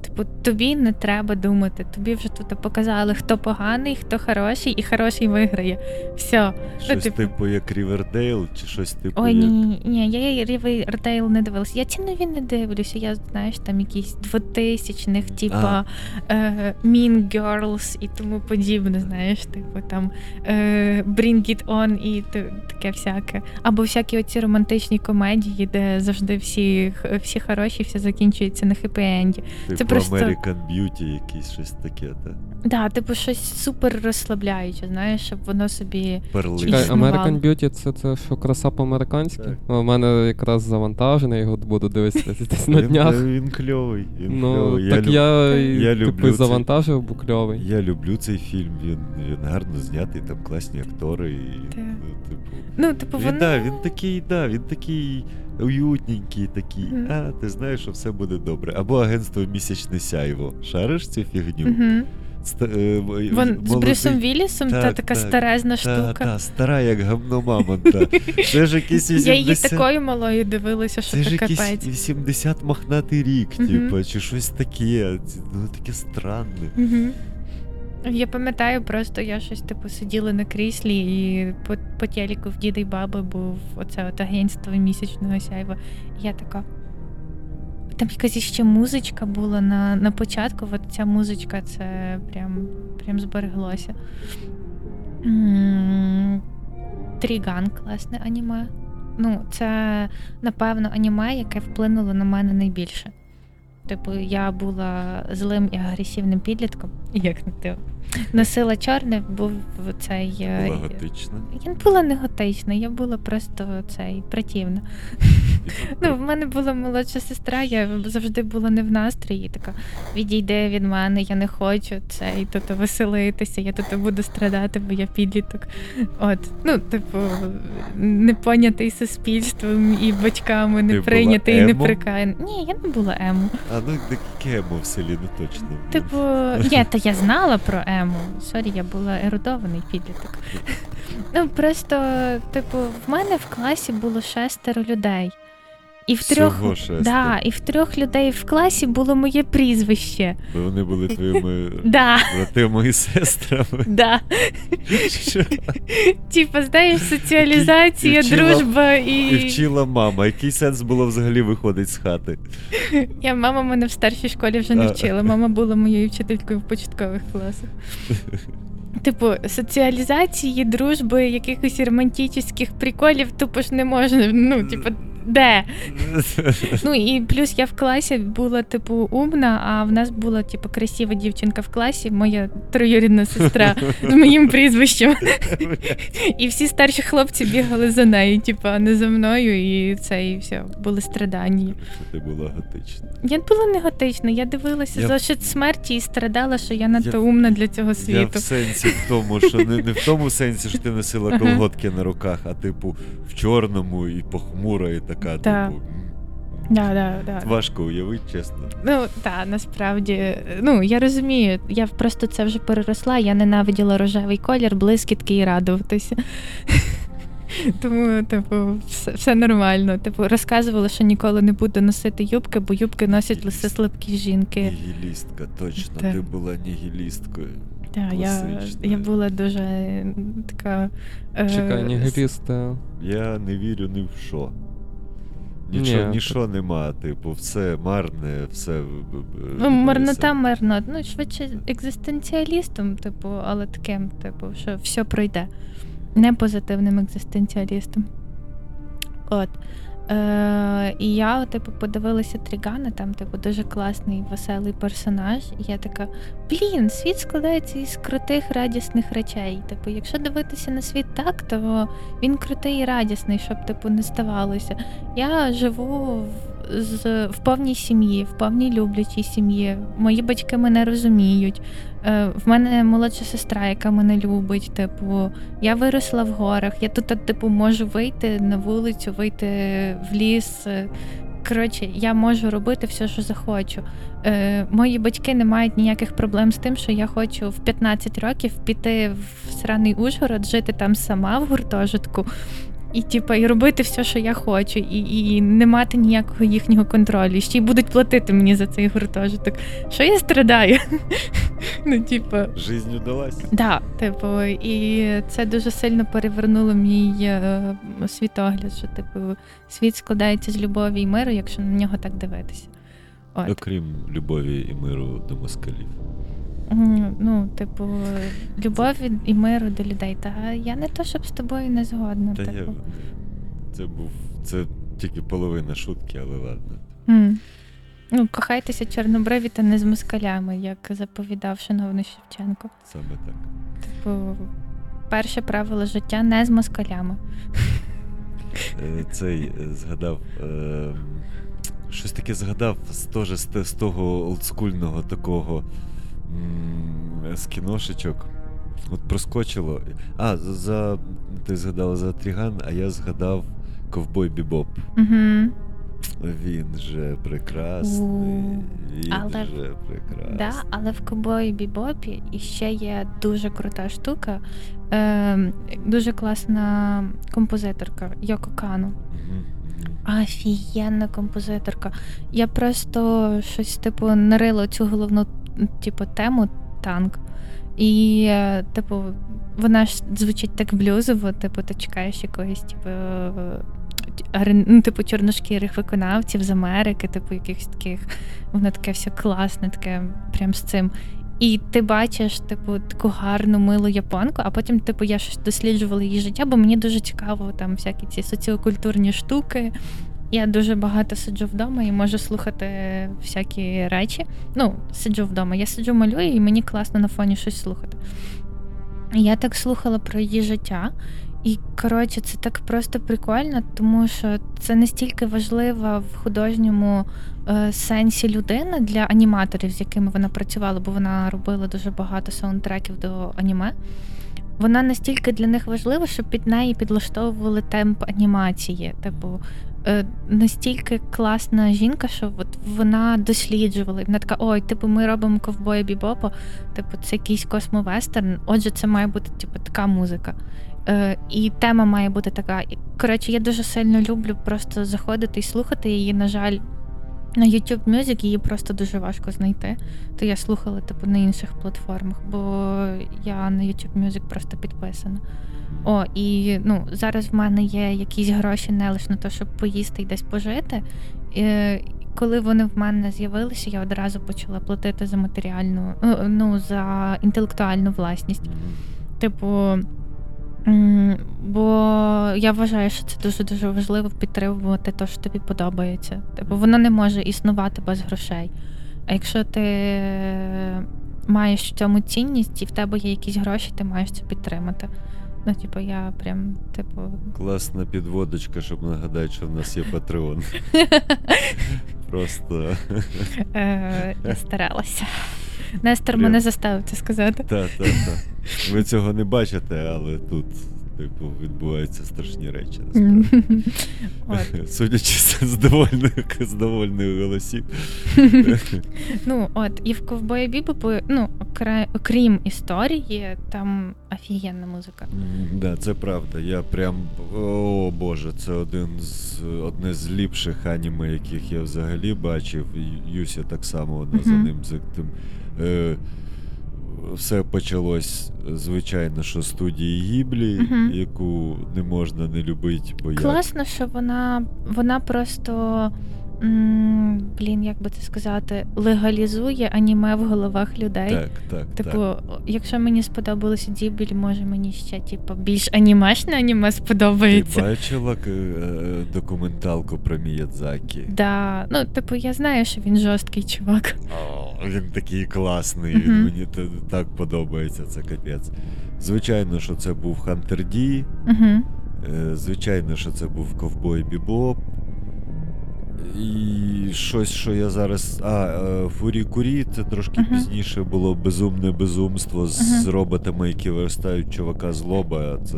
Типу, тобі не треба думати. Тобі вже тут показали, хто поганий, хто хороший, і хороший виграє. Все. Щось типу- типу як Рівердейл, чи щось типу. Ой, як... ні, ні, ні, я Рівердейл не дивилася. Я ці нові не дивлюся. Я знаєш, там якісь двотисячних, типа е, Mean Girls і тому подібне, знаєш, типу там е, Bring It On і таке всяке. Або всякі оці романтичні комедії, де завжди всі, всі хороші, все закінчується на хеппі-енді. Типу це просто- American Beauty, якийсь щось таке, та Да, типу щось супер розслабляюче, знаєш, щоб воно собі. перли. Чекай, American Beauty це, це що краса по-американськи? У мене якраз завантажений, його буду дивитися десь на днях. він кльовий. Він Ну, кльовий. так люб- я, я типу, люблю і цей- завантажив, бо кльовий. Я люблю цей фільм, він, він гарно знятий, там класні актори. І, ну, типу, Ну, типу, він, воно... да, він такий, да, він такий уютненький, такий. А, ти знаєш, що все буде добре. Або агентство місячне сяйво. Шариш цю фігню? Ста- е, в- Вон з молодий- Брюсом Віллісом, та така так. старезна Та, штука. та, стара, як гамно мамонта. Це ж якийсь 80... Я її такою малою дивилася, що Це ж це капець. 80 махнатий рік, типу, чи щось таке. Ну, таке странне. Я пам'ятаю, просто я щось типу сиділа на кріслі, і по, по телеку в діда й баби був оце от агентство місячного сяйва. І я така. Там якась ще музичка була на, на початку. От ця музичка це прям, прям збереглося. Тріган класне аніме. Ну, це, напевно, аніме, яке вплинуло на мене найбільше. Типу, я була злим і агресивним підлітком, як не ти. Носила чорне, був цей. е, Була готична. Я не була не готична, я була просто цей противна. Ну, в мене була молодша сестра, я завжди була не в настрої, така відійде від мене, я не хочу цей тут веселитися, я тут буду страдати, бо я підліток. От, ну, типу, не понятий суспільством і батьками, не прийнятий і не прикаяний. Ні, я не була емо. А ну таке емо в селі не точно. Типу, ні, та я знала про ему. Sorry, я була ерудований підліток. Ну просто, типу, в мене в класі було шестеро людей. І в трьох, Всього да, і в трьох людей в класі було моє прізвище. Бо вони були твоїми братами і сестрами. да. Що? Типу, знаєш, соціалізація, дружба І і. вчила мама. Який сенс було взагалі виходити з хати? Я мама мене в старшій школі вже не вчила. Мама була моєю вчителькою в початкових класах. Типу, соціалізації, дружби, якихось романтичних приколів, тупо ж не можна. Ну, типу, де? Ну і плюс я в класі була, типу, умна, а в нас була, типу, красива дівчинка в класі, моя троюрідна сестра з моїм прізвищем. І всі старші хлопці бігали за нею, типу, а не за мною, і це і все, були страдання. Ти була готична. Я була не готична, я дивилася Я- зошит смерті і страдала, що я надто Я- умна для цього Я світу. в сенсі в тому, що не, не в тому сенсі, що ти носила колготки на руках, а типу в чорному і похмура, і така, Да. типу. Да, да, да. Важко уявити, чесно. Ну так, насправді, ну я розумію, я просто це вже переросла. Я ненавиділа рожевий колір, блискітки і радуватися. Тому, типу, все, все нормально. Типу, розказувала, що ніколи не буду носити юбки, бо юбки носять лише слабкі жінки. Нігілістка, точно, Так. ти була нігілісткою. Так, я, я була дуже така. е, Чекай, с- нігіліст. е, Я не вірю ні в що. Нічого, Ні, нічого нема, типу, все марне, все. б- Ну, марнота марно. Ну, швидше екзистенціалістом, типу, але таким, типу, що все пройде. Не позитивним екзистенціалістом. От. Е, І я, типу, подивилася Трігана, там, типу, дуже класний, веселий персонаж. І я така: блін, світ складається із крутих, радісних речей. Типу, якщо дивитися на світ так, то він крутий і радісний, щоб типу не ставалося. Я живу в, з, в повній сім'ї, в повній люблячій сім'ї. Мої батьки мене розуміють. Е, В мене молодша сестра, яка мене любить. Типу, я виросла в горах. Я тут, типу, можу вийти на вулицю, вийти в ліс. Е, Коротше, я можу робити все, що захочу. Е, Мої батьки не мають ніяких проблем з тим, що я хочу в 15 років піти в сраний Ужгород, жити там сама в гуртожитку. І, типу, і робити все, що я хочу, і і не мати ніякого їхнього контролю. Ще й будуть платити мені за цей гуртожиток. Що я страдаю? Ну, типу, Жизнь удалась. да, типу, і це дуже сильно перевернуло мій е, світогляд, що типу світ складається з любові і миру, якщо на нього так дивитися. От. Окрім любові і миру до москалів. Ну, типу, любові і миру до людей. Та я не то, щоб з тобою не згодна. Та я типу. це був це тільки половина шутки, але ладно. М. Ну, кохайтеся чорнобриві та не з москалями, як заповідав шановний Шевченко. Саме так. Типу, перше правило життя не з москалями. Е, Цей е, згадав. е, Щось таке згадав з, теж з того олдскульного такого м, з кіношечок. От проскочило. А, за- ти згадала за Тріган, а я згадав Ковбой Бібоп. Угу. Він же прекрасний. Він але- же прекрасний. Да, але в Кобої Бібопі іще є дуже крута штука, е, дуже класна композиторка Йоко Кану. Мгм. Офігенна композиторка. Я просто щось, типу, нарила цю головну типу, тему танк. І, е, типу, вона ж звучить так блюзово, типу, ти чекаєш якогось, типу, ну, типу, чорношкірих виконавців з Америки, типу, якихось таких. Воно таке все класне, таке прям з цим. І ти бачиш, типу, таку гарну, милу японку, а потім, типу, я щось досліджувала її життя, бо мені дуже цікаво там всякі ці соціокультурні штуки. Я дуже багато сиджу вдома і можу слухати всякі речі. Ну, сиджу вдома. Я сиджу малюю, і мені класно на фоні щось слухати. Я так слухала про її життя. І коротше, це так просто прикольно, тому що це настільки важлива в художньому е, сенсі людина для аніматорів, з якими вона працювала, бо вона робила дуже багато саундтреків до аніме. Вона настільки для них важлива, що під неї підлаштовували темп анімації. Типу, настільки класна жінка, що от вона досліджувала. Вона така, ой, типу, ми робимо ковбоя бібопа, типу, це якийсь космовестерн. Отже, це має бути типу, така музика. Е, і тема має бути така. Коротше, я дуже сильно люблю просто заходити і слухати її. На жаль, на YouTube Music її просто дуже важко знайти. То я слухала типу на інших платформах, бо я на YouTube Music просто підписана. О, і ну, зараз в мене є якісь гроші не лише на те, щоб поїсти і десь пожити. І, коли вони в мене з'явилися, я одразу почала платити за матеріальну, ну, ну за інтелектуальну власність. Типу, бо я вважаю, що це дуже дуже важливо підтримувати те, що тобі подобається. Типу, воно не може існувати без грошей. А якщо ти маєш в цьому цінність і в тебе є якісь гроші, ти маєш це підтримати. Ну, типу, я прям, типу. Класна підводочка, щоб нагадати, що в нас є Патреон. Просто Е, я старалася. Нестор мене заставив це сказати. та, та, та. Ви цього не бачите, але тут, типу, відбуваються страшні речі. насправді. Судячи з довольних, з довольних голосів. Ну, от, і в ковбої Бібопу, ну, окрім історії, там офігенна музика. Да, це правда. Я прям. О Боже, це один з одне з ліпших аніме, яких я взагалі бачив. Юся так само вона за ним за тим. Все почалось, звичайно, що з студії Гіблі, угу. яку не можна не любити, бо Класно, як... що вона, вона просто блін, як би це сказати, легалізує аніме в головах людей. Так, так. Типу, так. якщо мені сподобалося Дібіль, може мені ще типу, більш анімешне аніме сподобається. Ти бачила к- е, документалку про Міядзакі? Да. Ну, типу, я знаю, що він жорсткий чувак. О, він такий класний, Мгм. він мені так подобається, це капець. Звичайно, що це був Хантер Ді, е, звичайно, що це був Ковбой Бібоп. І щось, що я зараз. А, е, Фурі Курі, це трошки Мгм. пізніше було безумне безумство з Мгм. роботами, які виростають чувака з лоба. Це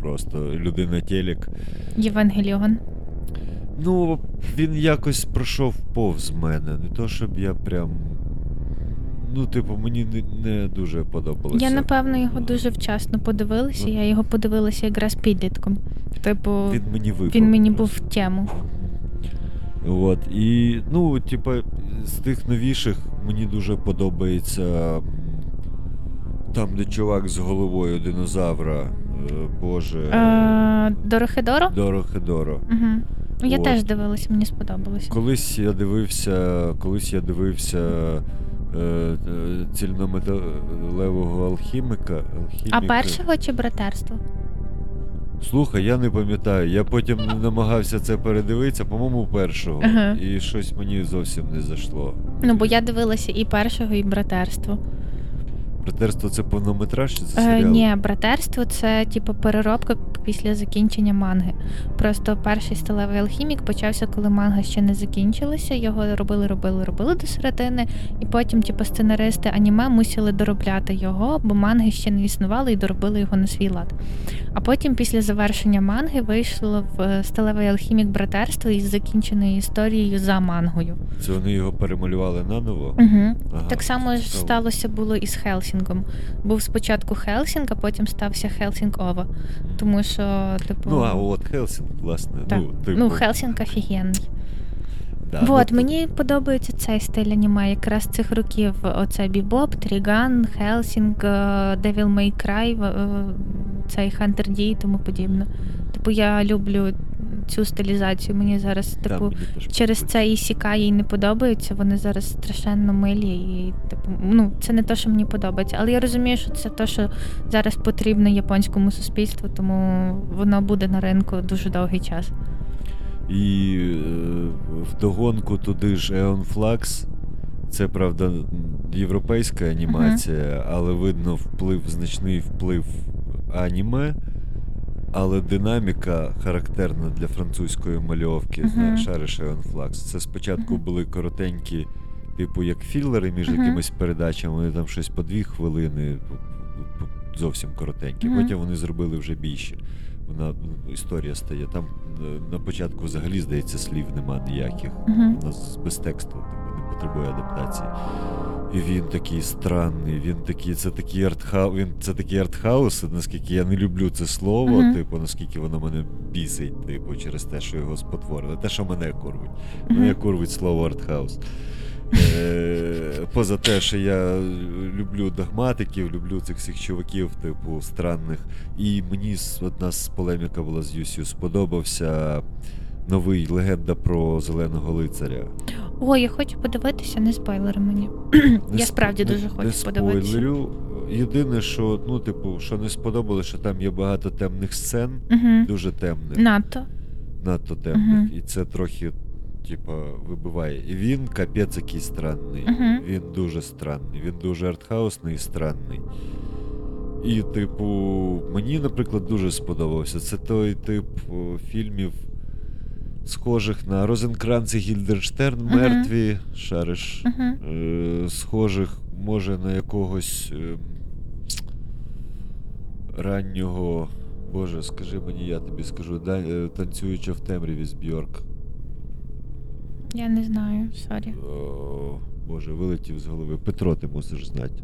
просто людина телек. Євангеліон. Ну, він якось пройшов повз мене. Не то, щоб я прям. Ну, типу, мені не, не дуже подобалося. Я, напевно, його дуже вчасно подивилася. Ну. Я його подивилася якраз підлітком. Типу, Він мені випав. він мені був в тему. От. І, ну, типа, з тих новіших мені дуже подобається. Там, де чувак з головою динозавра. е, Боже. Е, Дорохидоро? Угу. Я От. теж дивилася, мені сподобалося. Колись я дивився, колись я дивився е, е, цільнометалевого алхімика. алхіміка. А першого чи братерство? Слухай, я не пам'ятаю. Я потім намагався це передивитися, по-моєму, першого. Ага. І щось мені зовсім не зайшло. Ну, бо я дивилася і першого, і братерство. Братерство це повнометраж чи це Е, ні, братерство це типу переробка після закінчення манги. Просто перший сталевий алхімік почався, коли манга ще не закінчилася. Його робили, робили, робили до середини, і потім, типу, сценаристи аніме мусили доробляти його, бо манги ще не існували і доробили його на свій лад. А потім, після завершення манги, вийшло в е, сталевий алхімік братерство із закінченою історією за мангою. Це вони його перемалювали наново. Угу. Ага, Так само ж сталося було і з Хелсінгом. Був спочатку Хелсінг, а потім стався Хелсінг OVA. Тому що, типу. Ну, а от Хелсінг, власне. так. Ну, типу, ну, Хелсінг офігенний. да, вот, ну, мені подобається цей стиль аніме, якраз цих років. Оце Бібоп, Тріган, Хелсінг, е, Devil May Cry, е, цей Хантер Ді і тому подібне. Типу, я люблю цю стилізацію. Мені зараз, да, типу, мені через це і сікає, і не подобаються. Вони зараз страшенно милі. І, типу, ну, це не те, що мені подобається. Але я розумію, що це те, що зараз потрібно японському суспільству, тому воно буде на ринку дуже довгий час. І е, вдогонку туди ж Eon Flux. Це правда європейська анімація, але видно вплив, значний вплив аніме. Але динаміка характерна для французької мальовки. Мгм. Знаєш, шариш Flux. Це спочатку Мгм. були коротенькі, типу як філери між Мгм. якимись передачами, вони там щось по дві хвилини, зовсім коротенькі. Потім вони зробили вже більше. Вона історія стає. Там е, на початку взагалі, здається, слів нема ніяких. Мгм. Вона без тексту, типу, не потребує адаптації. І він такий странний, він такий, це такий артхаус, він це такий артхаус, наскільки я не люблю це слово, Мгм. типу, наскільки воно мене бісить, типу, через те, що його спотворили. Те, що мене курвить. Мгм. Мене курвить слово артхаус. Е, Поза те, що я люблю догматиків, люблю цих всіх чуваків, типу, странних. І мені одна з полеміка була з Юсю, сподобався новий легенда про зеленого лицаря. О, я хочу подивитися, не спойлери мені. Не Я справді не- дуже не хочу подивитися. спойлерю. Єдине, що, ну, типу, що не сподобалося, що там є багато темних сцен, Угу. дуже темних. Надто. надто темних, Мгм. і це трохи, типа, вибиває. І він капець який странний. Мгм. Він дуже странний, він дуже артхаусний і странний. І, типу, мені, наприклад, дуже сподобався. Це той тип о, фільмів, схожих на Розенкранц і Гільденштерн, мертві, шариш, Угу. е, схожих, може, на якогось е, раннього. Боже, скажи мені, я тобі скажу, да, е, танцююча в темряві з Бьорк. Я не знаю, sorry. О, Боже, вилетів з голови. Петро, ти мусиш знати.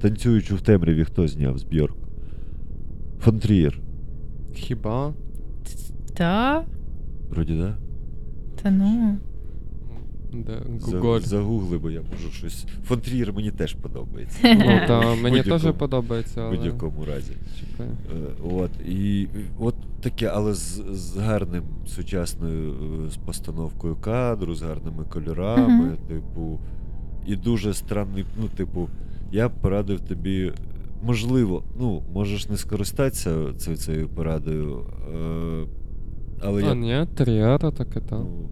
Танцюючу в темряві хто зняв з Бьорк? Фонтрієр. Хіба? Та? Вроді, да? Та ну. За, загугли, бо я можу щось. Фонтрір мені теж подобається. Ну, та, мені теж подобається, В але... будь-якому разі. Чекай. Е, От, і от таке, але з, з гарним сучасною е, з постановкою кадру, з гарними кольорами, Мгм. типу, і дуже странний, ну, типу, я б порадив тобі, можливо, ну, можеш не скористатися цією, цією порадою, е, але А, я. ні, Тріара таке там. Ну,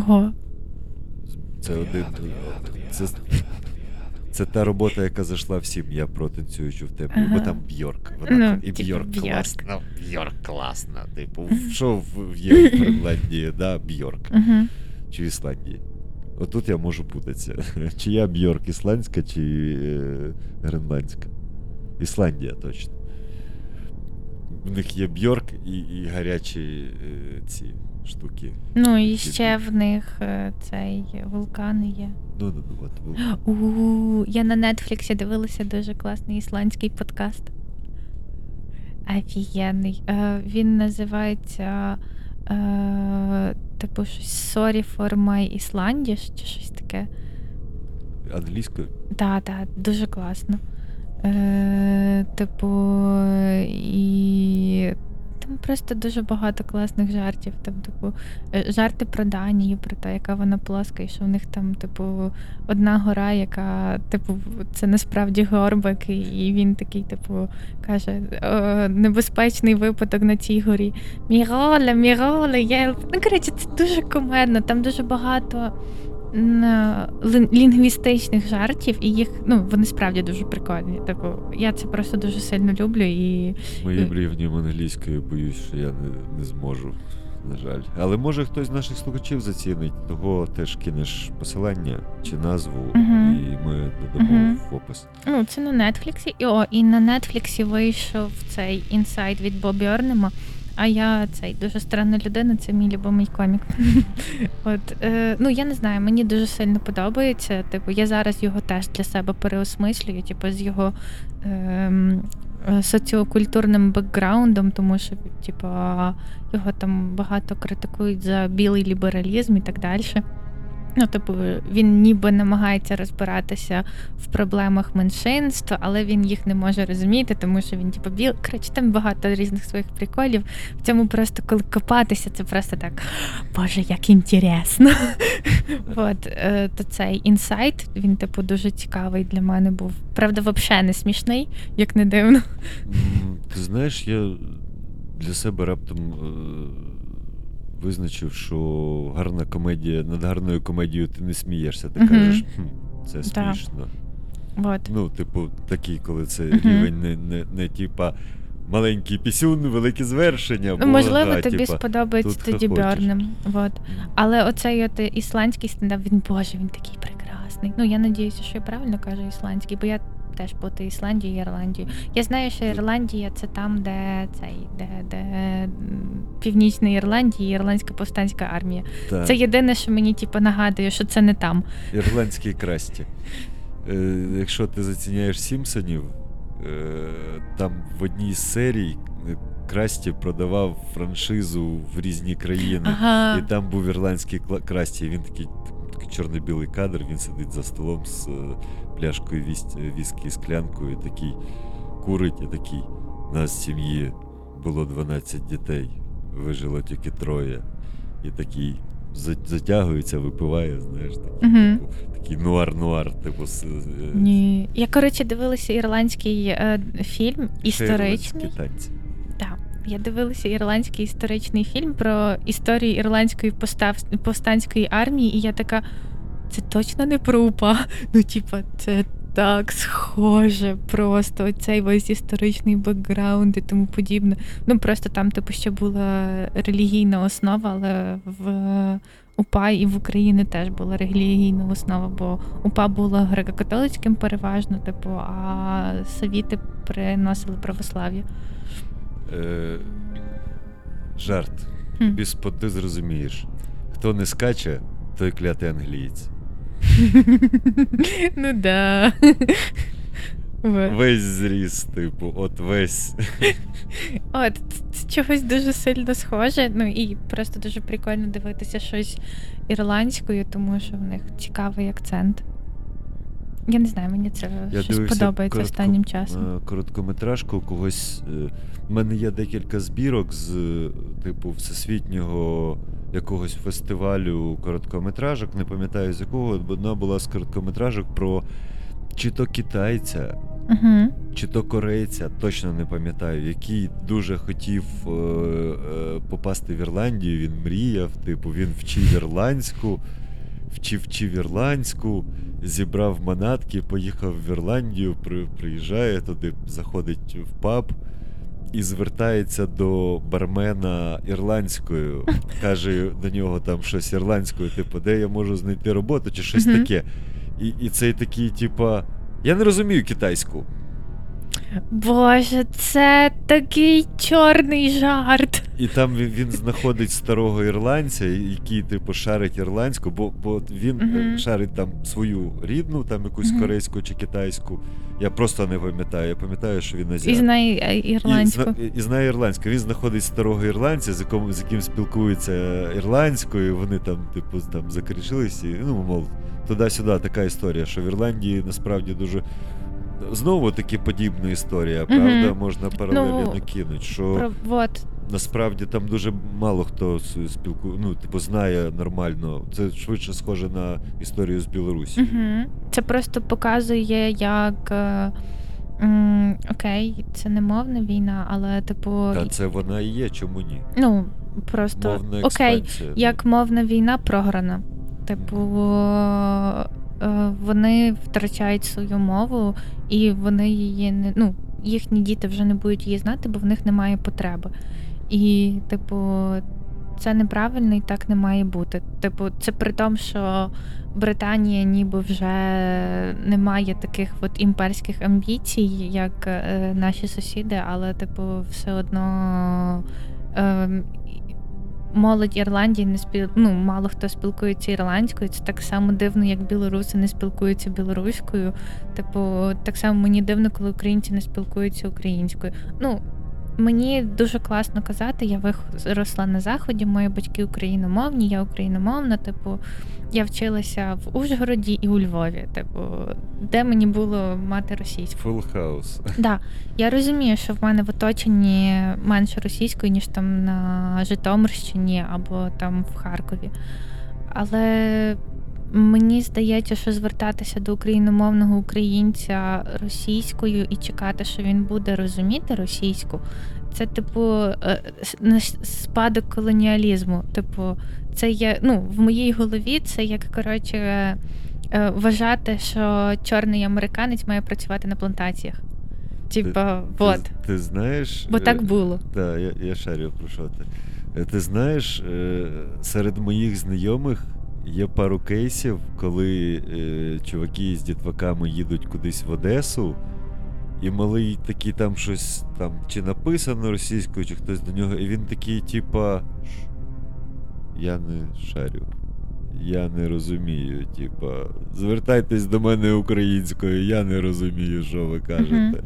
Ого. Це один. Це, це та робота, яка зайшла всім, я про танцюючу в темі. Бо там Бьорк. Вона Ну, і типу, Бьорк Бьорк. класна. Бьорк класна. Типу, що в- є в Гренландії, да, Бьорк. Угу. Чи в Ісландії. Отут я можу путатися. Чи я Бьорк ісландська, чи е, гренландська. Ісландія точно. У них є Бьорк і, і гарячі е, ці штуки. Ну і ще в них е, цей вулкан є. Ну, ну, ну, от, я на Нетфліксі дивилася дуже класний ісландський подкаст. Офігенний. Е, він називається е, типу щось Sorry for my Icelandish чи щось таке. англійською. Так, так, дуже класно. Е, типу, і там просто дуже багато класних жартів. Там, типу, е, жарти про Данію, про те, яка вона плоска, і що в них там, типу, одна гора, яка, типу, це насправді горбик, і- він такий, типу, каже: «Е, небезпечний випадок на цій горі. Міроле, міроле, я. Ну, коротше, це дуже комедно, там дуже багато лінгвістичних жартів, і їх, ну, вони справді дуже прикольні. Типу, я це просто дуже сильно люблю і. Моїм рівнем англійської боюсь, що я не, не зможу, на жаль. Але може хтось з наших слухачів зацінить, того теж кинеш посилання чи назву, Мгм. і ми додамо Мгм. в опис. Ну, це на Нетфліксі. І, о, і на Нетфліксі вийшов цей інсайт від Бобі Орнема. А я цей дуже странна людина, це мій любимий комік. От, е, ну я не знаю, мені дуже сильно подобається. Типу, я зараз його теж для себе переосмислюю, типу, з його ем, е, соціокультурним бекграундом, тому що, типу, його там багато критикують за білий лібералізм і так далі. Ну, типу, він ніби намагається розбиратися в проблемах меншинства, але він їх не може розуміти, тому що він, типу, біл. Коротше, там багато різних своїх приколів. В цьому просто коли копатися, це просто так. Боже, як інтересно. От, е, то цей інсайт, він, типу, дуже цікавий для мене був. Правда, взагалі не смішний, як не дивно. Ти знаєш, я для себе раптом е, визначив, що гарна комедія, над гарною комедією ти не смієшся. Ти Мгм. кажеш, хм, це Да. смішно. От. Ну, типу, такий, коли це Мгм. рівень не, не, не типа маленький пісюн, велике звершення. Ну, бо, можливо, да, тобі типа, сподобається тоді. Бьорнем. От. Але оцей от ісландський стендап, він боже, він такий прекрасний. Ну, я надіюся, що я правильно кажу ісландський, бо я теж плутаю Ісландію і Ірландію. Я знаю, що Ірландія це там, де цей, де, де Північна Ірландія Ірландська повстанська армія. та, Це єдине, що мені типу, нагадує, що це не там. ірландські красті. Е, якщо ти заціняєш Сімпсонів, е, там в одній з серій е, Красті продавав франшизу в різні країни. Ага. І там був ірландський Красті, він такий, такий чорно-білий кадр, він сидить за столом з е, пляшкою віс- віскі склянкою, такий курить, і такий. Нас в сім'ї було 12 дітей, вижило тільки троє. І такий затягується, випиває, знаєш, такий, Мгм. типу, такий нуар-нуар, типу, Ні. Я, коротше, дивилася ірландський е, фільм історичний. танці. Так. Я дивилася ірландський історичний фільм про історію ірландської постав... повстанської армії, і я така. Це точно не про УПА. Ну, типа, це так схоже, просто цей весь історичний бекграунд і тому подібне. Ну просто там, типу, ще була релігійна основа, але в УПА і в Україні теж була релігійна основа, бо УПА було греко-католицьким переважно, типу, а совіти приносили православ'я. Е, жарт. Хм. Тобі спо- ти зрозумієш. Хто не скаче, той клятий англієць. Ну да. Весь зріс, типу, от весь. От, це чогось дуже сильно схоже. Ну і просто дуже прикольно дивитися щось ірландською, тому що в них цікавий акцент. Я не знаю, мені це Я щось подобається коротко- останнім часом. е, Короткометражку когось. У мене є декілька збірок з е, типу всесвітнього якогось фестивалю короткометражок, не пам'ятаю з якого, бо одна була з короткометражок про чи то китайця, Угу. чи то корейця, точно не пам'ятаю, який дуже хотів е, е, попасти в Ірландію. Він мріяв, типу, він вчив ірландську, вчив вчив ірландську, зібрав манатки, поїхав в Ірландію, при, приїжджає туди, заходить в паб. І звертається до бармена ірландською, каже до нього там щось ірландською, типу, де я можу знайти роботу, чи щось таке. І, і цей такий, типа, я не розумію китайську. Боже, це такий чорний жарт. І там він, він знаходить старого ірландця, який, типу, шарить ірландську, бо, бо він Мгм. шарить там свою рідну, там якусь Мгм. корейську чи китайську. Я просто не пам'ятаю. Я пам'ятаю, що він азіат. І знає е, І, і знає ірландську. Він знаходить старого ірландця, з яким, з яким спілкується ірландською. Вони там, типу, там закричились, і, ну, мов, туди-сюди така історія, що в Ірландії насправді дуже. Знову таки подібна історія, правда? Мгм. Можна паралельно Ну, кинути. Що Про, вот. Насправді там дуже мало хто спілкує, ну, типу, знає нормально. Це швидше схоже на історію з Білорусі. Угу. Це просто показує, як. е, м, окей, це не мовна війна, але, типу, Та це вона і є, чому ні? ну, просто Мовна окей, експансія. як мовна війна програна. Типу, е, вони втрачають свою мову, і вони її не. Ну, їхні діти вже не будуть її знати, бо в них немає потреби. І, типу, це неправильно і так не має бути. Типу, це при тому, що Британія ніби вже не має таких от імперських амбіцій, як е, наші сусіди, але, типу, все одно. Е, Молодь Ірландії не спіл... ну, мало хто спілкується ірландською. Це так само дивно, як білоруси не спілкуються білоруською. Типу, так само мені дивно, коли українці не спілкуються українською. Ну, мені дуже класно казати, я виросла на заході, мої батьки україномовні, я україномовна. Типу, я вчилася в Ужгороді і у Львові. Типу, де мені було мати російську. Full House. Да, я розумію, що в мене в оточенні менше російської, ніж там на Житомирщині або там в Харкові. Але мені здається, що звертатися до україномовного українця російською і чекати, що він буде розуміти російську, це, типу, е, спадок колоніалізму. Типу, це є, ну, в моїй голові це як коротше. е, Вважати, що чорний американець має працювати на плантаціях. Типа, вот. Ти, ти знаєш. Бо так е, було. Так, я, я шарю про що ти. Е, Ти знаєш, е, серед моїх знайомих є пару кейсів, коли е, чуваки з дітваками їдуть кудись в Одесу, і малий такий там щось там чи написано російською, чи хтось до нього, і він такий, типа. Я не шарю. Я не розумію, типа, звертайтесь до мене українською, я не розумію, що ви кажете. Мгм.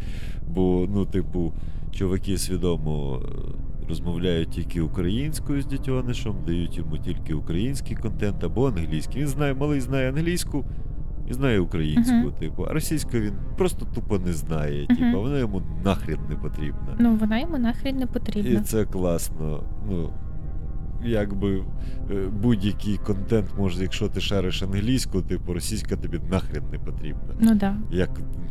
Бо, ну, типу, чуваки свідомо розмовляють тільки українською з дітьонишем, дають йому тільки український контент або англійський. Він знає, малий знає англійську і знає українську, Мгм. типу, а російську він просто тупо не знає. Мгм. Типу, вона йому нахрен не потрібна. Ну, вона йому нахрен не потрібна. І це класно. Ну, якби е, будь-який контент може, якщо ти шариш англійську, типу російська тобі нахрен не потрібна. Ну да. Як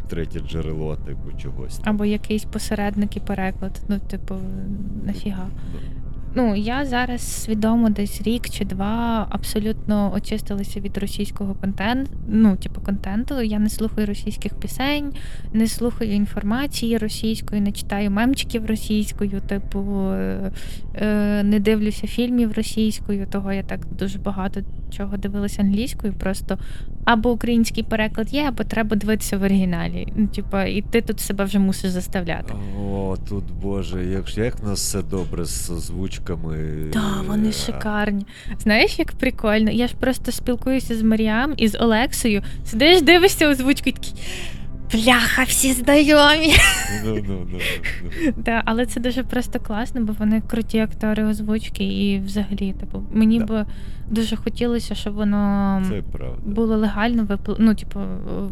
третє джерело, типу, чогось. Або якийсь посередник і переклад. Ну, типу, нафіга. Ну, Ну, я зараз свідомо десь рік чи два абсолютно очистилася від російського контенту. Ну, типу, контенту. Я не слухаю російських пісень, не слухаю інформації російською, не читаю мемчиків російською, типу, е, е, не дивлюся фільмів російською. Того я так дуже багато чого дивилася англійською. Просто або український переклад є, або треба дивитися в оригіналі. Ну, типу, і ти тут себе вже мусиш заставляти. О, тут боже, як, як в нас все добре з озвучками. Так, вони Е, шикарні. Знаєш, як прикольно? Я ж просто спілкуюся з Маріам і з Олексою. Сидиш, дивишся озвучку і такий. бляха, всі знайомі. Ну, ну, ну, ну, ну. Да, але це дуже просто класно, бо вони круті актори озвучки, і взагалі, типу, мені Да. б дуже хотілося, щоб воно було легально, випл... ну, типу,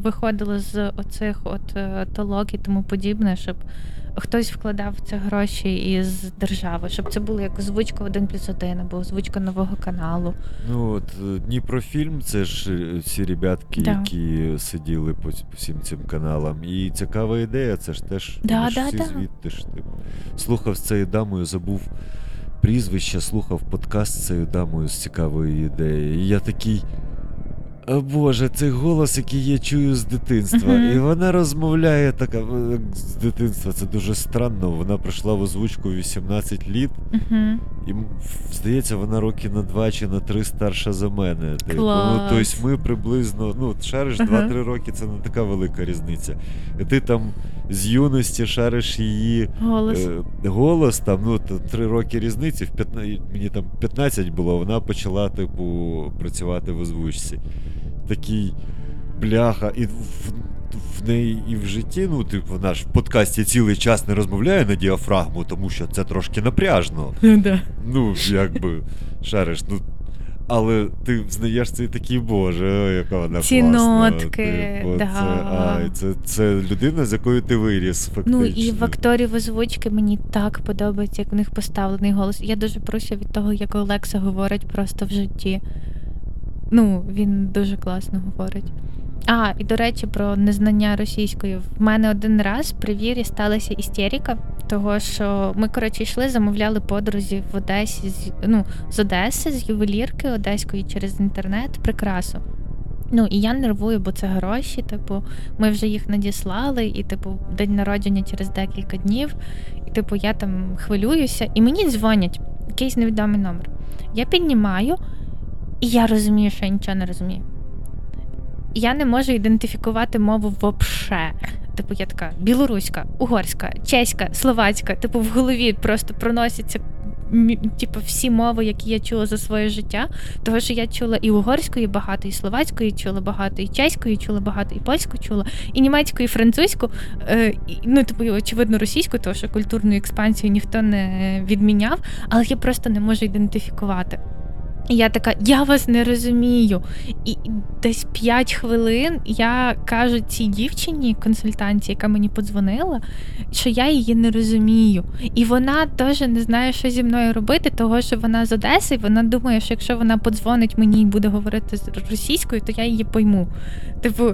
виходило з оцих от е, толок і тому подібне, щоб хтось вкладав в це гроші із держави, щоб це було як озвучка 1 плюс 1 або озвучка нового каналу. Ну от е, Дніпрофільм, це ж е, всі ребятки, Да. які сиділи по, всім цим каналам. І цікава ідея, це ж теж Да, да, всі да. звідти ж типу. Слухав з цією дамою, забув прізвище, слухав подкаст з цією дамою з цікавою ідеєю. І я такий. О Боже, цей голос, який я чую з дитинства. Мгм. І вона розмовляє така е, з дитинства. Це дуже странно. Вона прийшла в озвучку 18 літ. Угу. І здається, вона роки на два чи на три старша за мене. Типу, ну, тобто ми приблизно, ну, шариш Ага. 2-3 роки, це не така велика різниця. І ти там з юності шариш її Голос. е, голос, там, ну, т- 3 роки різниці, в 15, мені там 15 було, вона почала, типу, працювати в озвучці. Такий бляха, і в, в неї і в житті, ну, типу, вона ж в подкасті цілий час не розмовляє на діафрагму, тому що це трошки напряжно. Да. Ну, якби шариш, ну. Але ти знаєш це і такий, боже, яка вона Ці класна. нотки, типу, да. це, ай, це, це людина, з якою ти виріс, фактично. Ну і в акторів озвучки мені так подобається, як в них поставлений голос. Я дуже прошу від того, як Олекса говорить просто в житті. Ну, він дуже класно говорить. А, і до речі, про незнання російської. В мене один раз при вірі сталася істерика, того що ми, коротше, йшли, замовляли подрузі в Одесі з, ну, з Одеси, з ювелірки одеської через інтернет, прикрасу. Ну, і я нервую, бо це гроші. Типу, ми вже їх надіслали, і, типу, день народження через декілька днів. І, типу, я там хвилююся, і мені дзвонять якийсь невідомий номер. Я піднімаю, і я розумію, що я нічого не розумію. Я не можу ідентифікувати мову вообще. Типу, я така білоруська, угорська, чеська, словацька. Типу, в голові просто проносяться типу, всі мови, які я чула за своє життя. Того, що я чула і угорської багато, і словацької чула багато, і чеської чула багато, і польську чула, і німецьку, і французьку. Е, і, ну, типу, очевидно, російську, тому що культурну експансію ніхто не відміняв, але я просто не можу ідентифікувати. І я така, я вас не розумію. І десь 5 хвилин я кажу цій дівчині, консультанті, яка мені подзвонила, що я її не розумію. І вона теж не знає, що зі мною робити, того що вона з Одеси, вона думає, що якщо вона подзвонить мені і буде говорити російською, то я її пойму. Типу,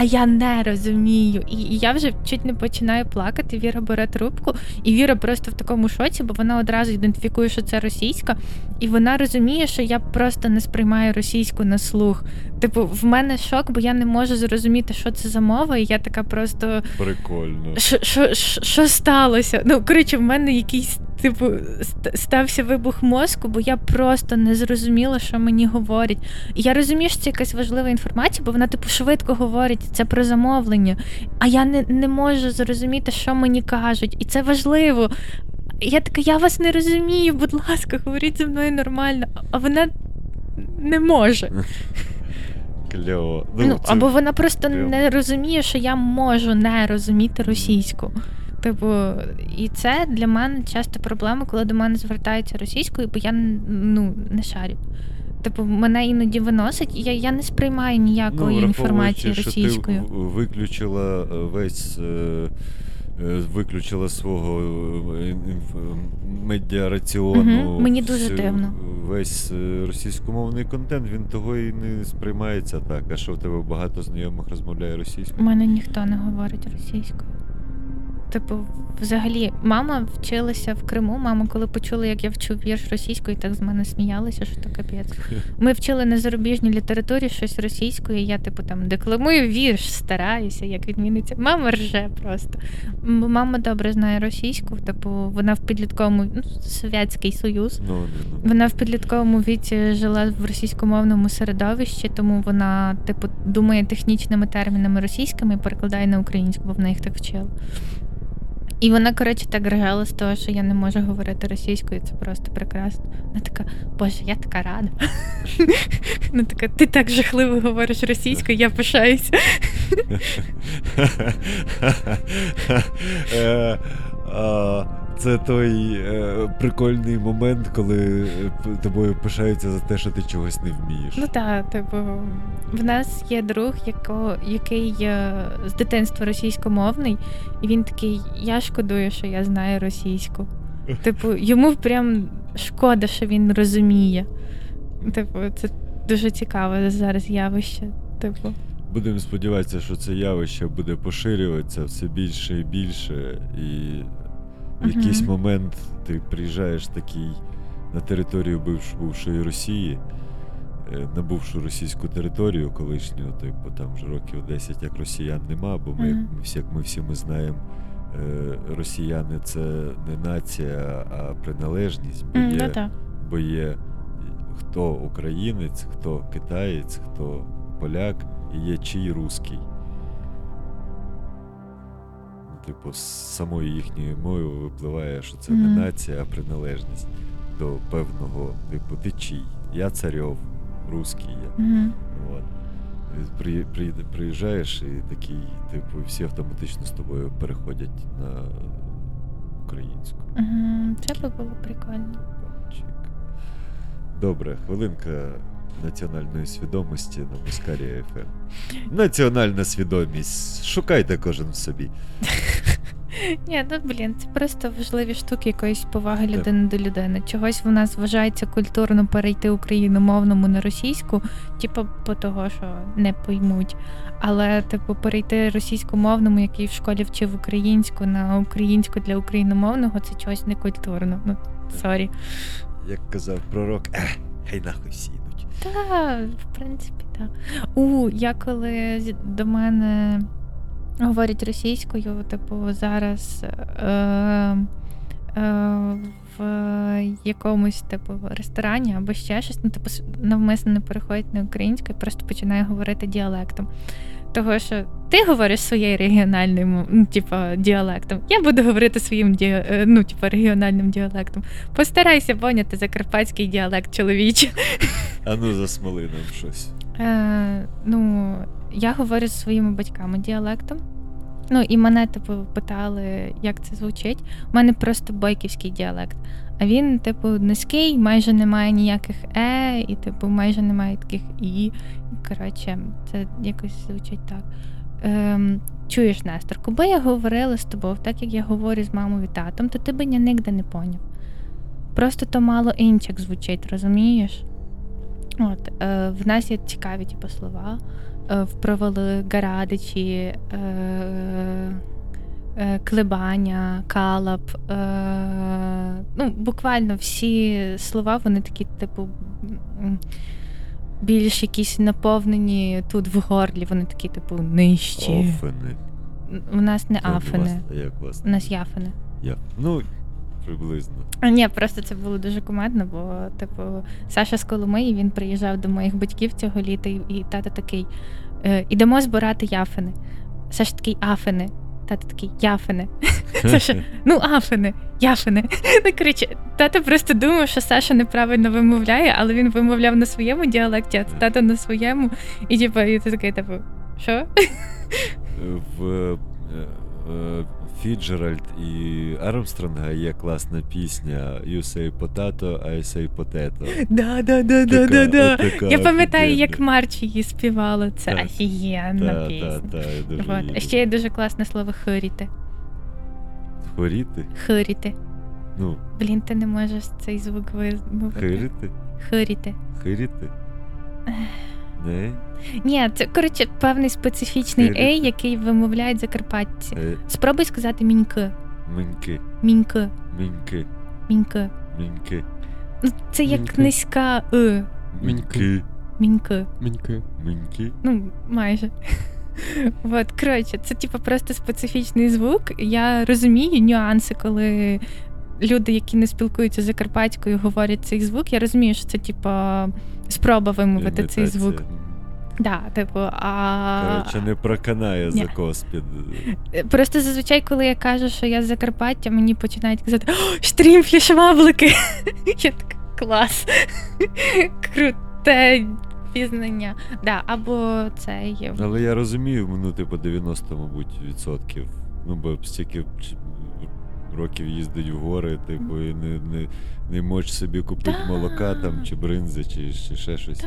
а я не розумію. І, і я вже чуть не починаю плакати. Віра бере трубку, і Віра просто в такому шоці, бо вона одразу ідентифікує, що це російська, і вона розуміє, що я просто не сприймаю російську на слух. Типу, в мене шок, бо я не можу зрозуміти, що це за мова, і я така просто. Прикольно. Що, сталося? Ну, коротше, в мене якийсь, типу, стався вибух мозку, бо я просто не зрозуміла, що мені говорять. І я розумію, що це якась важлива інформація, бо вона, типу, швидко говорить, це про замовлення. А я не, не можу зрозуміти, що мені кажуть. І це важливо. Я така, я вас не розумію, будь ласка, говоріть зі мною нормально. А вона не може. Кльово. Ну, це- або вона просто прям. не розуміє, що я можу не розуміти російську. Типу, і це для мене часто проблема, коли до мене звертаються російською, бо я ну, не шарю. Типу, мене іноді виносить, і я, я не сприймаю ніякої ну, інформації враховуючи, російською. Що ти виключила е, весь. е, Виключила свого е, медіараціону. Угу. мені дуже дивно. Весь е, російськомовний контент, він того і не сприймається так. А що в тебе багато знайомих розмовляє У російською? мене ніхто не говорить російською. Типу, взагалі, мама вчилася в Криму. Мама, коли почула, як я вчу вірш російською, так з мене сміялися, що то капець. Ми вчили на зарубіжній літературі щось російською, і я, типу, там декламую вірш, стараюся, як відміниться. Мама рже просто. Мама добре знає російську, типу, вона в підлітковому ну, Совєтський Союз. Ну, не, ну. Вона в підлітковому віці жила в російськомовному середовищі, тому вона, типу, думає технічними термінами російськими і перекладає на українську, бо вона їх так вчила. І вона, коротше, так ржала з того, що я не можу говорити російською, це просто прекрасно. Вона така, боже, я така рада. Вона така, ти так жахливо говориш російською, я пишаюся. Е, це той е, прикольний момент, коли е, тобою пишаються за те, що ти чогось не вмієш. Ну так, типу, в нас є друг, яко, який з дитинства російськомовний, і він такий: я шкодую, що я знаю російську. Типу, йому прям шкода, що він розуміє. Типу, це дуже цікаве зараз явище. Типу. Будемо сподіватися, що це явище буде поширюватися все більше і більше, і в якийсь момент ти приїжджаєш такий на територію бувшої Росії, е, на бувшу російську територію колишню, типу там вже років 10 як росіян нема, бо ми, ми всі, як ми всі ми знаємо, е, росіяни це не нація, а приналежність, бо є, ну бо є хто українець, хто китаєць, хто поляк і є чий русський типу, з самої їхньої мови випливає, що це не нація, а приналежність до певного, типу, ти чий? Я царьов, русський я. Mm-hmm. От. При, при, приїжджаєш і такий, типу, всі автоматично з тобою переходять на українську. Mm-hmm. Це би було прикольно. Добре, хвилинка національної свідомості на Мускарі ФМ. Національна свідомість. Шукайте кожен в собі. Ні, ну блін, це просто важливі штуки якоїсь поваги людини до людини. Чогось в нас вважається культурно перейти україномовному на російську, типу, по того, що не поймуть. Але, типу, перейти російськомовному, який в школі вчив українську на українську для україномовного, це чогось не культурно. Ну, sorry. Як казав пророк, хай нахуй всі. Так, в принципі, так. У, я коли до мене говорять російською, типу, зараз е, е, в якомусь типу ресторані або ще щось, ну, типу, навмисно не переходять на українську і просто починає говорити діалектом. Того, що ти говориш своєю регіональним ну, типу, діалектом, я буду говорити своїм ді... Е, ну, типу, регіональним діалектом. Постарайся поняти закарпатський діалект чоловічий. А ну засмоли нам щось. Е, Ну, я говорю зі своїми батьками діалектом. Ну, і мене, типу, питали, як це звучить. У мене просто бойківський діалект. А він, типу, низький, майже немає ніяких е, і, типу, майже немає таких і. Коротше, це якось звучить так. Ем, Чуєш, Нестор, коли я говорила з тобою, так як я говорю з мамою і татом, то ти би ніде не поняв. Просто то мало інчик звучить, розумієш? От, е, В нас є цікаві типу, слова. Е, впровали гарадичі, е, е, клебання, калап. Е, ну, Буквально всі слова, вони такі, типу, більш якісь наповнені тут в горлі, вони такі, типу, нижчі. Офени. У нас не афини. У вас, як вас? У нас яфини. Я. Ну, приблизно. А ні, просто це було дуже кумедно, бо, типу, Саша з Коломиї, він приїжджав до моїх батьків цього літа, і, і тато такий: е, ідемо збирати яфини. Саша такий афини. Тато такий яфини. Саша, ну афини, яфини. Не кричи. тато просто думав, що Саша неправильно вимовляє, але він вимовляв на своєму діалекті, а тато на своєму. І типу, і ти такий, типу, що? В е, е, Фіджеральд і Армстронга є класна пісня You say potato, I say potato. Да, да, да, да, да, да. Я пам'ятаю, як Марч її співала. Це офігенна пісня. Вот. А ще є дуже класне слово хоріти. Хоріти? Хоріти. Ну. Блін, ти не можеш цей звук вимовити. Хоріти? Хоріти. Хоріти? Не? Ні, це коротше певний специфічний ей, який вимовляють закарпатці. Е. Спробуй сказати міньки. Міньки. Міньки. Міньки. Міньки. Міньки. Ну, це як низька и. Міньки. Міньки. Міньки. Міньки. Ну, майже. От, коротше, це типу просто специфічний звук. Я розумію нюанси, коли люди, які не спілкуються з закарпатською, говорять цей звук. Я розумію, що це типу спроба вимовити цей звук. Да, типу, а Коротше, не проканає Ні. закос під. просто зазвичай, коли я кажу, що я з Закарпаття, мені починають казати «О, штрімфлі, шваблики. Я така клас. Круте пізнання. Да, або цей. Але я розумію, ну, типу, 90, мабуть, відсотків. Ну, бо стільки років їздить в гори, типу, і не, не, не можеш собі купити молока там, чи бринзи, чи, чи ще щось.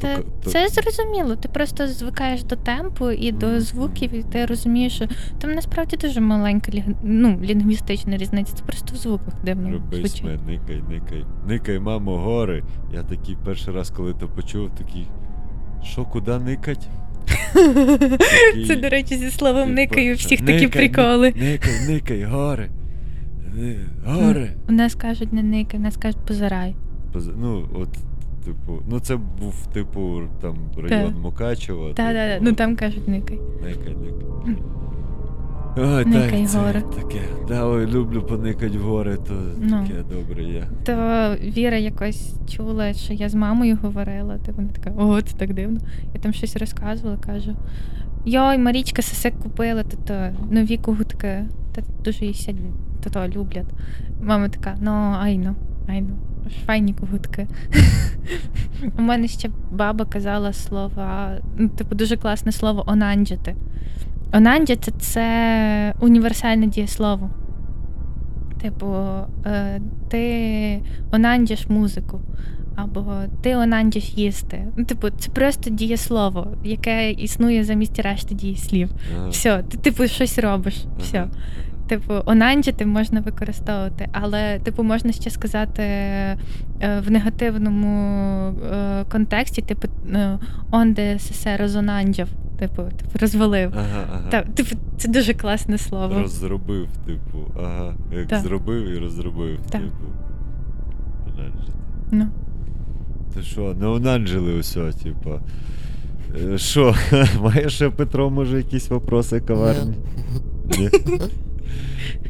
Та, То Це, зрозуміло. Ти просто звикаєш до темпу і до звуків, і ти розумієш, що там насправді дуже маленька ліг... ну, лінгвістична різниця. Це просто в звуках дивно звучить. мене, никай, никай. Никай, мамо, гори. Я такий перший раз, коли то почув, такий. Що, куди никать? Такий, Це, до речі, зі словом никаю всіх такі приколи. Никай, никай, гори. Ни- Гори. У нас кажуть не никай, у нас кажуть позирай. Поз- Ну, от, типу, ну це був, типу, там район Мукачева. Та, та, та, типу, ну там кажуть никай. Никай, никай. Ой, Никай так, це гори. таке. Да, ой, люблю поникать в гори, то Ну. таке добре є. То Віра якось чула, що я з мамою говорила, то вона така, ого, це так дивно. Я там щось розказувала, кажу. Йой, Марічка сосек купила, то то нові кугутки, та дуже їх то то люблять. Мама така, ну айно, айно, файні кугутки. У мене ще баба казала слова, ну, типу, дуже класне слово онанджити. Онанджити це універсальне дієслово. Типу, е, ти онанджиш музику, або ти онанджиш їсти. Ну, типу, це просто дієслово, яке існує замість решти дієслів. Все, ти типу щось робиш. Все. Типу, онанджити можна використовувати, але типу можна ще сказати е, в негативному е, контексті, типу, е, он де сесе розонанджав, типу, типу розвалив. Ага, ага. Та, типу, це дуже класне слово. Розробив, типу, ага. Як Так. зробив і розробив, Так. типу. Онанджити. Ну. Ти що, не онанджили усе, типу. Що, має ще Петро, може, якісь вопроси коварні? Ні.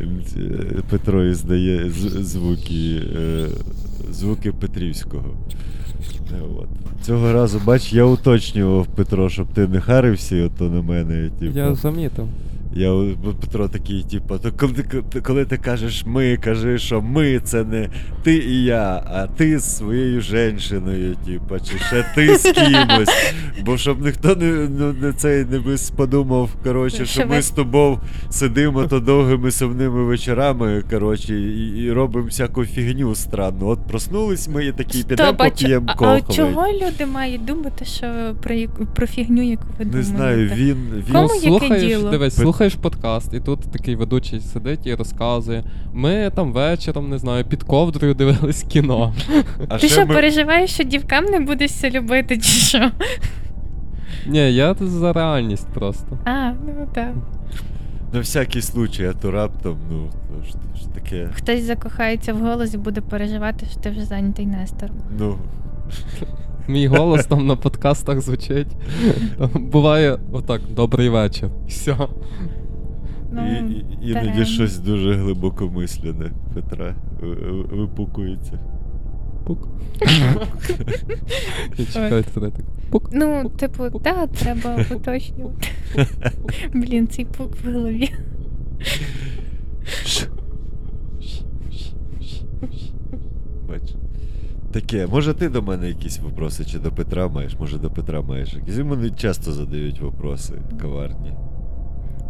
Е, Петро іздає звуки, е, звуки Петрівського. Е, От. Цього разу, бач, я уточнював Петро, щоб ти не харився ото на мене. Типу. Я замітив. Я Петро такий, типу, то коли ти, коли ти кажеш ми, кажи, що ми це не ти і я, а ти з своєю женщиною, типу, чи ще ти з кимось. Бо щоб ніхто не, ну, не цей не подумав, коротше, що ми з тобою сидимо то довгими сумними вечорами, коротше, і, і робимо всяку фігню странну. От проснулись ми і такі підемо поп'ємо а, а чого люди мають думати, що про, про фігню, яку ви Не думаєте? знаю, він. він... Кому яке діло? дивись, Пет- слухаєш подкаст, і тут такий ведучий сидить і розказує. Ми там вечором, не знаю, під ковдрою дивились кіно. А Ти що, ми- переживаєш, що дівкам не будеш це любити, чи що? Ні, я тут за реальність просто. А, ну так. На всякий случай, а то раптом, ну, то ж, то ж таке. Хтось закохається в голос і буде переживати, що ти вже зайнятий Нестор. Ну, Мій голос там на подкастах звучить. Буває отак, добрий вечір. Все. Ну, і, і, іноді щось дуже глибокомислене Петра ви- ви- випукується. Пук. Чекають туди так. Пук. Ну, типу, так, треба уточнювати. Блін, цей пук в голові. Бач. Таке, може ти до мене якісь вопроси, чи до Петра маєш, може до Петра маєш якісь. Не часто задають вопроси коварні.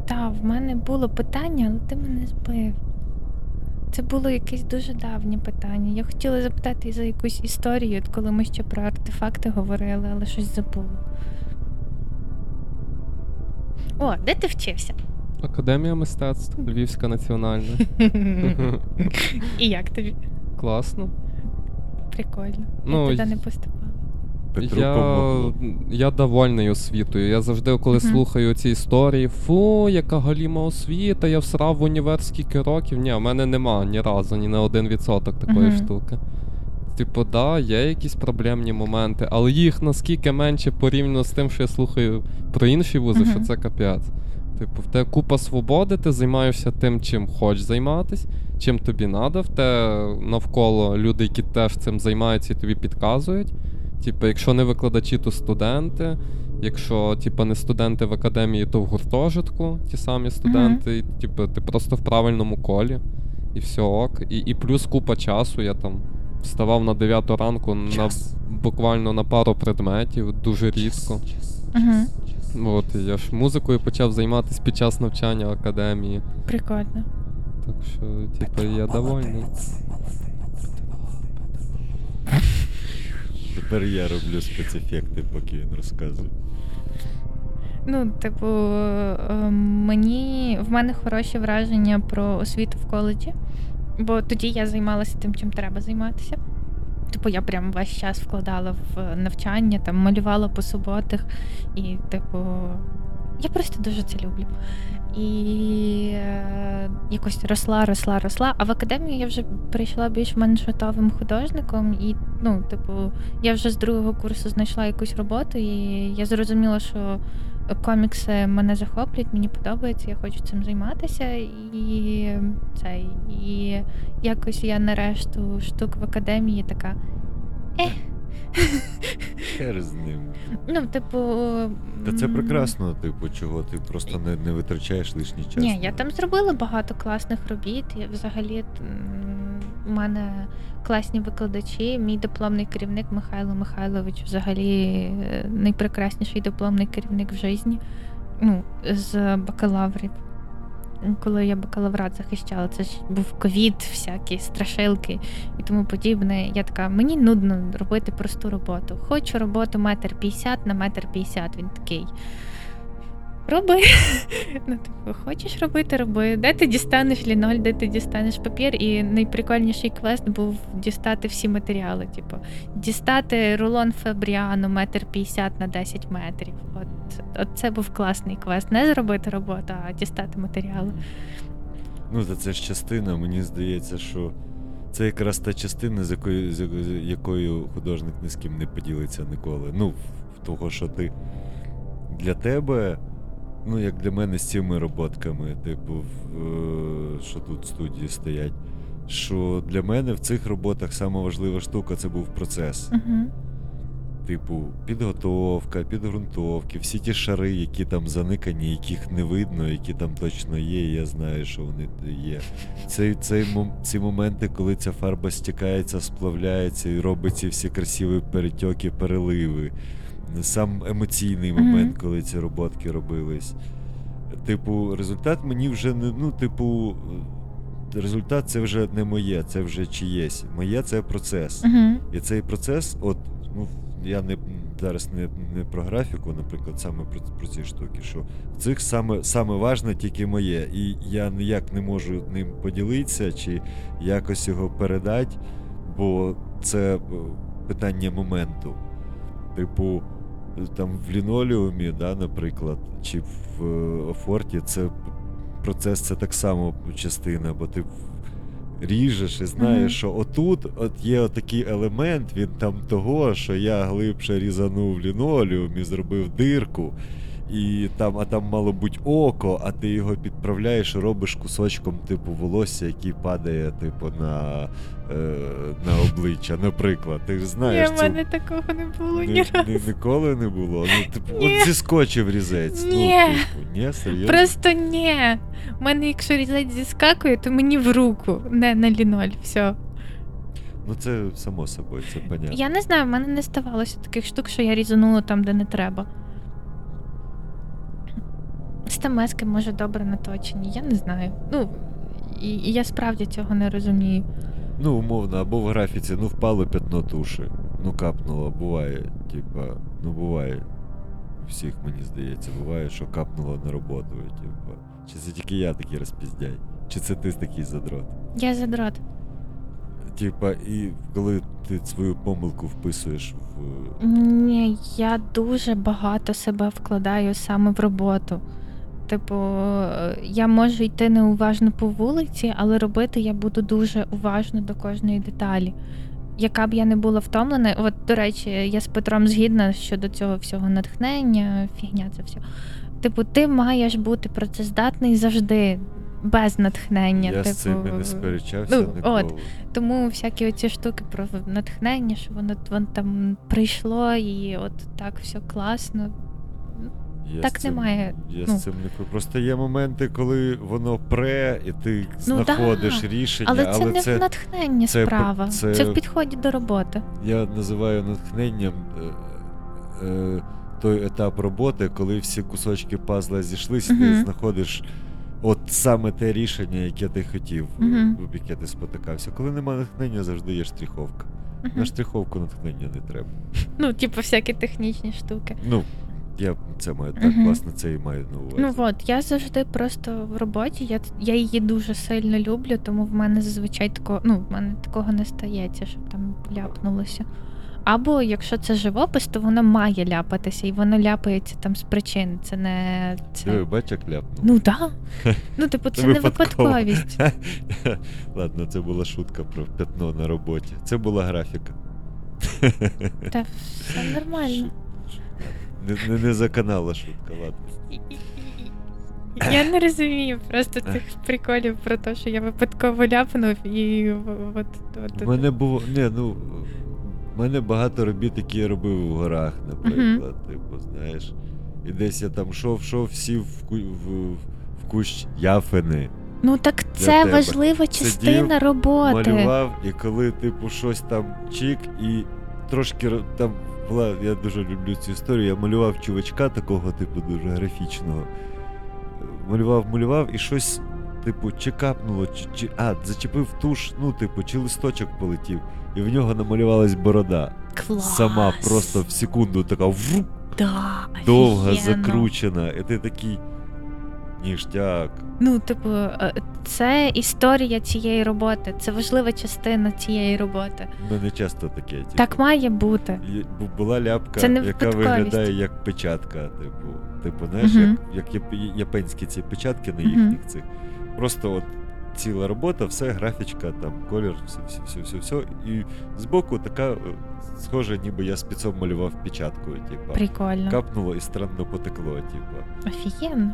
Та, в мене було питання, але ти мене збив. Це було якесь дуже давнє питання. Я хотіла запитати за якусь історію, коли ми ще про артефакти говорили, але щось забула. О, де ти вчився? Академія мистецтв, Львівська національна. І як тобі? Класно. Прикольно. Ну, я туди не поступала. Петру я, я довольний освітою. Я завжди, коли Мгм. слухаю ці історії, фу, яка галіма освіта, я всрав в універ скільки років. Ні, в мене нема ні разу, ні на один відсоток такої Мгм. штуки. Типу, да, є якісь проблемні моменти, але їх наскільки менше порівняно з тим, що я слухаю про інші вузи, що це капець. Типу, в тебе купа свободи, ти займаєшся тим, чим хочеш займатись, чим тобі треба, в те навколо люди, які теж цим займаються і тобі підказують. Типу, якщо не викладачі, то студенти. Якщо, типу, не студенти в академії, то в гуртожитку ті самі студенти. І, типу, ти просто в правильному колі. І все ок. І, і плюс купа часу. Я там вставав на 9 ранку на буквально на пару предметів, дуже рідко. Угу. От, і я ж музикою почав займатися під час навчання в академії. Прикольно. Так що, типу, я довольний. Тепер я роблю спецефекти, поки він розказує. Ну, типу, е, мені в мене хороші враження про освіту в коледжі, бо тоді я займалася тим, чим треба займатися. Типу, я прям весь час вкладала в навчання, там малювала по суботах, і, типу, я просто дуже це люблю. І е, якось росла, росла, росла. А в академію я вже прийшла більш-менш готовим художником, і, ну, типу, я вже з другого курсу знайшла якусь роботу, і я зрозуміла, що комікси мене захоплюють, мені подобається, я хочу цим займатися. І це, і якось я на решту штук в академії така. Ех. Хер з ним. Ну, типу. Та це прекрасно, типу, чого ти просто не, не витрачаєш лишній час. Ні, я там зробила багато класних робіт. І взагалі у мене класні викладачі. Мій дипломний керівник Михайло Михайлович взагалі е, найпрекрасніший дипломний керівник в житті. Ну, з бакалаврів. Коли я бакалаврат захищала, це ж був ковід, всякі страшилки і тому подібне. Я така, мені нудно робити просту роботу. Хочу роботу метр п'ятдесят на метр п'ятдесят. Він такий. Роби. Ну, типу, хочеш робити, роби. Де ти дістанеш ліноль, де ти дістанеш папір? І найприкольніший квест був дістати всі матеріали. Типу, дістати рулон Фабріану метр п'ятдесят на 10 метрів. От, от це був класний квест. Не зробити роботу, а дістати матеріали. Ну, та це ж частина, мені здається, що це якраз та частина, з якою, з якою- художник ні з ким не поділиться ніколи. Ну, в- того, що ти для тебе, ну, як для мене з цими роботками, типу, в, е, що тут в студії стоять. Що для мене в цих роботах сама важлива штука це був процес. Угу. Типу, підготовка, підґрунтовки, всі ті шари, які там заникані, яких не видно, які там точно є, і я знаю, що вони є. Цей, цей, ці моменти, коли ця фарба стікається, сплавляється і робить ці всі красиві перетьоки, переливи. Сам емоційний момент, коли ці роботки робились. Типу, результат мені вже не. Ну, типу, результат це вже не моє, це вже чиєсь. Моє це процес. Угу. І цей процес, от, ну, я не зараз не, не про графіку, наприклад, саме про, про ці штуки, що в цих саме, саме важне тільки моє. І я ніяк не можу ним поділитися чи якось його передати, бо це е, питання моменту. Типу, там в лінолеумі, да, наприклад, чи в е, Офорті, це процес це так само частина, бо ти ріжеш і знаєш, Мгм. що отут от є такий елемент, він там того, що я глибше різанув в і зробив дирку. І там, а там мало бути око, а ти його підправляєш і робиш кусочком, типу, волосся, який падає, типу, на, е, на обличчя. Наприклад, ти ж знаєш, Ні, в цю- мене такого не було ні ні, разу. ні, ніколи не було. Ну, типу, Ні. от зіскочив різець. Ні. Ну, типу, ні, серйозно. Просто ні. У мене, якщо різець зіскакує, то мені в руку, не на ліноль. Все. Ну це само собою, це понятно. Я не знаю, в мене не ставалося таких штук, що я різанула там, де не треба. Стамески, може, добре наточені, я не знаю. Ну, і, і я справді цього не розумію. Ну, умовно, або в графіці, ну впало п'ятно туші. Ну капнуло, буває. Типа, ну буває. Всіх, мені здається, буває, що капнуло на роботу. Типа. Чи це тільки я такий розпіздяй? Чи це ти такий задрот? Я задрот. Типа, і коли ти свою помилку вписуєш в. Ні, я дуже багато себе вкладаю саме в роботу. Типу, я можу йти неуважно по вулиці, але робити я буду дуже уважно до кожної деталі. Яка б я не була втомлена, от до речі, я з Петром згідна щодо цього всього натхнення, фігня це все. Типу, ти маєш бути працездатний завжди. без натхнення. Я типу, з цим не сперечався ну, ніколи. от. Тому всякі оці штуки про натхнення, що воно, воно там прийшло і от так все класно. Я так цим, немає, Я ну. з цим не Просто є моменти, коли воно пре, і ти Ну, да. знаходиш рішення, Але це не це в натхненні це справа. це- Це... в підході до роботи. я називаю натхненням е, е, той етап роботи, коли всі кусочки пазла зійшлись, і ти знаходиш от саме те рішення, яке ти хотів, об яке ти спотикався. Коли немає натхнення, завжди є штриховка. Мгм. На штриховку натхнення не треба. Ну, типу, всякі технічні штуки. Ну, я це маю так, Мгм. власне, це і маю на увазі. Ну от, я завжди просто в роботі, я, я її дуже сильно люблю, тому в мене зазвичай такого, ну, в мене такого не стається, щоб там ляпнулося. Або якщо це живопис, то воно має ляпатися, і воно ляпається там з причин. Це не. Це... Бач, як ляпнув. Ну так. Да. Ну, типу, це не випадковість. Ладно, це була шутка про пятно на роботі. Це була графіка. Та все нормально. Не, не, не за канала шутка, ладно. Я не розумію просто цих приколів про те, що я випадково ляпнув і от, от, У мене було. Не, ну. У мене багато робіт, які я робив в горах, наприклад. Типу, знаєш. І десь я там шов, шов, сів в, ку- в, в кущ яфини, Ну так це тебе. важлива частина Сидів, роботи. малював, і коли, типу, щось там чик, і трошки там була, я дуже люблю цю історію. Я малював чувачка такого, типу, дуже графічного. Малював, малював, і щось, типу, чи капнуло, чи, чи а, зачепив туш, ну, типу, чи листочок полетів, і в нього намалювалась борода. Клас. Сама просто в секунду така вруп, да, довга, офігенно. закручена. І ти такий. Ніштяк. Ну, типу, е, це історія цієї роботи, це важлива частина цієї роботи. У мене часто таке. Типу. Так має бути. Бу- Була ляпка, Це не яка виглядає як печатка. Типу, типу знаєш, Мгм. як, як яп- японські ці печатки на їхніх цих. Просто от ціла робота, все, графічка, там, колір, все, все, все, все, все. І збоку така, е, схоже, ніби я спецом малював печаткою, типу. Прикольно. Капнуло і странно потекло, типу. Офігенно.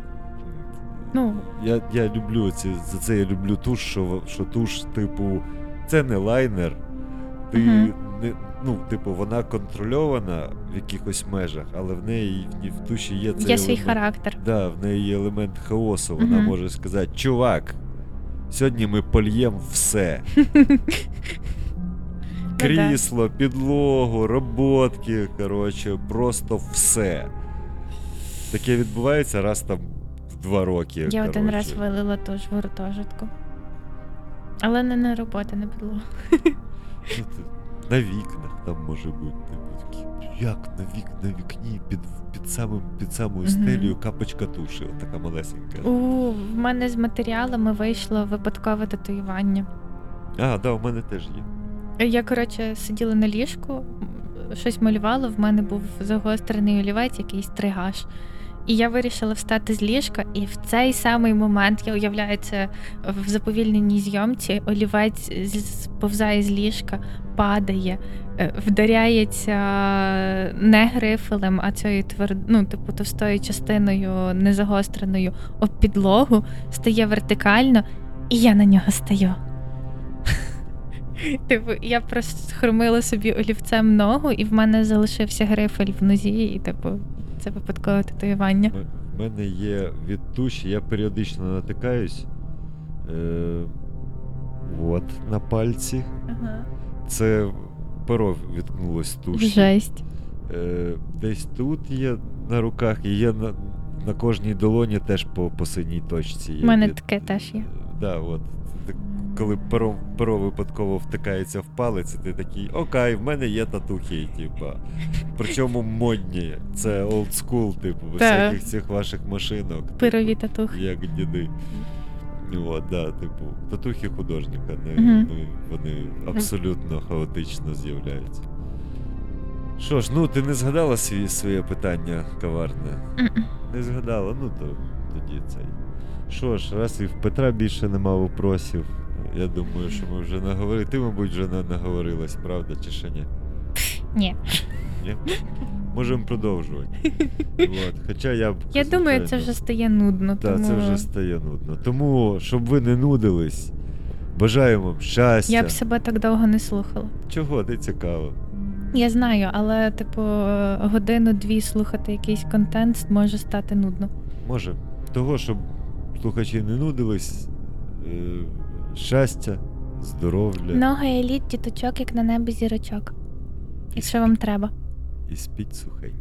Ну, Я, я люблю ці, за це я люблю туш, що, що туш, типу, це не лайнер. Ти Мгм. не, ну, типу, вона контрольована в якихось межах, але в неї в, туші є цей є свій елемент. характер. Да, в неї є елемент хаосу. Вона Мгм. може сказати: чувак, сьогодні ми польємо все. Ну Крісло, підлогу, роботки, коротше, просто все. Таке відбувається раз там два роки. Я один раз вилила туш в гуртожитку. Але не на роботи, не підлогу. На вікнах там може бути. Як на вік, на вікні під, під, самим, під самою стелею капочка туші, така малесенька. У в мене з матеріалами вийшло випадкове татуювання. А, да, у мене теж є. Я, коротше, сиділа на ліжку, щось малювала, в мене був загострений олівець, якийсь тригаш. І я вирішила встати з ліжка, і в цей самий момент я уявляю в заповільненій зйомці. Олівець сповзає з ліжка, падає, е, вдаряється не грифелем, а цією твер... ну, типу, товстою частиною незагостреною об підлогу, стає вертикально, і я на нього стою. Типу, я просто хромила собі олівцем ногу, і в мене залишився грифель в нозі, і типу, це випадкове татуювання. В мене є від туші, я періодично натикаюсь. Е, от на пальці. Ага. Це перо відкнулось з туші. Жесть. Е, десь тут є на руках, і є на, на кожній долоні теж по, по синій точці. У мене таке теж є. Да, от. Коли перо, перо випадково втикається в палець, і ти такий, окей, в мене є татухи, типа. Причому модні. Це school, типу, всяких цих ваших машинок. типу, Пирові татухи. Як діди. От, да, типу, татухи художника, не, Мгм. ну, вони абсолютно хаотично з'являються. Що ж, ну ти не згадала свій, своє питання коварне? Мгм. Не згадала, ну то тоді цей. Що ж, раз і в Петра більше нема вопросів. Я думаю, що ми вже наговорили. Ти, мабуть, вже на- наговорилась, правда, чи ще ні? Ні. Ні? можемо продовжувати. От. Хоча я б. Я думаю, це вже стає нудно. Так, тому це вже стає нудно. Тому, щоб ви не нудились, бажаємо вам щастя. Я б себе так довго не слухала. Чого, не цікаво. Я знаю, але, типу, годину-дві слухати якийсь контент може стати нудно. Може, того, щоб слухачі не нудились, е, щастя, здоров'я Много еліт, діточок, як на небі зірочок. Якщо вам треба. і спіть сухенькі.